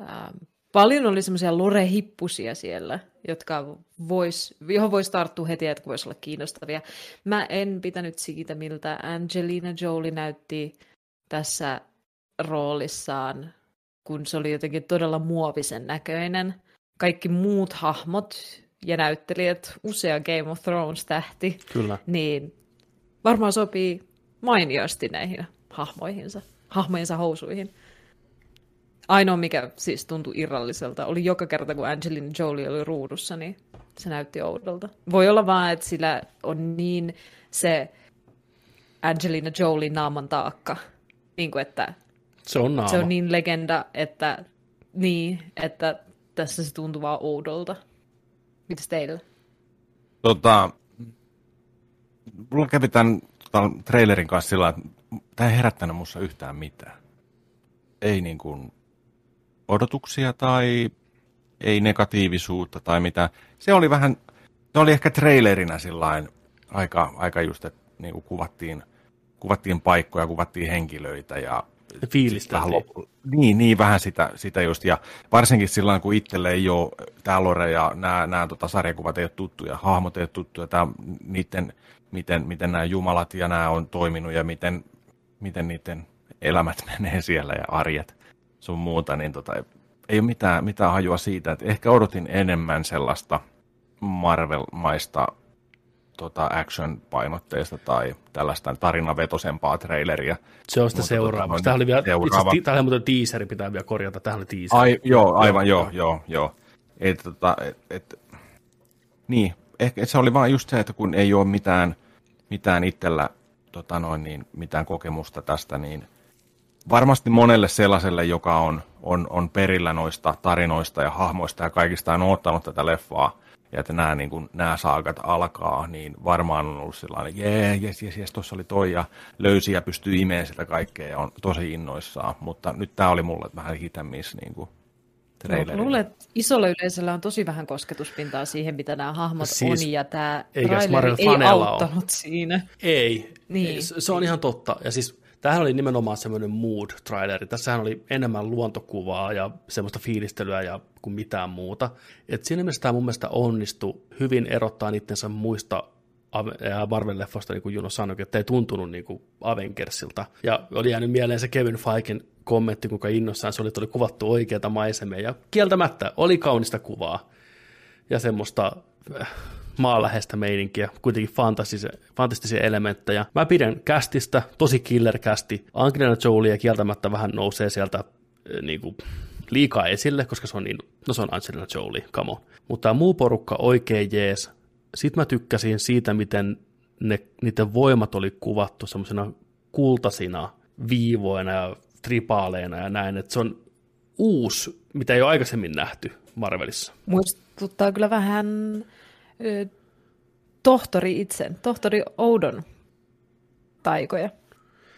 ähm, paljon oli semmoisia lore-hippusia siellä, jotka vois, johon voisi tarttua heti, että voisi olla kiinnostavia. Mä en pitänyt siitä, miltä Angelina Jolie näytti tässä roolissaan, kun se oli jotenkin todella muovisen näköinen. Kaikki muut hahmot ja näyttelijät, usea Game of Thrones-tähti, Kyllä. niin varmaan sopii mainiosti näihin hahmoihinsa, hahmojensa housuihin. Ainoa, mikä siis tuntui irralliselta, oli joka kerta, kun Angelina Jolie oli ruudussa, niin se näytti oudolta. Voi olla vaan, että sillä on niin se Angelina Jolie naaman taakka, niin kuin että Se on naama. se on niin legenda, että, niin, että tässä se tuntuu vaan oudolta. Mitäs teillä? Tota, mulla kävi tämän, tämän trailerin kanssa sillä että tämä ei herättänyt mussa yhtään mitään. Ei niin kuin odotuksia tai ei negatiivisuutta tai mitä. Se oli vähän, se oli ehkä trailerinä sillain aika, aika just, että niin kuin kuvattiin, kuvattiin paikkoja, kuvattiin henkilöitä ja Fiilisteltiin. vähän loppu- Niin, niin vähän sitä, sitä just. Ja varsinkin silloin, kun itselle ei ole tämä Lore ja nämä, nämä tota, sarjakuvat ei ole tuttuja, hahmot ei ole tuttuja, tämä, niiden, miten, miten nämä jumalat ja nämä on toiminut ja miten, miten niiden elämät menee siellä ja arjet sun muuta, niin tota, ei ole mitään, mitään hajua siitä, että ehkä odotin enemmän sellaista Marvel-maista tota action-painotteista tai tällaista tarinavetoisempaa traileria. Se on sitä seuraava. tota, Tähän oli vielä, seuraava. itse asiassa tähän muuten teaseri pitää vielä korjata, tähän oli teaseri. Ai, joo, aivan, joo, joo, joo. Et, tota, et, et, Niin, ehkä se oli vain just se, että kun ei ole mitään, mitään itsellä tota noin, niin, mitään kokemusta tästä, niin varmasti monelle sellaiselle, joka on, on, on perillä noista tarinoista ja hahmoista ja kaikista on ottanut tätä leffaa, ja että nämä, niin kuin, nämä saakat alkaa, niin varmaan on ollut sellainen, jee, jes, jes, jes, tuossa oli toi, ja löysi ja pystyy imeen sitä kaikkea, ja on tosi innoissaan, mutta nyt tämä oli mulle vähän hit miss, niin kuin, No, luulen, että isolla yleisöllä on tosi vähän kosketuspintaa siihen, mitä nämä hahmot siis, on, ja tämä traileri ei auttanut ole. siinä. Ei, niin. se on ihan totta. Ja siis tämähän oli nimenomaan semmoinen mood-traileri. Tässähän oli enemmän luontokuvaa ja semmoista fiilistelyä ja kuin mitään muuta. Et siinä mielessä tämä mun mielestä onnistui hyvin erottaa itsensä muista Marvel-leffoista, niin kuin Juno sanoi, että ei tuntunut niin kuin Avengersilta. Ja oli jäänyt mieleen se Kevin Feigen kommentti, kuinka innossaan se oli, että oli kuvattu oikeata maisemia. Ja kieltämättä oli kaunista kuvaa ja semmoista äh, maanläheistä meininkiä, kuitenkin fantastisia, elementtejä. Mä pidän kästistä, tosi killer-kästi. Angelina Jolie kieltämättä vähän nousee sieltä äh, niin kuin, liikaa esille, koska se on niin, no se on Angelina Jolie, come on. Mutta tämä muu porukka oikein jees. Sitten mä tykkäsin siitä, miten ne, niiden voimat oli kuvattu semmoisena kultasina viivoina ja tripaaleina ja näin, että se on uusi, mitä ei ole aikaisemmin nähty Marvelissa. Muistuttaa kyllä vähän tohtori itse, tohtori Oudon taikoja.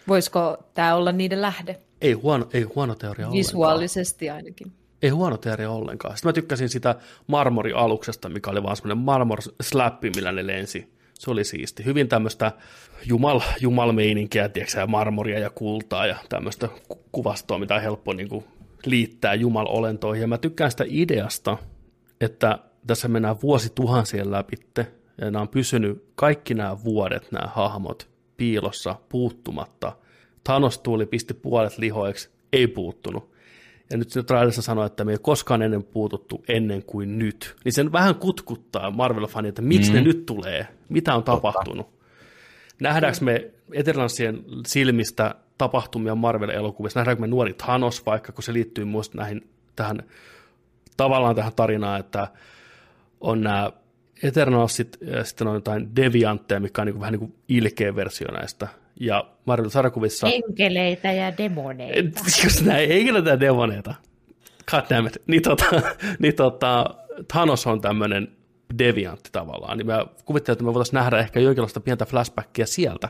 Voisiko tämä olla niiden lähde? Ei huono, ei huono teoria Visuaalisesti ollenkaan. ainakin. Ei huono teoria ollenkaan. Sitten mä tykkäsin sitä marmorialuksesta, mikä oli vaan semmoinen marmor-slappi, millä ne lensi. Se oli siisti. Hyvin tämmöistä jumal, jumalmeininkiä, tiedätkö, marmoria ja kultaa ja tämmöistä kuvastoa, mitä on helppo niin kuin, liittää jumalolentoihin. Ja mä tykkään sitä ideasta, että tässä mennään vuosituhansien läpi, ja nämä on pysynyt kaikki nämä vuodet, nämä hahmot, piilossa, puuttumatta. Thanos tuuli, pisti puolet lihoiksi, ei puuttunut. Ja nyt siinä trailerissa sanoo, että me ei koskaan ennen puututtu ennen kuin nyt. Niin sen vähän kutkuttaa Marvel-fani, että miksi mm. ne nyt tulee, mitä on Totta. tapahtunut. Nähdäänkö me Eternansien silmistä tapahtumia Marvel-elokuvissa, nähdäänkö me nuori Thanos vaikka, kun se liittyy muista näihin, tähän, tavallaan tähän tarinaan, että on nämä Eternalsit ja sitten on jotain deviantteja, mikä on niin kuin, vähän niin kuin ilkeä versio näistä. Ja Marvel-sarjakuvissa... Enkeleitä ja demoneita. Just näin, enkeleitä ja demoneita. Goddammit. Niin, tota, niin tota, Thanos on tämmöinen deviantti tavallaan, niin mä kuvittelen, että me voitaisiin nähdä ehkä jonkinlaista pientä flashbackia sieltä.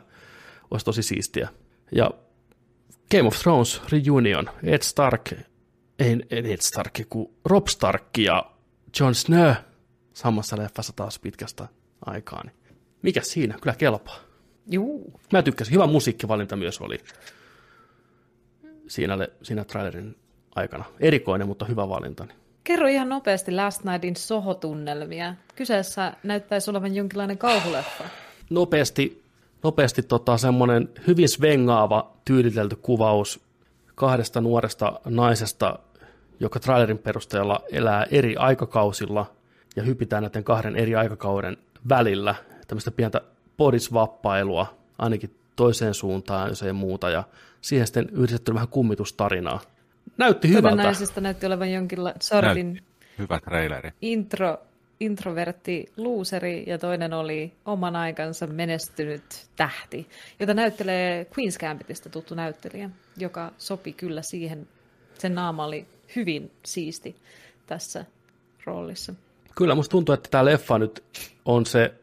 Olisi tosi siistiä. Ja Game of Thrones Reunion, Ed Stark, ei Ed Stark, kuin Rob Stark ja Jon Snow samassa leffassa taas pitkästä aikaa. Niin mikä siinä? Kyllä kelpaa. Juu. Mä tykkäsin. Hyvä musiikkivalinta myös oli siinä, siinä trailerin aikana. Erikoinen, mutta hyvä valinta. Niin. Kerro ihan nopeasti Last Nightin sohotunnelmia. Kyseessä näyttäisi olevan jonkinlainen kauhuleffa. Nopeasti, nopeasti tota, semmoinen hyvin svengaava, tyylitelty kuvaus kahdesta nuoresta naisesta, joka trailerin perusteella elää eri aikakausilla ja hypitään näiden kahden eri aikakauden välillä. Tämmöistä pientä podisvappailua, ainakin toiseen suuntaan, jos ei muuta, ja siihen sitten yhdistetty vähän kummitustarinaa. Näytti hyvältä. naisesta näytti olevan jonkinlainen sortin Hyvä traileri. Intro, introvertti luuseri ja toinen oli oman aikansa menestynyt tähti, jota näyttelee Queen's Gambitista tuttu näyttelijä, joka sopi kyllä siihen. Sen naama oli hyvin siisti tässä roolissa. Kyllä, musta tuntuu, että tämä leffa nyt on se,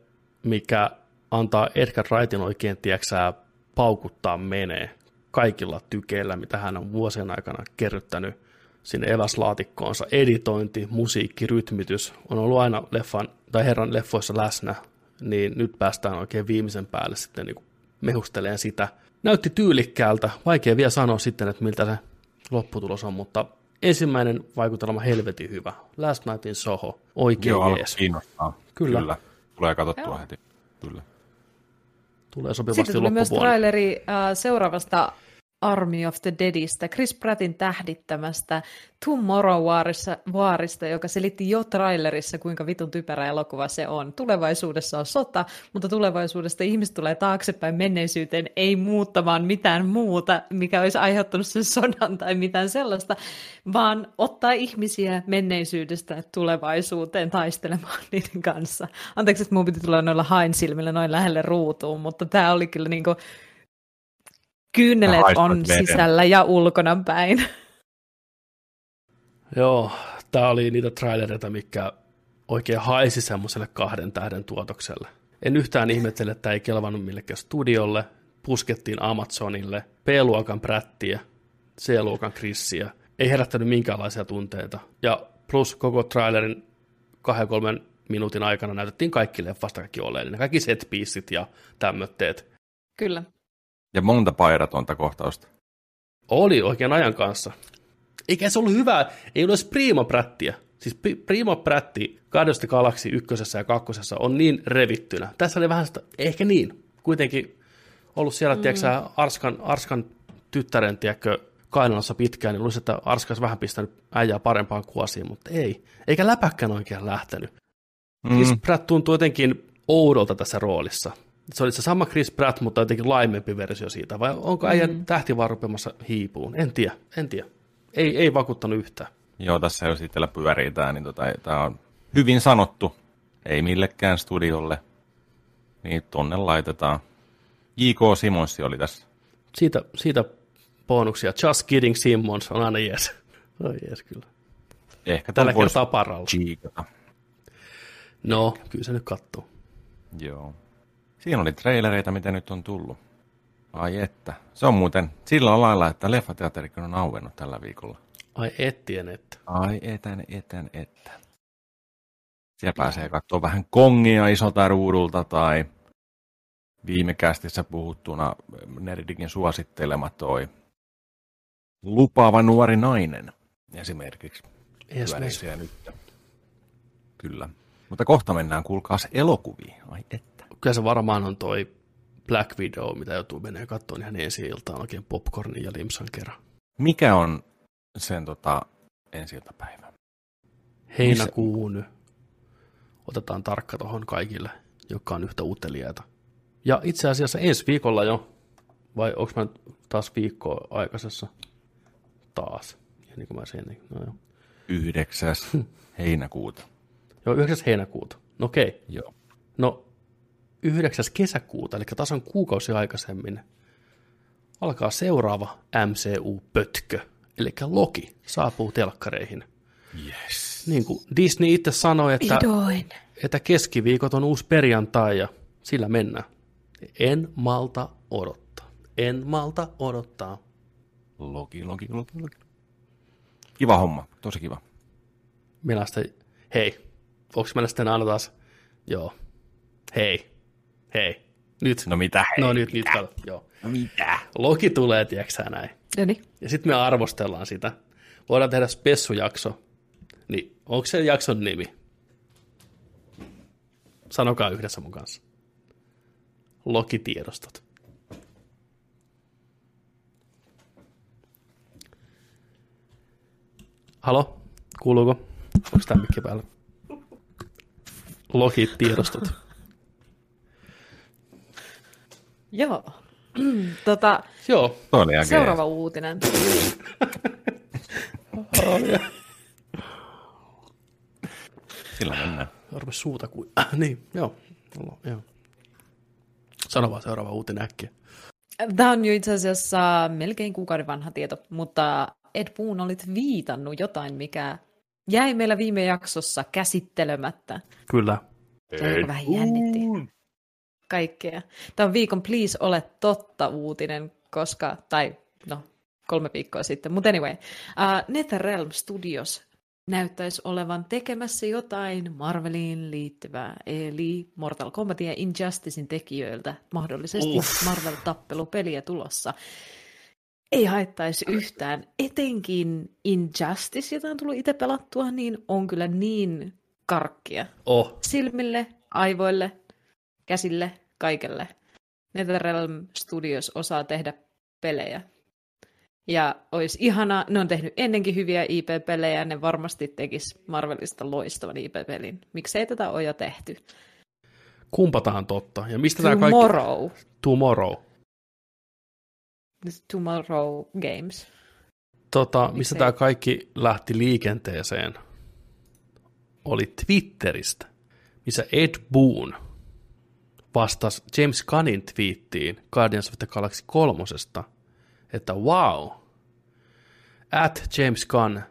mikä antaa Edgar Wrightin oikein, tieksää, paukuttaa menee kaikilla tykeillä, mitä hän on vuosien aikana kerryttänyt sinne eväslaatikkoonsa. Editointi, musiikki, rytmitys on ollut aina leffan tai herran leffoissa läsnä, niin nyt päästään oikein viimeisen päälle sitten niin mehusteleen sitä. Näytti tyylikkäältä, vaikea vielä sanoa sitten, että miltä se lopputulos on, mutta ensimmäinen vaikutelma helvetin hyvä. Last Nightin Soho, oikein Joo, jees. kiinnostaa. Kyllä. Kyllä. Tulee katsottua Joo. heti. Kyllä tulee sopivasti Sitten tuli myös traileri äh, seuraavasta Army of the Deadistä, Chris Prattin tähdittämästä Tomorrow Warista, Warista, joka selitti jo trailerissa, kuinka vitun typerä elokuva se on. Tulevaisuudessa on sota, mutta tulevaisuudesta ihmiset tulee taaksepäin menneisyyteen, ei muuttamaan mitään muuta, mikä olisi aiheuttanut sen sodan tai mitään sellaista, vaan ottaa ihmisiä menneisyydestä tulevaisuuteen taistelemaan niiden kanssa. Anteeksi, että mun piti tulla noilla hain silmillä noin lähelle ruutuun, mutta tämä oli kyllä niinku Kyyneleet on veden. sisällä ja ulkona päin. Joo, tämä oli niitä trailereita, mikä oikein haisi semmoiselle kahden tähden tuotokselle. En yhtään ihmettele, että ei kelvannut millekään studiolle, puskettiin Amazonille, B-luokan prättiä, C-luokan Chrissiä, ei herättänyt minkäänlaisia tunteita. Ja plus koko trailerin kahden kolmen minuutin aikana näytettiin kaikki leffasta kaikki oleellinen, kaikki set ja tämmötteet. Kyllä. Ja monta pairatonta kohtausta. Oli oikein ajan kanssa. Eikä se ollut hyvä, ei ole edes Primo-prättiä. Siis Primo-prätti Guardians Galaxy ykkösessä ja kakkosessa on niin revittynä. Tässä oli vähän sitä, ehkä niin, kuitenkin ollut siellä, mm. tiedätkö, Arskan, Arskan tyttären, tiedätkö, kainalassa pitkään, niin luulisin, että Arska olisi vähän pistänyt äijää parempaan kuosiin, mutta ei. Eikä läpäkkään oikein lähtenyt. Mm. Siis Pratt tuntuu jotenkin oudolta tässä roolissa se oli se sama Chris Pratt, mutta jotenkin laimempi versio siitä, vai onko äijän mm. tähti vaan rupemassa hiipuun? En tiedä, en tiedä. Ei, ei vakuuttanut yhtään. Joo, tässä jos itsellä pyörii tämä, niin tota, tämä on hyvin sanottu. Ei millekään studiolle. Niin tonne laitetaan. J.K. Simonssi oli tässä. Siitä, siitä bonuksia. Just kidding Simmons on aina jees. No jees kyllä. Ehkä tällä kertaa paralla. Chiikata. No, kyllä se nyt katsoo. Joo. Siinä oli trailereita, mitä nyt on tullut. Ai että. Se on muuten sillä lailla, että leffateatterikin on auennut tällä viikolla. Ai ettien että. Ai etän, etän, että. Siellä pääsee katsoa vähän kongia isolta ruudulta tai viime kästissä puhuttuna Nerdikin suosittelema toi lupaava nuori nainen esimerkiksi. Yes, nyt. Kyllä. Mutta kohta mennään, kuulkaas, elokuviin. Ai että kyllä se varmaan on toi Black Widow, mitä joutuu menee katsomaan ihan ensi iltaan oikein popcornin ja limsan kerran. Mikä on sen tota, ensi iltapäivä? Heinäkuun. Otetaan tarkka tuohon kaikille, jotka on yhtä uteliaita. Ja itse asiassa ensi viikolla jo, vai onko mä taas viikkoa aikaisessa? Taas. Ja niin kuin mä sen, niin, no joo. 9. heinäkuuta. Joo, 9. heinäkuuta. No okei. Okay. Joo. No 9. kesäkuuta, eli tasan kuukausi aikaisemmin, alkaa seuraava MCU-pötkö, eli Loki saapuu telkkareihin. Yes. Niin kuin Disney itse sanoi, että, että keskiviikot on uusi perjantai ja sillä mennään. En malta odottaa. En malta odottaa. Loki, Loki, Loki, Loki. Kiva homma, tosi kiva. Millaista, hei, onko meillä sitten aina taas, joo, hei, hei, nyt. No mitä hei? No nyt, mitä? nyt kato, joo. No mitä? Loki tulee, tiedätkö näin. Eli? Ja sitten me arvostellaan sitä. Voidaan tehdä spessujakso. Niin, onko se jakson nimi? Sanokaa yhdessä mun kanssa. Loki-tiedostot. Halo? Kuuluuko? Onko tämä mikki päällä? Loki-tiedostot. Joo. tota, Joo. Seuraava uutinen. Sillä mennään. Arve suuta kuin... Äh, niin, joo. joo. Sano vaan seuraava uutinen äkkiä. Tämä on jo itse asiassa melkein kuukauden vanha tieto, mutta Ed Boon olit viitannut jotain, mikä jäi meillä viime jaksossa käsittelemättä. Kyllä. Se vähän jännitti kaikkea. Tämä on viikon Please ole totta uutinen, koska, tai no, kolme viikkoa sitten. Mutta anyway, uh, NetherRealm Studios näyttäisi olevan tekemässä jotain Marveliin liittyvää, eli Mortal Kombatin ja Injusticein tekijöiltä mahdollisesti Uff. Marvel-tappelupeliä tulossa. Ei haittaisi yhtään, etenkin Injustice, jota on tullut itse pelattua, niin on kyllä niin karkkia. Oh. Silmille, aivoille, käsille, kaikelle. NetherRealm Studios osaa tehdä pelejä. Ja olisi ihana, ne on tehnyt ennenkin hyviä IP-pelejä, ne varmasti tekis Marvelista loistavan IP-pelin. Miksei tätä ole jo tehty? Kumpataan totta. Ja mistä tämä kaikki... Tomorrow. Tomorrow. Tomorrow Games. Tota, mistä tämä kaikki lähti liikenteeseen, oli Twitteristä, missä Ed Boon vastasi James Gunnin twiittiin Guardians of the Galaxy kolmosesta, että wow, at James Gunn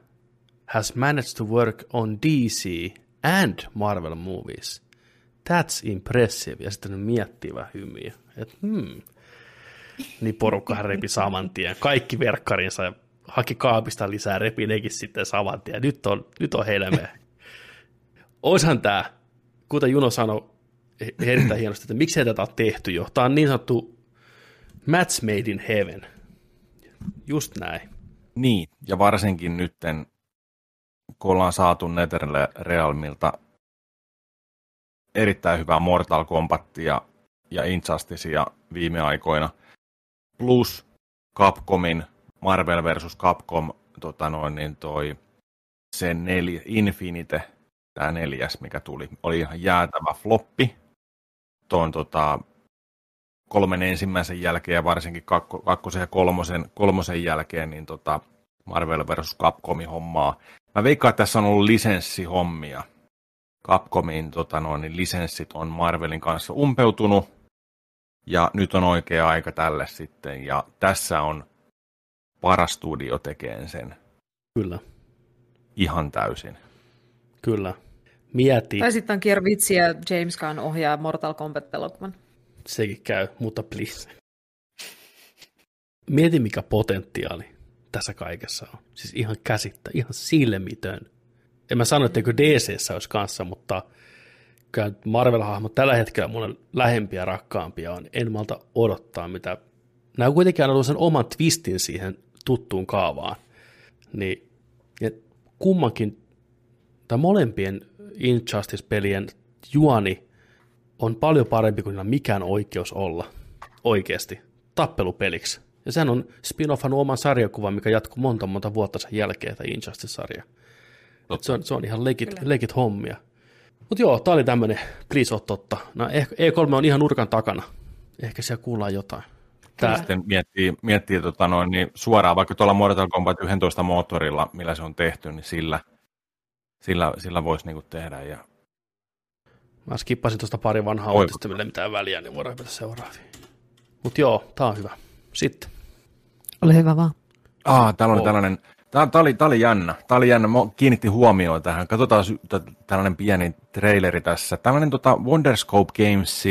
has managed to work on DC and Marvel movies. That's impressive. Ja sitten miettii vähän hymiä, että hmm. Niin porukkahan repi saman tien. Kaikki verkkarinsa ja haki kaapista lisää, repi nekin sitten saman tien. Nyt on, nyt on helmeä. Oishan tämä, kuten Juno sanoi erittäin hienosti, että miksei tätä ole tehty jo. Tämä on niin sanottu match made in heaven. Just näin. Niin, ja varsinkin nytten, kun ollaan saatu NetherRealmilta erittäin hyvää Mortal Kombatia ja Injusticea viime aikoina, plus Capcomin Marvel vs. Capcom tota noin, niin toi, se neljä, Infinite, tämä neljäs, mikä tuli, oli ihan jäätävä floppi tuon tota, kolmen ensimmäisen jälkeen ja varsinkin kakko, kakkosen ja kolmosen, kolmosen jälkeen niin tota Marvel vs. Capcomin hommaa. Mä veikkaan, että tässä on ollut lisenssihommia. Capcomin tota noin, niin lisenssit on Marvelin kanssa umpeutunut ja nyt on oikea aika tälle sitten ja tässä on paras studio tekeen sen Kyllä, ihan täysin. kyllä. Mieti, Tai sitten on Kier Vitsi ja James Gunn ohjaa Mortal Kombat-elokuvan. sekin käy, mutta please. Mieti, mikä potentiaali tässä kaikessa on. Siis ihan käsittä, ihan silmitön. En mä sano, etteikö DCssä olisi kanssa, mutta kyllä Marvel-hahmot tällä hetkellä mun lähempiä ja rakkaampia on. En malta odottaa, mitä... Nämä on kuitenkin aina ollut sen oman twistin siihen tuttuun kaavaan. Niin ja kummankin, tai molempien Injustice-pelien juoni on paljon parempi kuin mikään oikeus olla oikeasti tappelupeliksi. Ja sehän on spin-offan oman sarjakuvan, mikä jatkuu monta monta vuotta sen jälkeen, tämä Injustice-sarja. Se, on, se on ihan legit, Kyllä. legit hommia. Mutta joo, tää oli tämmönen, please ot totta. No, ehkä E3 on ihan nurkan takana. Ehkä siellä kuullaan jotain. Tää, Sitten miettii, miettii tota noin, niin suoraan vaikka tuolla Mortal Kombat 11 moottorilla, millä se on tehty, niin sillä, sillä, sillä voisi niinku tehdä. Ja mä skippasin tuosta pari vanhaa uutista, millä ei mitään väliä, niin voidaan hypätä seuraaviin. Mutta joo, tää on hyvä. Sitten. Ole hyvä vaan. Ah, täällä oli Oo. tällainen, tää, tää, oli, tää oli jännä, tää oli jännä, mä kiinnitti huomioon tähän, katsotaan tällainen pieni traileri tässä. Tällainen tota Wonderscope Games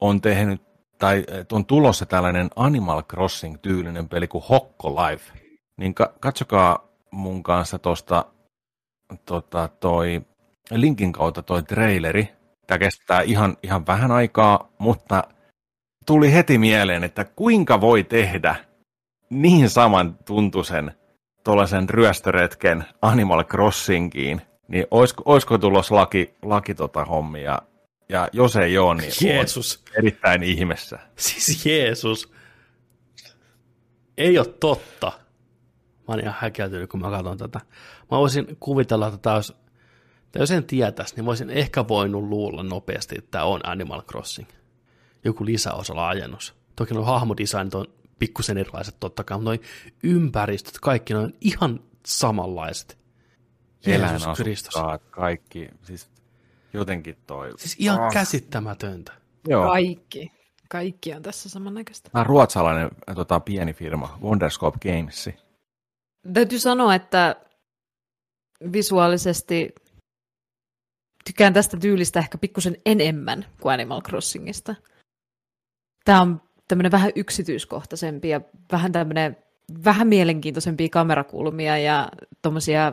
on tehnyt, tai on tulossa tällainen Animal Crossing-tyylinen peli kuin Hokko Life. Niin ka- katsokaa mun kanssa tosta tota, toi linkin kautta toi traileri. Tämä kestää ihan, ihan vähän aikaa, mutta tuli heti mieleen, että kuinka voi tehdä niin saman tuntuisen tuollaisen ryöstöretken Animal Crossingiin, niin olisiko, olisiko tulos laki, laki tota hommia? Ja jos ei ole, niin Jeesus. erittäin ihmessä. Siis Jeesus. Ei ole totta. Mä oon ihan häkeltynyt, kun mä katson tätä. Mä voisin kuvitella, että tämä olisi, tai jos en tietäisi, niin voisin ehkä voinut luulla nopeasti, että tämä on Animal Crossing. Joku lisäosa laajennus. Toki nuo hahmodesignit on pikkusen erilaiset totta kai, mutta noi ympäristöt, kaikki ne on ihan samanlaiset. Jeesus Kristus. Eläinasukkaat, kaikki, siis jotenkin toi. Siis ihan Ah. käsittämätöntä. Joo, Kaikki. Kaikki on tässä samannäköistä. tämä on ruotsalainen tota, pieni firma, Wonderscope Games. Täytyy sanoa, että visuaalisesti tykkään tästä tyylistä ehkä pikkusen enemmän kuin Animal Crossingista. Tämä on tämmöinen vähän yksityiskohtaisempi ja vähän tämmöinen vähän mielenkiintoisempia kamerakulmia ja tommosia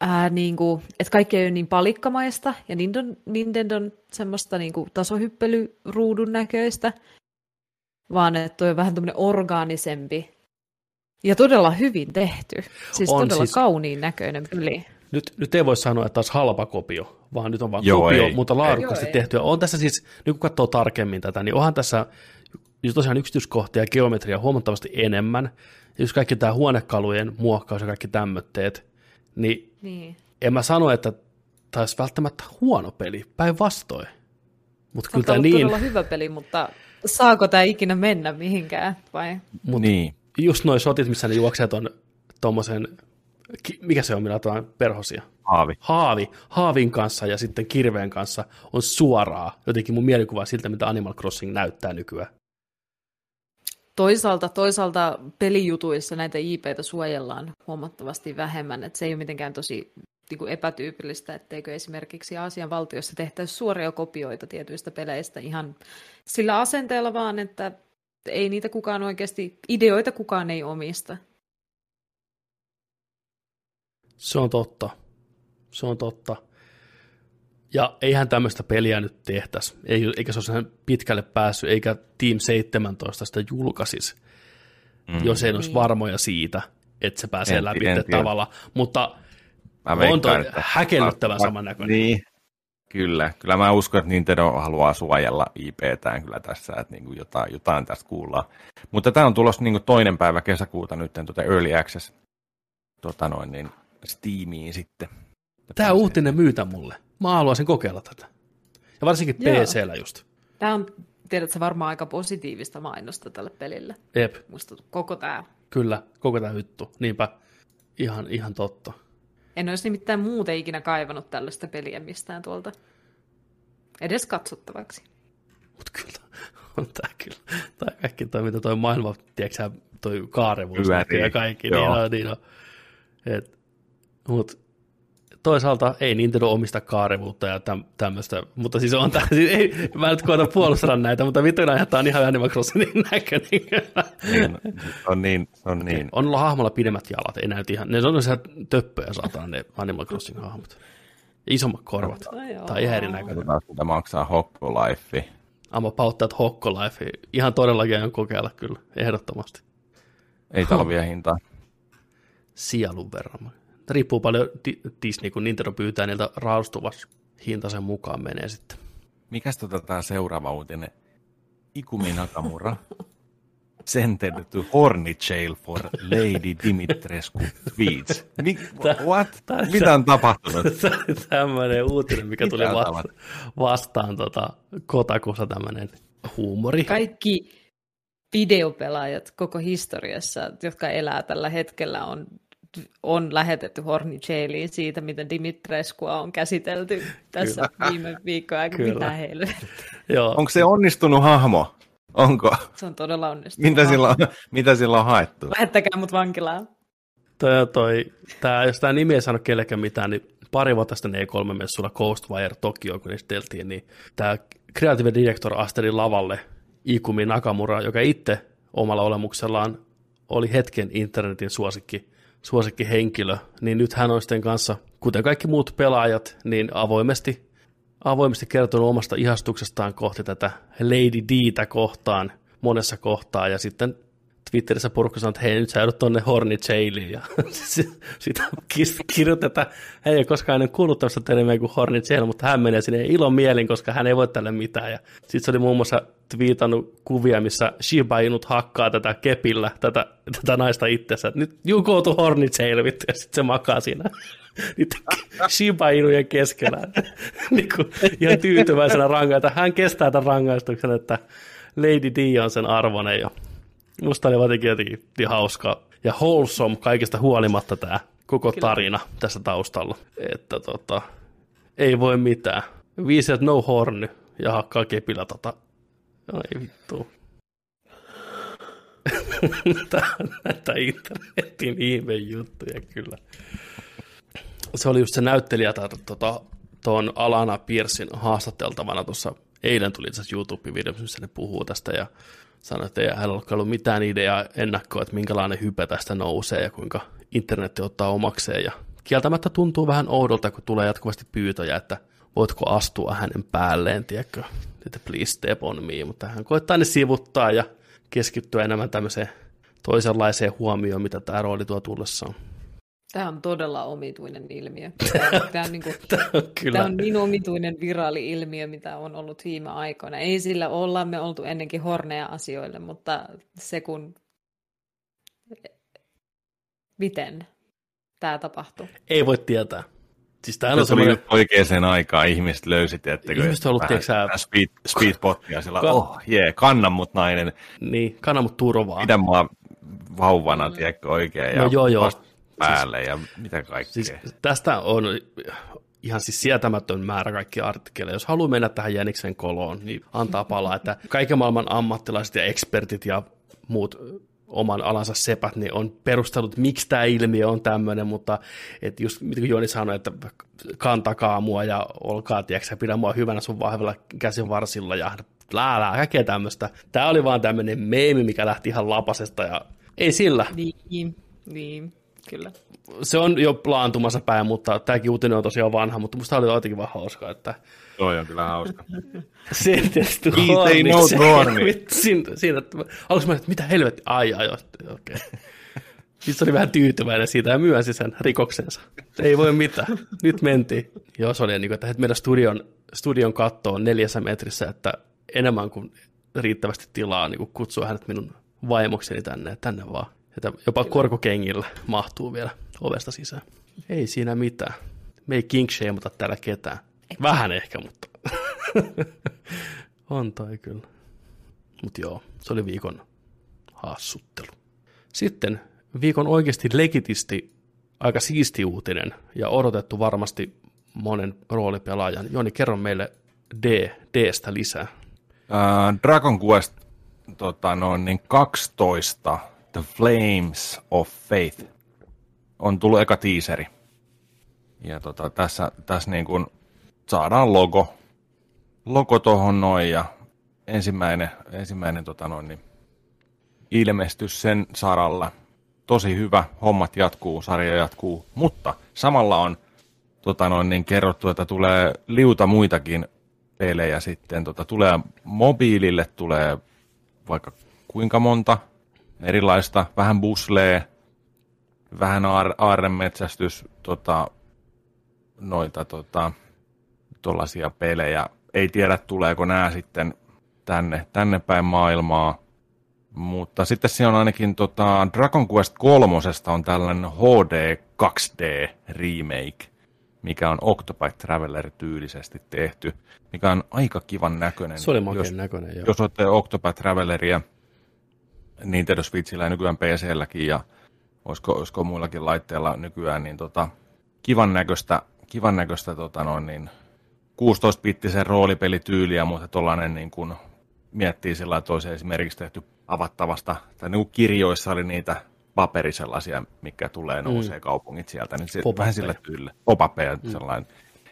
ää, niinku, että kaikki ei ole niin palikkamaista ja Nintendon, Nintendon semmoista niinku tasohyppelyruudun näköistä, vaan että on vähän tämmöinen orgaanisempi ja todella hyvin tehty. Siis On todella siis- kauniin näköinen peli. Nyt, nyt ei voi sanoa, että olisi halpa kopio, vaan nyt on vain Joo, kopio, ei. mutta laadukkaasti tehtyä. On tässä siis, nyt kun katsoo tarkemmin tätä, niin onhan tässä tosiaan yksityiskohtia ja geometria huomattavasti enemmän. Ja just kaikki tämä huonekalujen muokkaus ja kaikki tämmötteet, niin, Niin. en mä sano, että tämä olisi välttämättä huono peli, päinvastoin. Mutta kyllä tämä niin, todella hyvä peli, mutta saako tämä ikinä mennä mihinkään? Vai? Mut Niin. Just noin shotit, missä ne juokseet on tommosen, ki- mikä se on, millä otetaan perhosia? Haavi. Haavi, haavin kanssa ja sitten kirveen kanssa on suoraa. Jotenkin mun mielikuva siltä, mitä Animal Crossing näyttää nykyään. Toisaalta, toisaalta pelijutuissa näitä IPtä suojellaan huomattavasti vähemmän, että se ei ole mitenkään tosi niin kuin epätyypillistä, etteikö esimerkiksi Aasian valtiossa tehtäisi suoria kopioita tietyistä peleistä ihan sillä asenteella vaan, että ei niitä kukaan oikeasti, ideoita kukaan ei omista. Se on totta. Se on totta. Ja eihän tämmöistä peliä nyt tehtäisi, Ei- eikä se olisi pitkälle päässyt, eikä Team 17 sitä julkaisisi, mm. jos ei olisi Niin. varmoja siitä, että se pääsee En- läpi en tavalla. Mutta Mä on toi häkellyttävän samannäköinen. Niin, kyllä. Kyllä mä uskon, että Nintendo haluaa suojella IPtään kyllä tässä, että niin kuin jotain, jotain tästä kuullaan. Mutta tämä on tulossa niin kuin toinen päivä kesäkuuta nyt, tuota Early Access tota noin, niin Steamiin sitten. Tämä uutinen myytä mulle. Mä haluaisin kokeilla tätä. Ja varsinkin Joo. PCllä just. Tämä on, tiedätkö, varmaan aika positiivista mainosta tälle pelille. Jep, Musta koko tämä. kyllä, koko tämä juttu. Niinpä, ihan, ihan totta. En olisi nimittäin muuten ikinä kaivannut tällaista peliä mistään tuolta edes katsottavaksi. Mutta kyllä, on tää kyllä. Tai kaikki toi, mitä toi maailma, tiedätkö toi kaarevuus ja kaikki, joo. niin on, niin on. Et, mut toisaalta ei Nintendo omista kaarevuutta ja täm, tämmöistä, mutta siis on tää, siis ei, mä nyt koeta puolustella näitä, mutta vittu näyttää on ihan Animal Crossingin näköinen. Niin, se on niin, on niin. On ollut hahmolla pidemmät jalat, ei näytä ihan, ne on se töppöjä saatana ne Animal Crossing hahmot. Isommat korvat. No. Tai ihan erinäköinen. Mitä maksaa Hokko Life. I'm about that Hokko Life. Ihan todellakin on kokeilla kyllä, ehdottomasti. Ei talvia hintaa. sielun verran. Riippuu paljon Di- Disney, kun Nintendo pyytää niiltä raastuvas hinta sen mukaan menee sitten. Mikäs tota tää seuraava uutinen? Ikumi Nakamura. Sentered to horny jail for Lady Dimitrescu tweets. Mi- what? tää- Mitä on tapahtunut? tämmöinen uutinen, mikä tuli Mitä on vasta, vastaan tota, Kotakussa tämmöinen huumori. Kaikki videopelaajat koko historiassa, jotka elää tällä hetkellä, on, on lähetetty Horny Jailiin siitä, miten Dimitreskua on käsitelty tässä viime viikkoina. Kyllä. Mitä helvettiä. Joo, Onko se onnistunut hahmo? Onko? Se on todella onnistunut. Mitä sillä on, mitä sillä on haettu? Lähettäkää mut vankilaan. toi, toi, tää, jos tämä nimi ei sano kellekään mitään, niin pari vuotta sitten E3-messulla Ghostwire Tokyo, kun esiteltiin, niin tämä Creative Director asteli lavalle Ikumi Nakamura, joka itse omalla olemuksellaan oli hetken internetin suosikki, suosikki henkilö, niin nyt hän on sitten kanssa, kuten kaikki muut pelaajat, niin avoimesti, avoimesti kertonut omasta ihastuksestaan kohti tätä Lady Dtä kohtaan monessa kohtaa, ja sitten Twitterissä porukka sanoo, että hei, nyt sä joudut tonne Horny Jailiin, ja sitä kirjoitetaan, hän ei ole koskaan ennen kuullut tämmöistä termiä kuin Horny Jail, mutta hän menee sinne ilon mielin, koska hän ei voi tälle mitään, ja sitten se oli muun muassa twiitannut kuvia, missä Shiba Inut hakkaa tätä kepillä, tätä, tätä naista itsensä, nyt you go to Horny Jail, ja sitten se makaa siinä niiden Shiba Inujen keskellä, niin kuin, ihan tyytyväisenä rangaita. Hän kestää tämän rangaistuksen, että Lady D on sen arvoinen, ja Musta oli jotenkin jotenkin hauska ja wholesome kaikesta huolimatta tämä koko Kyllä. tarina tässä taustalla. Että tota, ei voi mitään. Viisi, että no horny ja hakkaa kepillä tota. Ai vittu. Tää on näitä internetin ihme juttuja kyllä. Se oli just se näyttelijä tuon tota, ton Alana Piersin haastateltavana tuossa eilen tuli itse YouTube-video, missä ne puhuu tästä ja sanoi, että ei hänellä ollut mitään ideaa ennakkoa, että minkälainen hype tästä nousee ja kuinka internet ottaa omakseen. Ja kieltämättä tuntuu vähän oudolta, kun tulee jatkuvasti pyytöjä, että voitko astua hänen päälleen, tiedätkö, että please step on me, mutta hän koettaa ne sivuttaa ja keskittyä enemmän tämmöiseen toisenlaiseen huomioon, mitä tämä rooli tuo tullessaan. Tämä on todella omituinen ilmiö. Tämä on, tämä on, niin, kuin, Tämä on kyllä. tämä on niin omituinen viraali-ilmiö, mitä on ollut viime aikoina. Ei sillä olla me oltu ennenkin horneja asioille, mutta se kun... Miten tämä tapahtuu? Ei voi tietää. Siis tämä Se on tuli semmoinen... oikeaan aikaan, ihmiset löysi, tiettekö, Ihmiset on ollut, vähän- tiedätkö sä- vähän speed, speedbottia sillä, Ka- oh jee, yeah, kanna mut nainen, Niin, kanna mut turvaa. pidä mua vauvana, tiedätkö, oikein, ja No joo, joo. vasta päälle, ja mitä kaikkea. Siis tästä on ihan siis sietämätön määrä kaikkia artikkeleja. Jos haluaa mennä tähän Jäniksen koloon, niin antaa palaa, että kaiken maailman ammattilaiset ja ekspertit ja muut oman alansa sepät, niin on perustellut, miksi tämä ilmiö on tämmöinen, mutta että just mitä kuin Joni sanoi, että kantakaa mua ja olkaa, tiedätkö, pidä mua hyvänä sun vahvilla käsin varsilla ja lää, kaikkea tämmöistä. Tämä oli vaan tämmöinen meemi, mikä lähti ihan lapasesta ja ei sillä. Niin, niin, kyllä. Se on jo laantumassa päin, mutta tämäkin uutinen on tosiaan vanha, mutta musta oli jotenkin vaan hauskaa, että Toi on kyllä hauska. Say horniksi. no Siinä, siinä että aluksi mä että mitä helvetti, ai ai, okei. Okay. Sitten oli vähän tyytyväinen siitä ja myönsi sen rikoksensa. Ei voi mitään. Nyt mentiin. Joo, se oli niin kuin, että meidän studion, studion katto on neljässä metrissä, että enemmän kuin riittävästi tilaa niin kuin kutsua hänet minun vaimokseni tänne, tänne vaan. Että jopa korkokengillä mahtuu vielä ovesta sisään. Ei siinä mitään. Me ei kinksheimata täällä ketään. Vähän ehkä, mutta on toi kyllä. Mutta joo, se oli viikon haassuttelu. Sitten viikon oikeasti legitisti aika siisti uutinen ja odotettu varmasti monen roolipelaajan. Joni, kerro meille D, Dstä lisää. Uh, Dragon Quest tota, noin, niin 12, The Flames of Faith, on tullut eka tiiseri. Ja tota, tässä, tässä niin kuin saadaan logo, logo tuohon noin ja ensimmäinen, ensimmäinen tota noin, niin ilmestys sen saralla. Tosi hyvä, hommat jatkuu, sarja jatkuu, mutta samalla on tota noin, niin kerrottu, että tulee liuta muitakin pelejä sitten. Tota, tulee mobiilille, tulee vaikka kuinka monta erilaista, vähän buslee, vähän aar- aarremetsästys, tota, noita tota, tollaisia pelejä. Ei tiedä, tuleeko nämä sitten tänne, tänne päin maailmaa. Mutta sitten siinä on ainakin tota, Dragon Quest 3 on tällainen HD 2D remake, mikä on Octopath Traveler tyylisesti tehty, mikä on aika kivan näköinen. Se oli jos, näköinen, joo. jos olette Octopath Traveleria Nintendo Switchillä ja nykyään PClläkin ja olisiko, olisiko muillakin laitteilla nykyään, niin tota, kivan näköistä, kivan näköistä tota noin, niin 16-bittisen roolipelityyliä, mutta tuollainen niin kuin miettii sillä että olisi esimerkiksi tehty avattavasta, tai niin kuin kirjoissa oli niitä paperi sellaisia, mikä tulee, nousee mm. kaupungit sieltä, niin se, Pop-uppeja. vähän sillä tyylillä, pop-uppeja mm. sellainen,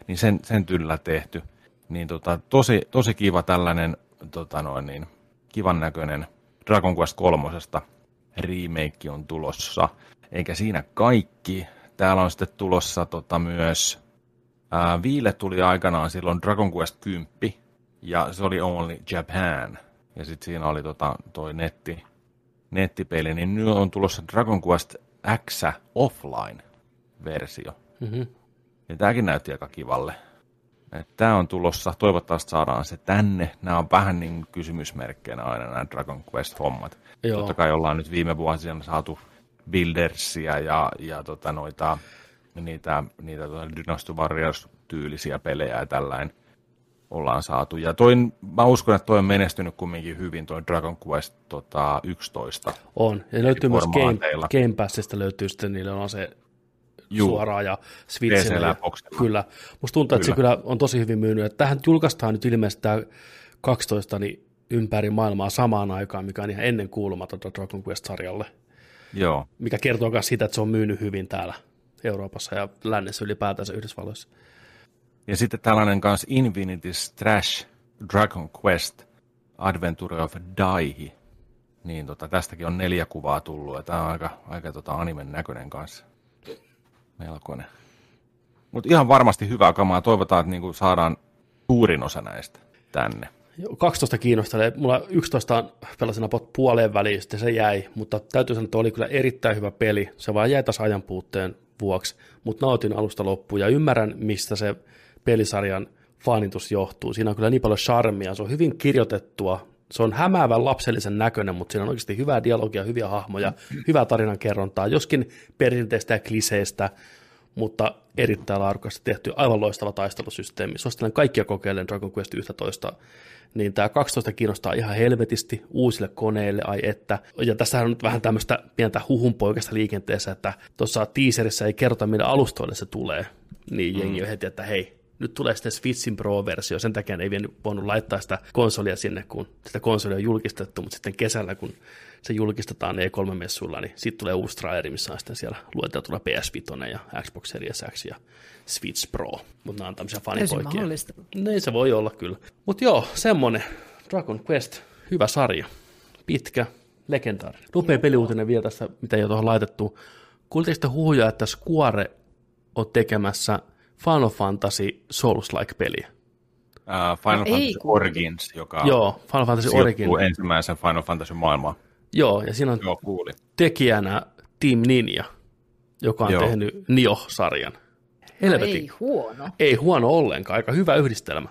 niin sen, sen tyylillä tehty. Niin tota, tosi, tosi kiva tällainen, tota noin, niin, kivan näköinen Dragon Quest kolmosesta remake on tulossa, eikä siinä kaikki. Täällä on sitten tulossa tota, myös, ää, Viille tuli aikanaan silloin Dragon Quest 10, ja se oli Only Japan, ja sitten siinä oli tota, toi netti, nettipeli, niin nyt on tulossa Dragon Quest X offline-versio. Mm-hmm. Ja tämäkin näytti aika kivalle. Tämä on tulossa, toivottavasti saadaan se tänne. Nämä on vähän niin kysymysmerkkeinä aina nämä Dragon Quest-hommat. Joo. Totta kai ollaan nyt viime vuosina saatu Buildersia ja, ja tota noita, niitä, niitä tota Dynasty Warriors-tyylisiä pelejä ja tällainen ollaan saatu. Ja toi, mä uskon, että toi on menestynyt kumminkin hyvin, toi Dragon Quest tota, 11. On. Ja löytyy myös Game. Game Passista löytyy sitten, niillä on se Juu. suoraan ja Switchillä. Ja. Kyllä. Musta tuntuu, että se kyllä on tosi hyvin myynyt. Että Tähän julkaistaan nyt ilmeisesti tämä 12 niin ympäri maailmaa samaan aikaan, mikä on ihan ennen kuulumatonta Dragon Quest-sarjalle. Joo. Mikä kertoo myös siitä, että se on myynyt hyvin täällä Euroopassa ja lännessä ylipäätänsä Yhdysvalloissa. Ja sitten tällainen kanssa Infinity's Trash Dragon Quest Adventure of Daihi. Niin tota, tästäkin on neljä kuvaa tullut ja tämä on aika, aika tota animen näköinen kanssa. Melkoinen. Mutta ihan varmasti hyvää kamaa. Toivotaan, että niinku saadaan suurin osa näistä tänne. Joo, 12 kiinnostelee. Mulla 11 pelasin about puoleen väliin, sitten se jäi, mutta täytyy sanoa, että oli kyllä erittäin hyvä peli. Se vaan jäi taas ajan puutteen vuoksi, mutta nautin alusta loppuun ja ymmärrän, mistä se pelisarjan fanitus johtuu. Siinä on kyllä niin paljon charmia, se on hyvin kirjoitettua, se on hämäävän lapsellisen näköinen, mutta siinä on oikeasti hyvää dialogia, hyviä hahmoja, hyvää tarinan kerrontaa, joskin perinteistä ja kliseistä, mutta erittäin laadukasta tehty, aivan loistava taistelusysteemi. Suosittelen kaikkia kokeilemaan Dragon Quest 11, niin tämä 12 kiinnostaa ihan helvetisti uusille koneille, ai että. Ja tässä on nyt vähän tämmöistä pientä huhunpoikasta liikenteessä, että tuossa teaserissa ei kerrota, millä alustoille se tulee, niin jengi on heti, että hei, nyt tulee sitten Switchin Pro-versio, sen takia ei vielä voinut laittaa sitä konsolia sinne, kun sitä konsolia on julkistettu, mutta sitten kesällä, kun se julkistetaan E3-messuilla, niin sitten tulee uusi traileri, missä on sitten siellä lueteltuna PS5 ja Xbox Series X ja Switch Pro, mutta nämä on tämmöisiä fanipoikia. Niin se voi olla kyllä. Mutta joo, semmonen Dragon Quest, hyvä sarja, pitkä, legendaarinen. Nopea peliuutinen vielä tässä, mitä ei ole tuohon laitettu. Kuultiinko te huhuja, että Square on tekemässä Final Fantasy Souls-like-peliä? Uh, Final No ei Fantasy. Origins, joka Joo, Final Fantasy Origin. sijoittuu ensimmäisen Final Fantasy maailmaan. Joo, ja siinä on Joo, kuuli. tekijänä Team Ninja, joka on Joo. tehnyt Nioh-sarjan. Helvetin. Ei huono. Ei huono ollenkaan, aika hyvä yhdistelmä.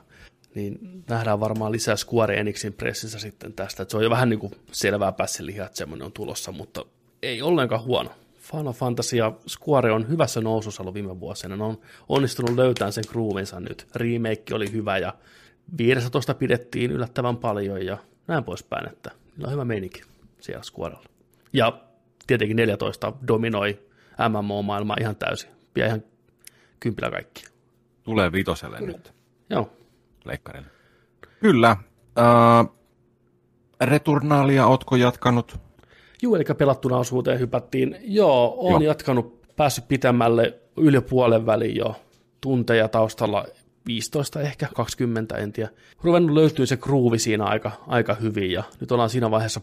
Niin nähdään varmaan lisää Square Enixin pressissä sitten tästä. Et se on jo vähän niin kuin selvää päässä lihaa, että semmoinen on tulossa, mutta ei ollenkaan huono. Final Fantasy ja Square on hyvässä nousussa ollut viime vuosina. Ne on onnistunut löytämään sen groovinsa nyt. Remake oli hyvä ja 15 pidettiin yllättävän paljon ja näin poispäin, että niillä on hyvä meininki siellä Squarella. Ja tietenkin 14 dominoi MMO-maailmaa ihan täysin. Vie ihan kympillä kaikki. Tulee vitoselle nyt Joo, leikkarille. Kyllä. Uh, Returnalia ootko jatkanut? Juu, eli pelattuna osuuteen hypättiin. Joo, on Joo. jatkanut, päässyt pitämälle yli puolen välin jo tunteja taustalla, 15 ehkä, 20 en tiedä. Ruvennut löytyy se groovi siinä aika, aika hyvin ja nyt ollaan siinä vaiheessa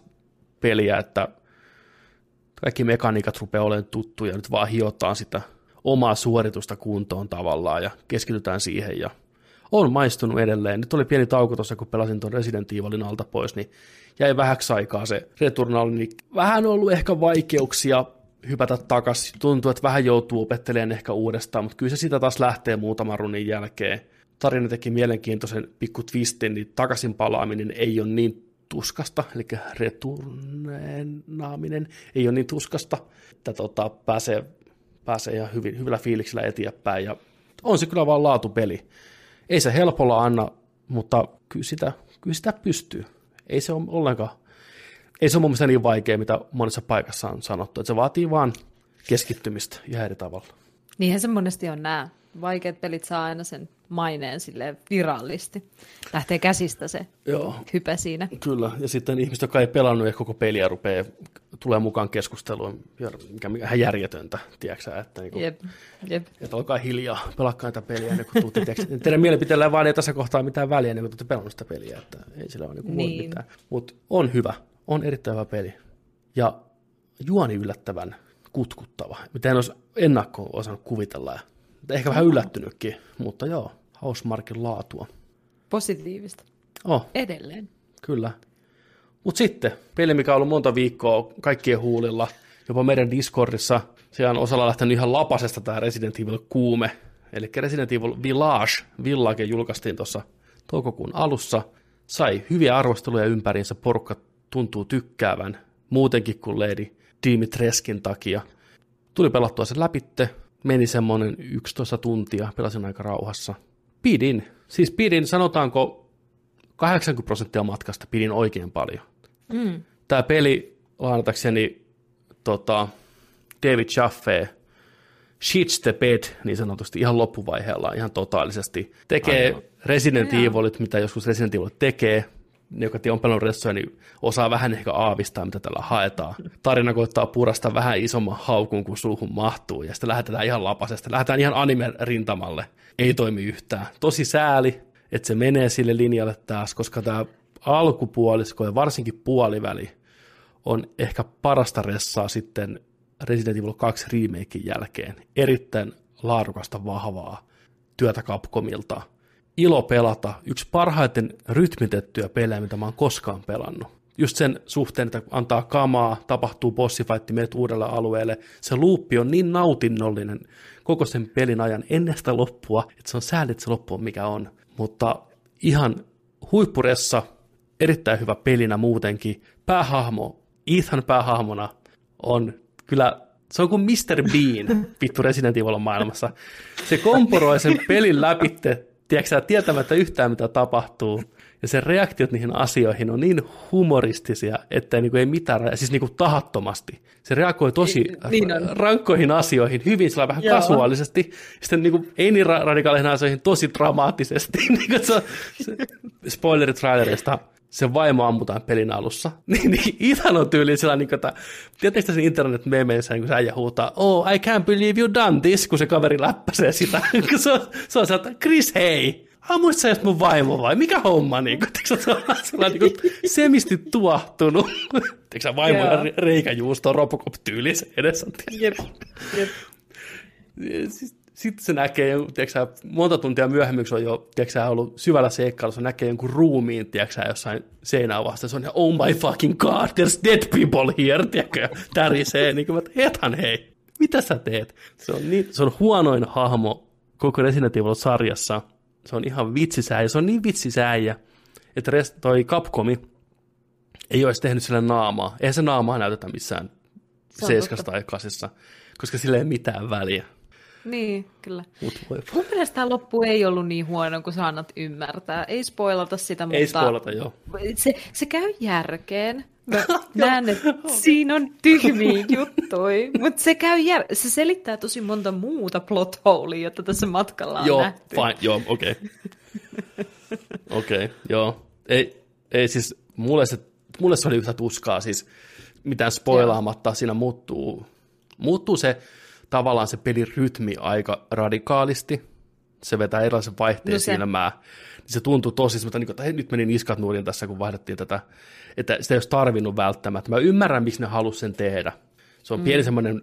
peliä, että kaikki mekaniikat rupeaa olemaan tuttuja, nyt vaan hiotaan sitä omaa suoritusta kuntoon tavallaan ja keskitytään siihen ja on maistunut edelleen. Nyt oli pieni tauko tuossa, kun pelasin tuon Resident Evilin alta pois, niin jäi vähäksi aikaa se Returnal, niin vähän ollut ehkä vaikeuksia hypätä takaisin. Tuntuu, että vähän joutuu opettelemaan ehkä uudestaan, mutta kyllä se sitä taas lähtee muutaman runnin jälkeen. Tarina teki mielenkiintoisen pikku twistin, niin takaisin palaaminen ei ole niin tuskasta, eli returnaaminen ei ole niin tuskasta, että tota, pääsee, pääsee ihan hyvin, hyvillä fiiliksillä eteenpäin, ja on se kyllä vaan laatupeli. Ei se helpolla anna, mutta kyllä sitä, kyllä sitä pystyy. Ei se ole ollenkaan, ei se ole mun mielestä niin vaikea, mitä monessa paikassa on sanottu, että se vaatii vaan keskittymistä ihan eri tavalla. Niinhän se monesti on nämä. Vaikeat pelit saa aina sen maineen sille virallisesti. Lähtee käsistä se Joo, hype siinä. Kyllä, ja sitten ihmiset, jotka ei pelannut ehkä koko peliä, rupeaa, tulee mukaan keskusteluun, mikä, mikä ihan järjetöntä, tiedätkö että, niin kuin, Jep, jep. että olkaa hiljaa, pelakkaa tätä peliä ennen kuin tuutte, tiedätkö, teidän mielipiteellä vaan ei tässä kohtaa mitään väliä ennen kuin tuutte pelannut sitä peliä, että ei sillä ole niin kuin Niin. mitään. Mutta on hyvä, on erittäin hyvä peli, ja juoni yllättävän kutkuttava, mitä en olisi ennakkoon osannut kuvitella, ja ehkä vähän yllättynytkin, mutta joo, Housemarkin laatua. Positiivista. Oh, Edelleen. Kyllä. Mutta sitten, peli, mikä on ollut monta viikkoa kaikkien huulilla, jopa meidän Discordissa, se on osalla lähtenyt ihan lapasesta tämä Resident Evil kuume. Eli Resident Evil Village, Village julkaistiin tuossa toukokuun alussa. Sai hyviä arvosteluja ympäriinsä, porukka tuntuu tykkäävän, muutenkin kuin Lady Dimitreskin takia. Tuli pelattua sen läpitte, meni semmoinen 11 tuntia, pelasin aika rauhassa. Pidin, siis pidin, sanotaanko 80 prosenttia matkasta pidin oikein paljon. Mm. Tämä peli, lainatakseni tota, David Jaffe, shits the bed niin sanotusti ihan loppuvaiheella ihan totaalisesti. Tekee Aivan. Resident. Evilit, mitä joskus Resident Evil tekee. Ne, jotka on pelannut Ressoja, niin osaa vähän ehkä aavistaa, mitä tällä haetaan. Tarina koittaa purasta vähän isomman haukun, kuin suuhun mahtuu, ja sitten lähdetään ihan lapasesta. Lähdetään ihan anime-rintamalle. Ei toimi yhtään. Tosi sääli, että se menee sille linjalle taas, koska tämä alkupuolisko ja varsinkin puoliväli on ehkä parasta ressaa sitten Resident Evil 2 remakein jälkeen. Erittäin laadukasta, vahvaa työtä Capcomilta. Ilo pelata. Yksi parhaiten rytmitettyjä pelejä, mitä mä oon koskaan pelannut. just sen suhteen, että antaa kamaa, tapahtuu bossifaitti, menet uudelle alueelle. Se luuppi on niin nautinnollinen koko sen pelin ajan ennen sitä loppua, että se on sääli, että se loppu on mikä on. Mutta ihan huippuressa, erittäin hyvä pelinä muutenkin. Päähahmo, Ethan päähahmona on kyllä se on kuin Mr. Bean vittu Resident Evil maailmassa. Se komporoi sen pelin läpitte, tiedätkö, tietämättä yhtään mitä tapahtuu. Ja sen reaktiot niihin asioihin on niin humoristisia, että niin kuin ei mitään, siis niin kuin tahattomasti. Se reagoi tosi niin on. rankkoihin asioihin hyvin sillä vähän Joo. kasuaalisesti, sitten niin kuin, ei niin radikaaleihin asioihin tosi dramaattisesti. niin kuin se, se, spoilerit trailerista se vaimo ammutaan pelin alussa. niin, niin Ethan on tyyliin sillä niin että, tietysti sen internet memeissä niin kun se äijä huutaa, oh, I can't believe you done this, kun se kaveri läppäsee sitä. se on, se on sieltä, Chris, hei, ammuit sä mun vaimo vai? Mikä homma? Niin kuin, se on sellainen niin kuin, semisti tuahtunut. Tiedätkö sä vaimo yeah. reikäjuusto Robocop-tyyli edessä? Jep, jep. Siis, sitten se näkee, tiedätkö, monta tuntia myöhemmin, kun se on jo tiedätkö, ollut syvällä seikkailussa, se näkee jonkun ruumiin tiedätkö, jossain seinää vasta. Se on ihan, oh my fucking god, there's dead people here, tiedätkö, tärisee. Niin kuin, että ethan hei, mitä sä teet? Se on, niin, se on huonoin hahmo koko Resident Evil-sarjassa. Se on ihan vitsisääjä, se on niin vitsisääjä, että rest, toi Capcomi ei olisi tehnyt sille naamaa. Eihän se naamaa näytetä missään seiskassa tai kasissa, koska sillä ei mitään väliä. Niin, kyllä. Mut voi. Mun mielestä tämä loppu ei ollut niin huono kuin sä annat ymmärtää. Ei spoilata sitä, mutta... Ei spoilata, joo. Se, se käy järkeen. Mä näen, että siinä on tyhmiä juttuja, mutta se, käy jär... se selittää tosi monta muuta plot holea, jota tässä matkalla on joo, nähty. Fine, joo, okei. Okay. okei, okay, joo. Ei, ei siis, mulle se, mulle se oli yhtä tuskaa, siis mitään spoilaamatta siinä muuttuu, muuttuu se tavallaan se pelin rytmi aika radikaalisti. Se vetää erilaisen vaihteen no se. silmää. Niin se tuntuu tosi semmoista, niin että hei, nyt meni niskat nuorin tässä, kun vaihdettiin tätä. Että sitä ei olisi tarvinnut välttämättä. Mä ymmärrän, miksi ne halusi sen tehdä. Se on mm. pieni semmoinen,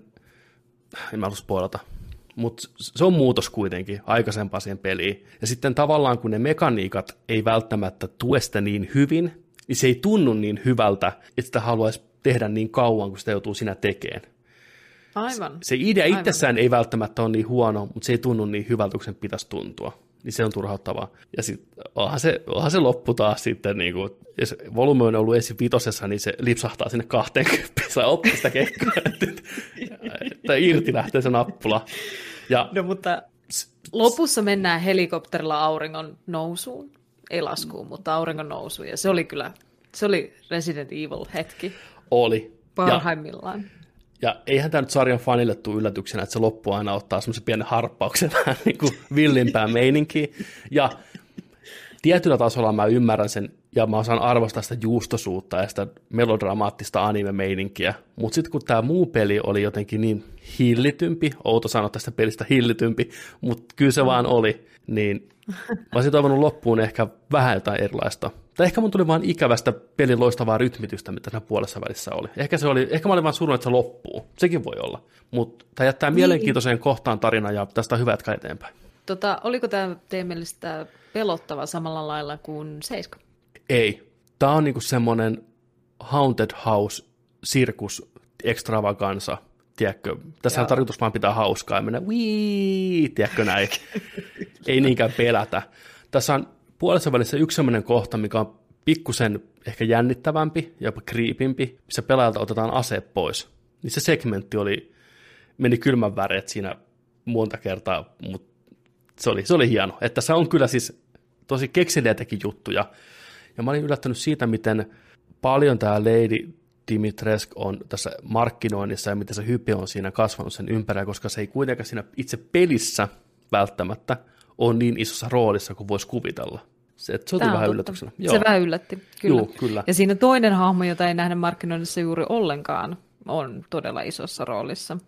en mä halua spoilata, mutta se on muutos kuitenkin aikaisempaan siihen peliin. Ja sitten tavallaan, kun ne mekaniikat ei välttämättä tue sitä niin hyvin, niin se ei tunnu niin hyvältä, että sitä haluaisi tehdä niin kauan, kun sitä joutuu sinä tekemään. Aivan. Se idea Aivan. itsessään ei välttämättä ole niin huono, mutta se ei tunnu niin hyvältä kuin sen pitäisi tuntua. Niin se on turhauttavaa. Ja sitten onhan se, onhan se loppu taas sitten, niin kuin, jos volyymi on ollut ensin vitosessa, niin se lipsahtaa sinne 20, saa oppia sitä kekkoa, että irti lähtee se nappula. Ja, no mutta lopussa mennään helikopterilla auringon nousuun, ei laskuun, mutta auringon nousuun, ja se oli kyllä, se oli Resident Evil hetki. Oli. Parhaimmillaan. Ja ja eihän tämä nyt sarjan fanille tule yllätyksenä, että se loppu aina ottaa semmoisen pienen harppauksen vähän niin kuin villimpää meininkiä. Ja tietyllä tasolla mä ymmärrän sen, ja mä osaan arvostaa sitä juustosuutta ja sitä melodramaattista anime-meininkiä. Mutta sitten kun tämä muu peli oli jotenkin niin hillitympi, outo sanoa tästä pelistä hillitympi, mutta kyllä se vaan oli, niin mä olisin toivonut loppuun ehkä vähän jotain erilaista. Tai ehkä mun tuli vaan ikävästä pelin loistavaa rytmitystä, mitä siinä puolessa välissä oli. Ehkä, se oli, ehkä mä olin vaan surun, että se loppuu. Sekin voi olla. Mutta tämä jättää niin. mielenkiintoiseen kohtaan tarina ja tästä on hyvä jatkaa eteenpäin. Tota, oliko tämä teidän mielestä pelottava samalla lailla kuin Seiska? Ei. Tämä on niinku semmoinen haunted house sirkus extravaganza, tiedätkö, tässä on tarkoitus vaan pitää hauskaa ja mennä wii, tiedätkö näin. Ei niinkään pelätä. Tässä on puolessa välissä yksi sellainen kohta, mikä on pikkusen ehkä jännittävämpi ja jopa kriipimpi, missä pelaajalta otetaan ase pois. Niin se segmentti oli, meni kylmän väreet siinä monta kertaa, mutta se oli, se oli hieno. Että se on kyllä siis tosi kekseliäitäkin juttuja. Ja mä olin yllättänyt siitä, miten paljon tämä Lady Dimitresk on tässä markkinoinnissa ja miten se hype on siinä kasvanut sen ympärillä, koska se ei kuitenkaan siinä itse pelissä välttämättä on niin isossa roolissa kuin voisi kuvitella. Se, se on vähän yllätyksenä. Joo. Se vähän yllätti, kyllä. Joo, kyllä. Ja siinä toinen hahmo, jota ei nähdä markkinoinnissa juuri ollenkaan, on todella isossa roolissa.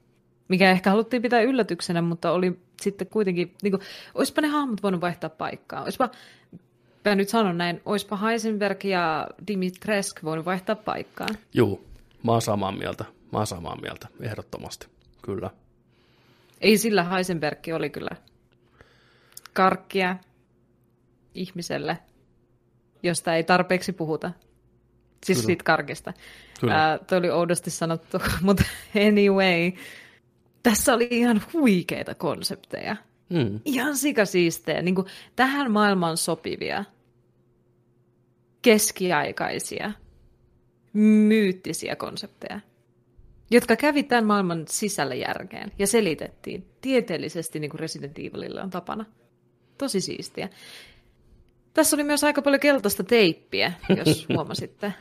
Mikä ehkä haluttiin pitää yllätyksenä, mutta oli sitten kuitenkin, niin kuin, olisipa ne hahmot voinut vaihtaa paikkaa. Olisipa, mä nyt sanon näin, olisipa Heisenberg ja Dimitresk voinut vaihtaa paikkaa. Joo, mä oon samaa mieltä. Mä oon samaa mieltä, ehdottomasti, kyllä. Ei sillä Heisenberg oli kyllä karkkia ihmiselle, josta ei tarpeeksi puhuta. Siis Kyllä. siitä karkista. Kyllä. Ää, toi oli oudosti sanottu, mutta anyway. Tässä oli ihan huikeita konsepteja. Mm. Ihan sikasiistejä. Niin kuin tähän maailmaan sopivia, keskiaikaisia, myyttisiä konsepteja, jotka kävi tämän maailman sisällä järkeen ja selitettiin tieteellisesti, niin kuin Resident Evilillä on tapana. Tosi siistiä. Tässä oli myös aika paljon keltaista teippiä, jos huomasitte.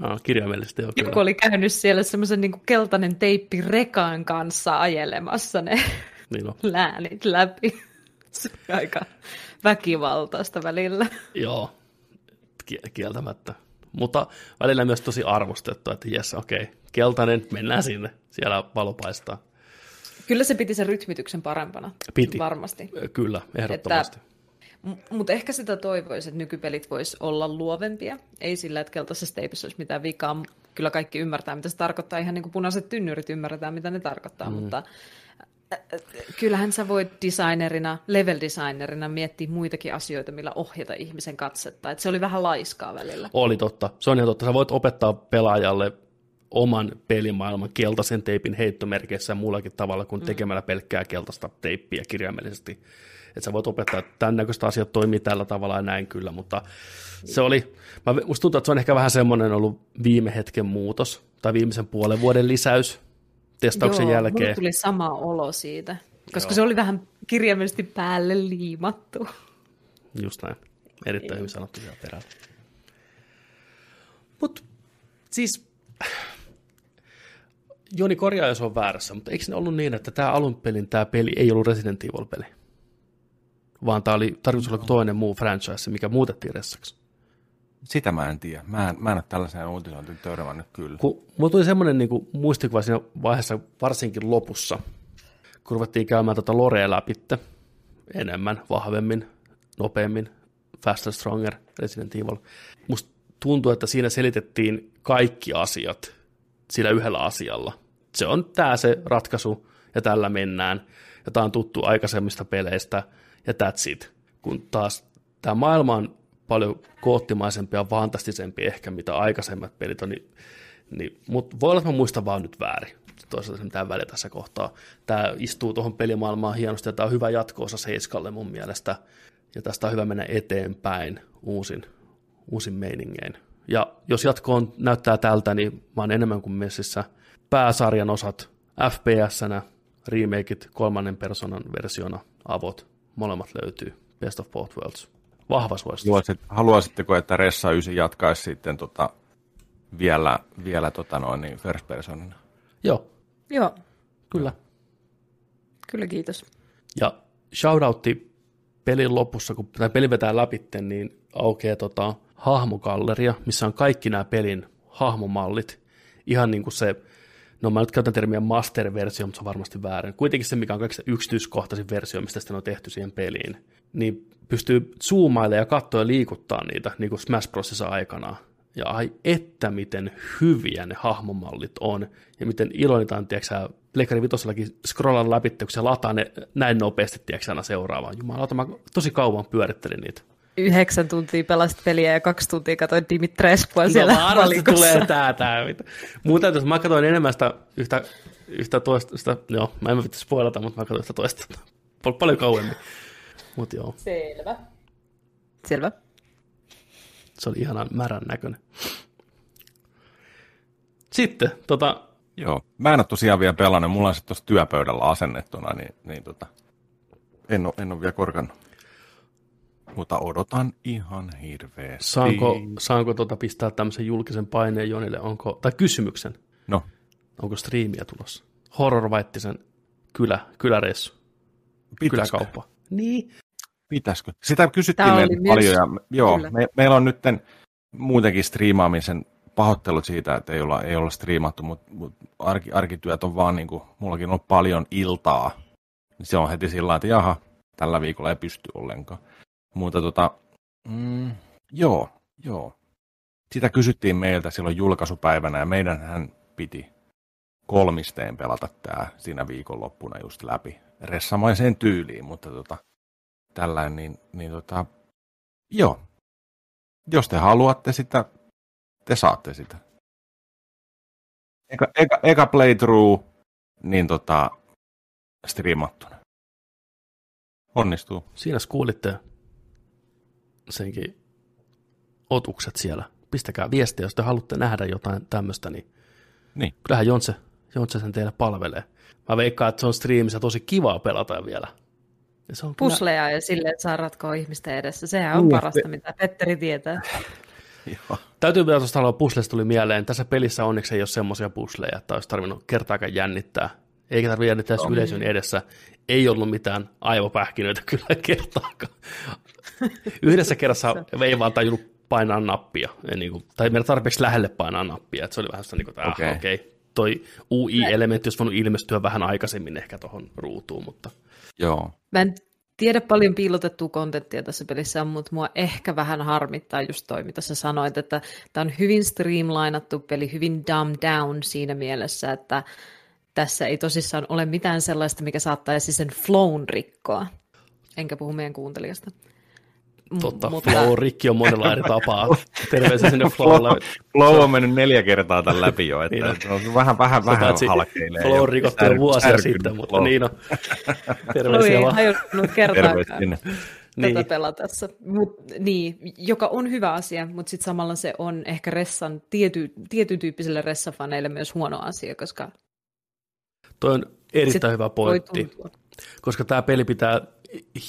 Ah, kirjaimellisesti joo. Joku oli käynyt siellä semmoisen niin keltainen teippi rekaan kanssa ajelemassa ne Niin on. läänit läpi. Se oli aika väkivaltaista välillä. Joo, Ki- kieltämättä. Mutta välillä myös tosi arvostettu, että jes, okei, okay, keltainen, mennään sinne, siellä valo paistaa. Kyllä se piti sen rytmityksen parempana. Piti. Varmasti. Kyllä, ehdottomasti. Mutta ehkä sitä toivoisi, että nykypelit vois olla luovempia. Ei sillä, että keltaisessa teipissä olisi mitään vikaa. Kyllä kaikki ymmärtää, mitä se tarkoittaa. Ihan niin kuin punaiset tynnyrit ymmärretään, mitä ne tarkoittaa. Mm. Mutta kyllähän sä voit designerina, level designerina miettiä muitakin asioita, millä ohjata ihmisen katsetta. Et se oli vähän laiskaa välillä. Oli totta. Se on ihan totta. Sä voit opettaa pelaajalle oman pelimaailman keltaisen teipin heittomerkeissä muullakin tavalla kuin tekemällä pelkkää keltaista teippiä kirjaimellisesti. Että sä voit opettaa, että tämän näköistä asiat toimii tällä tavalla ja näin kyllä, mutta se oli, mä, musta tuntuu, että se on ehkä vähän semmoinen ollut viime hetken muutos tai viimeisen puolen vuoden lisäys testauksen Joo, jälkeen. tuli sama olo siitä, koska Joo. se oli vähän kirjaimellisesti päälle liimattu. Just näin. Erittäin hyvin sanottu siellä perällä. Mutta siis, Joni korjaa, jos on väärässä, mutta eikö ne ollut niin, että tämä alun pelin tämä peli ei ollut Resident Evil-peli? Vaan tämä oli tarkoitus olla toinen muu franchise, mikä muutettiin ressaksi. Sitä mä en tiedä. Mä en, mä en ole tällaiseen uutisointiin törmännyt kyllä. Kun mulla tuli semmoinen niin kuin, muistikuva siinä vaiheessa, varsinkin lopussa, kun ruvettiin käymään tätä Lorea läpitte enemmän, vahvemmin, nopeammin, faster, stronger, Resident Evil. Musta tuntuu, että siinä selitettiin kaikki asiat sillä yhdellä asialla. Se on tämä se ratkaisu, ja tällä mennään, ja tämä on tuttu aikaisemmista peleistä, ja that's it. Kun taas tämä maailma on paljon koottimaisempi ja fantastisempi ehkä, mitä aikaisemmat pelit on, niin, niin mutta voi olla, että mä muistan vaan nyt väärin. Toisaalta se mitään väliä tässä kohtaa. Tämä istuu tuohon pelimaailmaan hienosti, ja tämä on hyvä jatko-osa Seiskalle mun mielestä, ja tästä on hyvä mennä eteenpäin uusin, uusin meiningein. Ja jos jatko on, näyttää tältä, niin mä oon enemmän kuin messissä. Pääsarjan osat FPS-nä, remakeit, kolmannen persoonan versiona, avot, molemmat löytyy. Best of both worlds. Vahva suositus. Haluaisit, haluaisitteko, että Ressa 9 jatkaisi sitten tota, vielä, vielä tota noin, niin first personina? Joo, Joo, kyllä. kyllä kiitos. Ja shoutoutti pelin lopussa, kun tämä peli vetää läpi, niin aukeaa tota hahmogalleria, missä on kaikki nämä pelin hahmomallit. Ihan niin kuin se, no mä nyt käytän termiä master-versio, mutta se on varmasti väärin. Kuitenkin se, mikä on kaikista yksityiskohtaisin versio, mistä sitten on tehty siihen peliin. Niin pystyy zoomailemaan ja katsoa ja liikuttaa niitä, niin kuin Smash Brosissa aikanaan. Ja ai että miten hyviä ne hahmomallit on, ja miten iloinitaan, tiedätkö Pleikari vitosellakin scrollan läpi, kun se lataa ne näin nopeasti, tiedätkö aina seuraavaan. Jumalauta, mä tosi kauan pyörittelin niitä. Yhdeksän tuntia pelasit peliä ja kaksi tuntia katsoin Dimitreskua siellä no, valikossa. tulee tää, tää. mitä. Muuten täytyy, mä katsoin enemmän sitä yhtä, yhtä toista, sitä, joo, mä en mä pitäisi spoilata, mutta mä katsoin sitä toista Pal- paljon kauemmin. Mutta joo, Selvä. Selvä. se oli ihanan märän näköinen. Sitten, tota, Joo. Mä en ole tosiaan vielä pelannut. Mulla on se tuossa työpöydällä asennettuna, niin, niin tota, en, ole, en ole vielä korkannut. Mutta odotan ihan hirveästi. saanko, saanko tota pistää tämmöisen julkisen paineen Jonille, onko, tai kysymyksen, No, onko striimiä tulossa? Horror Vaittisen kylä, kyläreissu, pitäisikö? kyläkauppa. Niin, Pitäisikö? Sitä kysyttiin meiltä paljon. Ja, joo, Kyllä. me, meillä on nyt muutenkin striimaamisen pahoittelut siitä, että ei olla, ei olla striimattu, mutta mut arki, arkityöt on vaan niin kuin, mullakin on paljon iltaa. Se on heti sillä että jaha, tällä viikolla ei pysty ollenkaan. Mutta tota, mm, joo, joo. Sitä kysyttiin meiltä silloin julkaisupäivänä ja meidän hän piti kolmisteen pelata tämä siinä viikonloppuna just läpi. Ressamaiseen tyyliin, mutta tota, tällainen, niin, niin tota, joo. Jos te haluatte sitä te saatte sitä. Eka, eka, eka playthrough, niin tota, striimattuna. Onnistuu. Siinä kuulitte senkin otukset siellä. Pistäkää viestiä, jos te haluatte nähdä jotain tämmöistä, niin, Niin. kyllähän Jontse, Jontse sen teille palvelee. Mä veikkaan, että se on striimissä tosi kivaa pelata vielä. Ja se on kyllä, Pusleja ja silleen, että saa ratkoa ihmisten edessä. Sehän on Niin, parasta, mitä Petteri tietää. Joo. täytyy vielä tuosta haluaa puslesta tuli mieleen. Tässä pelissä onneksi ei ole semmoisia pusleja, että olisi tarvinnut kertaakaan jännittää. Eikä tarvitse jännittää edes yleisön edessä. Ei ollut mitään aivopähkinöitä kyllä kertaakaan. Yhdessä kerrassa ei vaan tajunnut painaa nappia. Ei niin kuin, tai mennä tarpeeksi lähelle painaa nappia. Että se oli vähän sitä, niin kuin, että ah, okei. Okei. Okay. Toi UI-elementti olisi voinut ilmestyä vähän aikaisemmin ehkä tuohon ruutuun, mutta Joo. Mä en tiedä paljon piilotettua kontenttia tässä pelissä mutta mua ehkä vähän harmittaa just toi, mitä sä sanoit, että tämä on hyvin streamlinattu peli, hyvin dumbed down siinä mielessä, että tässä ei tosissaan ole mitään sellaista, mikä saattaisi sen flown rikkoa. Enkä puhu meidän kuuntelijasta. M- totta, mutta... flow rikki on monella eri tapaa. Terveisiä sinne Flow, flowlle. flow on mennyt neljä kertaa tämän läpi jo, että Niin on. niin on. vähän, vähän, vähän halkeilee. Flow rikottu jo vuosia sitten, mutta flow. niin on. Flow Terveisiä ei vaan. hajonnut kertaakaan sinne. tätä Niin. pelatessa. Mut, niin, joka on hyvä asia, mutta sitten samalla se on ehkä Ressan, tiety, tietyn tyyppisille Ressa-faneille myös huono asia, koska Toi on erittäin se hyvä pointti, koska tämä peli pitää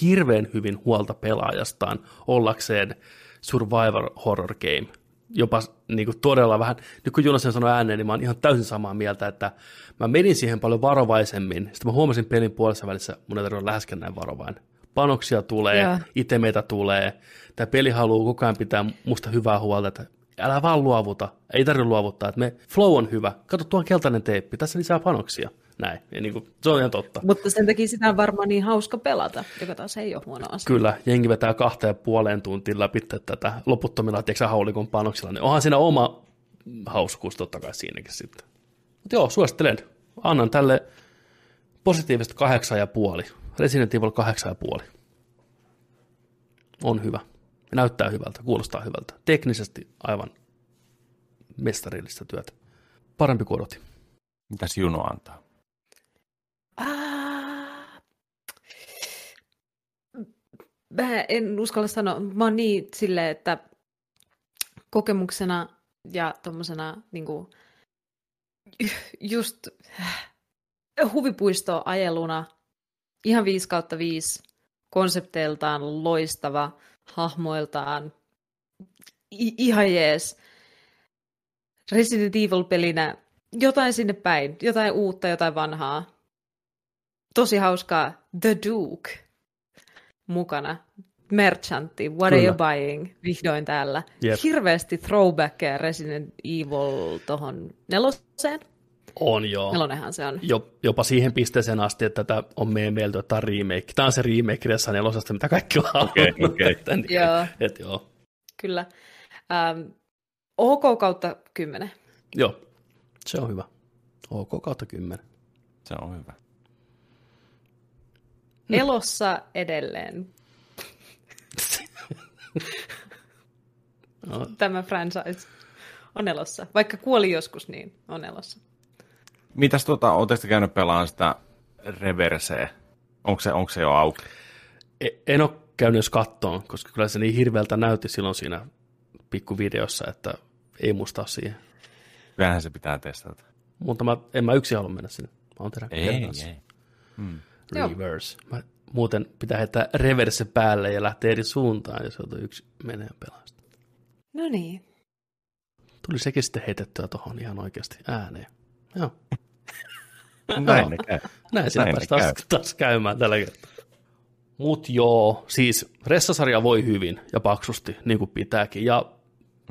hirveän hyvin huolta pelaajastaan ollakseen survivor horror game. Jopa niin kuin todella vähän, nyt kun Junasen sanoi ääneen, niin mä oon ihan täysin samaa mieltä, että mä menin siihen paljon varovaisemmin. Sitten mä huomasin pelin puolessa välissä, mun ei tarvitse läheskään näin varovainen. Panoksia tulee, Joo. itemeitä tulee. Tämä peli haluaa koko ajan pitää musta hyvää huolta, että älä vaan luovuta. Ei tarvitse luovuttaa, että me flow on hyvä. Kato, tuo keltainen teeppi, tässä lisää panoksia. Näin, ja niin kuin, se on ihan totta. Mutta sen takia sitä on varmaan niin hauska pelata, joka taas ei ole huono asia. Kyllä, jengi vetää kahteen ja puoleen tuntiin läpi tätä loputtomilla, tiedätkö, haulikon panoksilla, niin onhan siinä oma hauskuus totta kai siinäkin sitten. Mutta joo, suosittelen. Annan tälle positiivista kahdeksan ja puoli. Resident Evil kahdeksan ja puoli. On hyvä. Näyttää hyvältä, kuulostaa hyvältä. Teknisesti aivan mestarillista työtä. Parempi kuin odotin. Mitäs Juno antaa? Mä en uskalla sanoa. Mä oon niin silleen, että kokemuksena ja tommosena niinku, just äh, huvipuistoajeluna ihan 5 kautta 5, konsepteiltaan loistava, hahmoiltaan i- ihan jees. Resident Evil-pelinä jotain sinne päin, jotain uutta, jotain vanhaa. Tosi hauskaa. The Duke mukana. Merchantti, What are you Kyllä. buying? Vihdoin täällä. Jep. Hirveästi throwbackia Resident Evil tohon neloseen. On joo. Nelonenhan se on. jo, jopa siihen pisteeseen asti, että tätä on meemeilty, että tämä on remake. Tämä on se remake Ressa nelosesta, mitä kaikki on Okei, halunnut. okei. Että, niin, Joo. Et, joo. Kyllä. Ähm, OK kautta 10. joo, se on hyvä. OK kautta 10. Se on hyvä. Elossa edelleen No, tämä franchise on elossa. Vaikka kuoli joskus, niin on elossa. Mitäs tuota, ootteko te käynyt pelaamaan sitä reverseä? Onko se, onko se jo auki? e- en ole käynyt edes kattoon, koska kyllä se niin hirveältä näytti silloin siinä pikkuvideossa, että ei musta ole siihen. Kyllähän se pitää testata. Mutta mä, en mä yksin halua mennä sinne. Mä oon teidän Ei, teidän kanssa. Joo. Reverse. Mä, muuten pitää heittää reverse päälle ja lähteä eri suuntaan, jos joutuu yksi menee pelasta. No niin. Tuli sekin sitten heitettyä tuohon ihan oikeasti ääneen. Joo. Näin ne käy. Näin siinä Näin pääsi taas, taas käymään tällä kertaa. Mut joo, siis Ressasarja voi hyvin ja paksusti, niin kuin pitääkin. Ja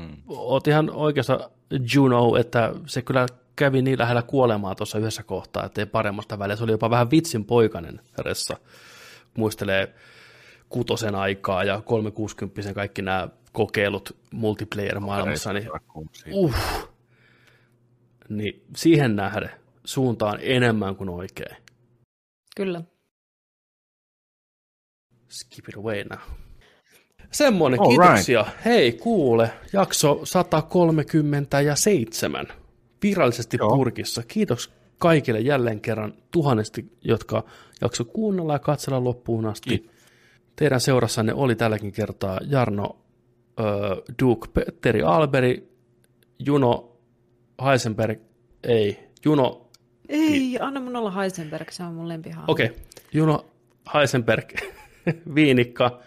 Hmm. oot ihan oikeassa Juno, että se kyllä kävi niin lähellä kuolemaa tuossa yhdessä kohtaa, ettei paremmasta väliä. Se oli jopa vähän vitsin poikainen Ressa. Muistelee kutosen aikaa ja 360 kaikki nämä kokeilut multiplayer-maailmassa, niin uh, niin siihen nähden suuntaan enemmän kuin oikein. Kyllä. Skip it away now. Semmoinen, All kiitoksia. Hei, kuule, jakso 137 virallisesti Joo. purkissa. Kiitos kaikille jälleen kerran tuhannesti, jotka jakso kuunnella ja katsella loppuun asti. Kiitos. Teidän seurassanne oli tälläkin kertaa Jarno, ö, Duke, Petteri Alberi, Juno Heisenberg, ei, Juno, Ei, anna mun olla Heisenberg, se on mun lempihaa. okei, okay. Juno Heisenberg, Viinikka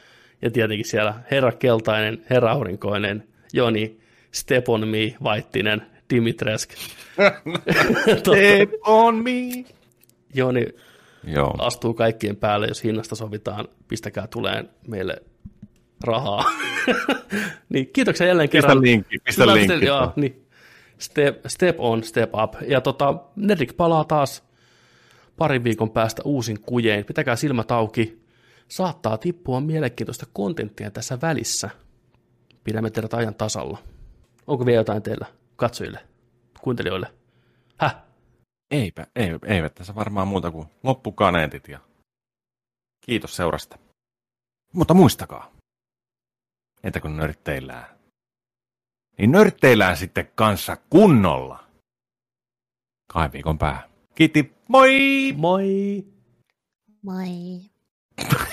ja tietenkin siellä Herra Keltainen, Herra Aurinkoinen, Joni, Stepon Mi, Vaittinen, Dimitresk. Totta, Step on me. Joni Joo. astuu kaikkien päälle, jos hinnasta sovitaan, pistäkää tuleen meille rahaa. niin, kiitoksia jälleen Pistä kerran. linkki, pistä Kyllä, linkki. pistä- Joo, niin. Step, step on, step up. Ja tota, Nedrik palaa taas parin viikon päästä uusin kujein. Pitäkää silmät auki. Saattaa tippua mielenkiintoista kontenttia tässä välissä. Pidämme teidät ajan tasalla. Onko vielä jotain teillä katsojille, kuuntelijoille? Häh? Eipä, ei, eivät tässä varmaan muuta kuin loppukaneetit ja kiitos seurasta. Mutta muistakaa, että kun nörtteillään, niin nörtteillään sitten kanssa kunnolla. Kahden viikon päähän. Kiitti, moi! Moi! Moi.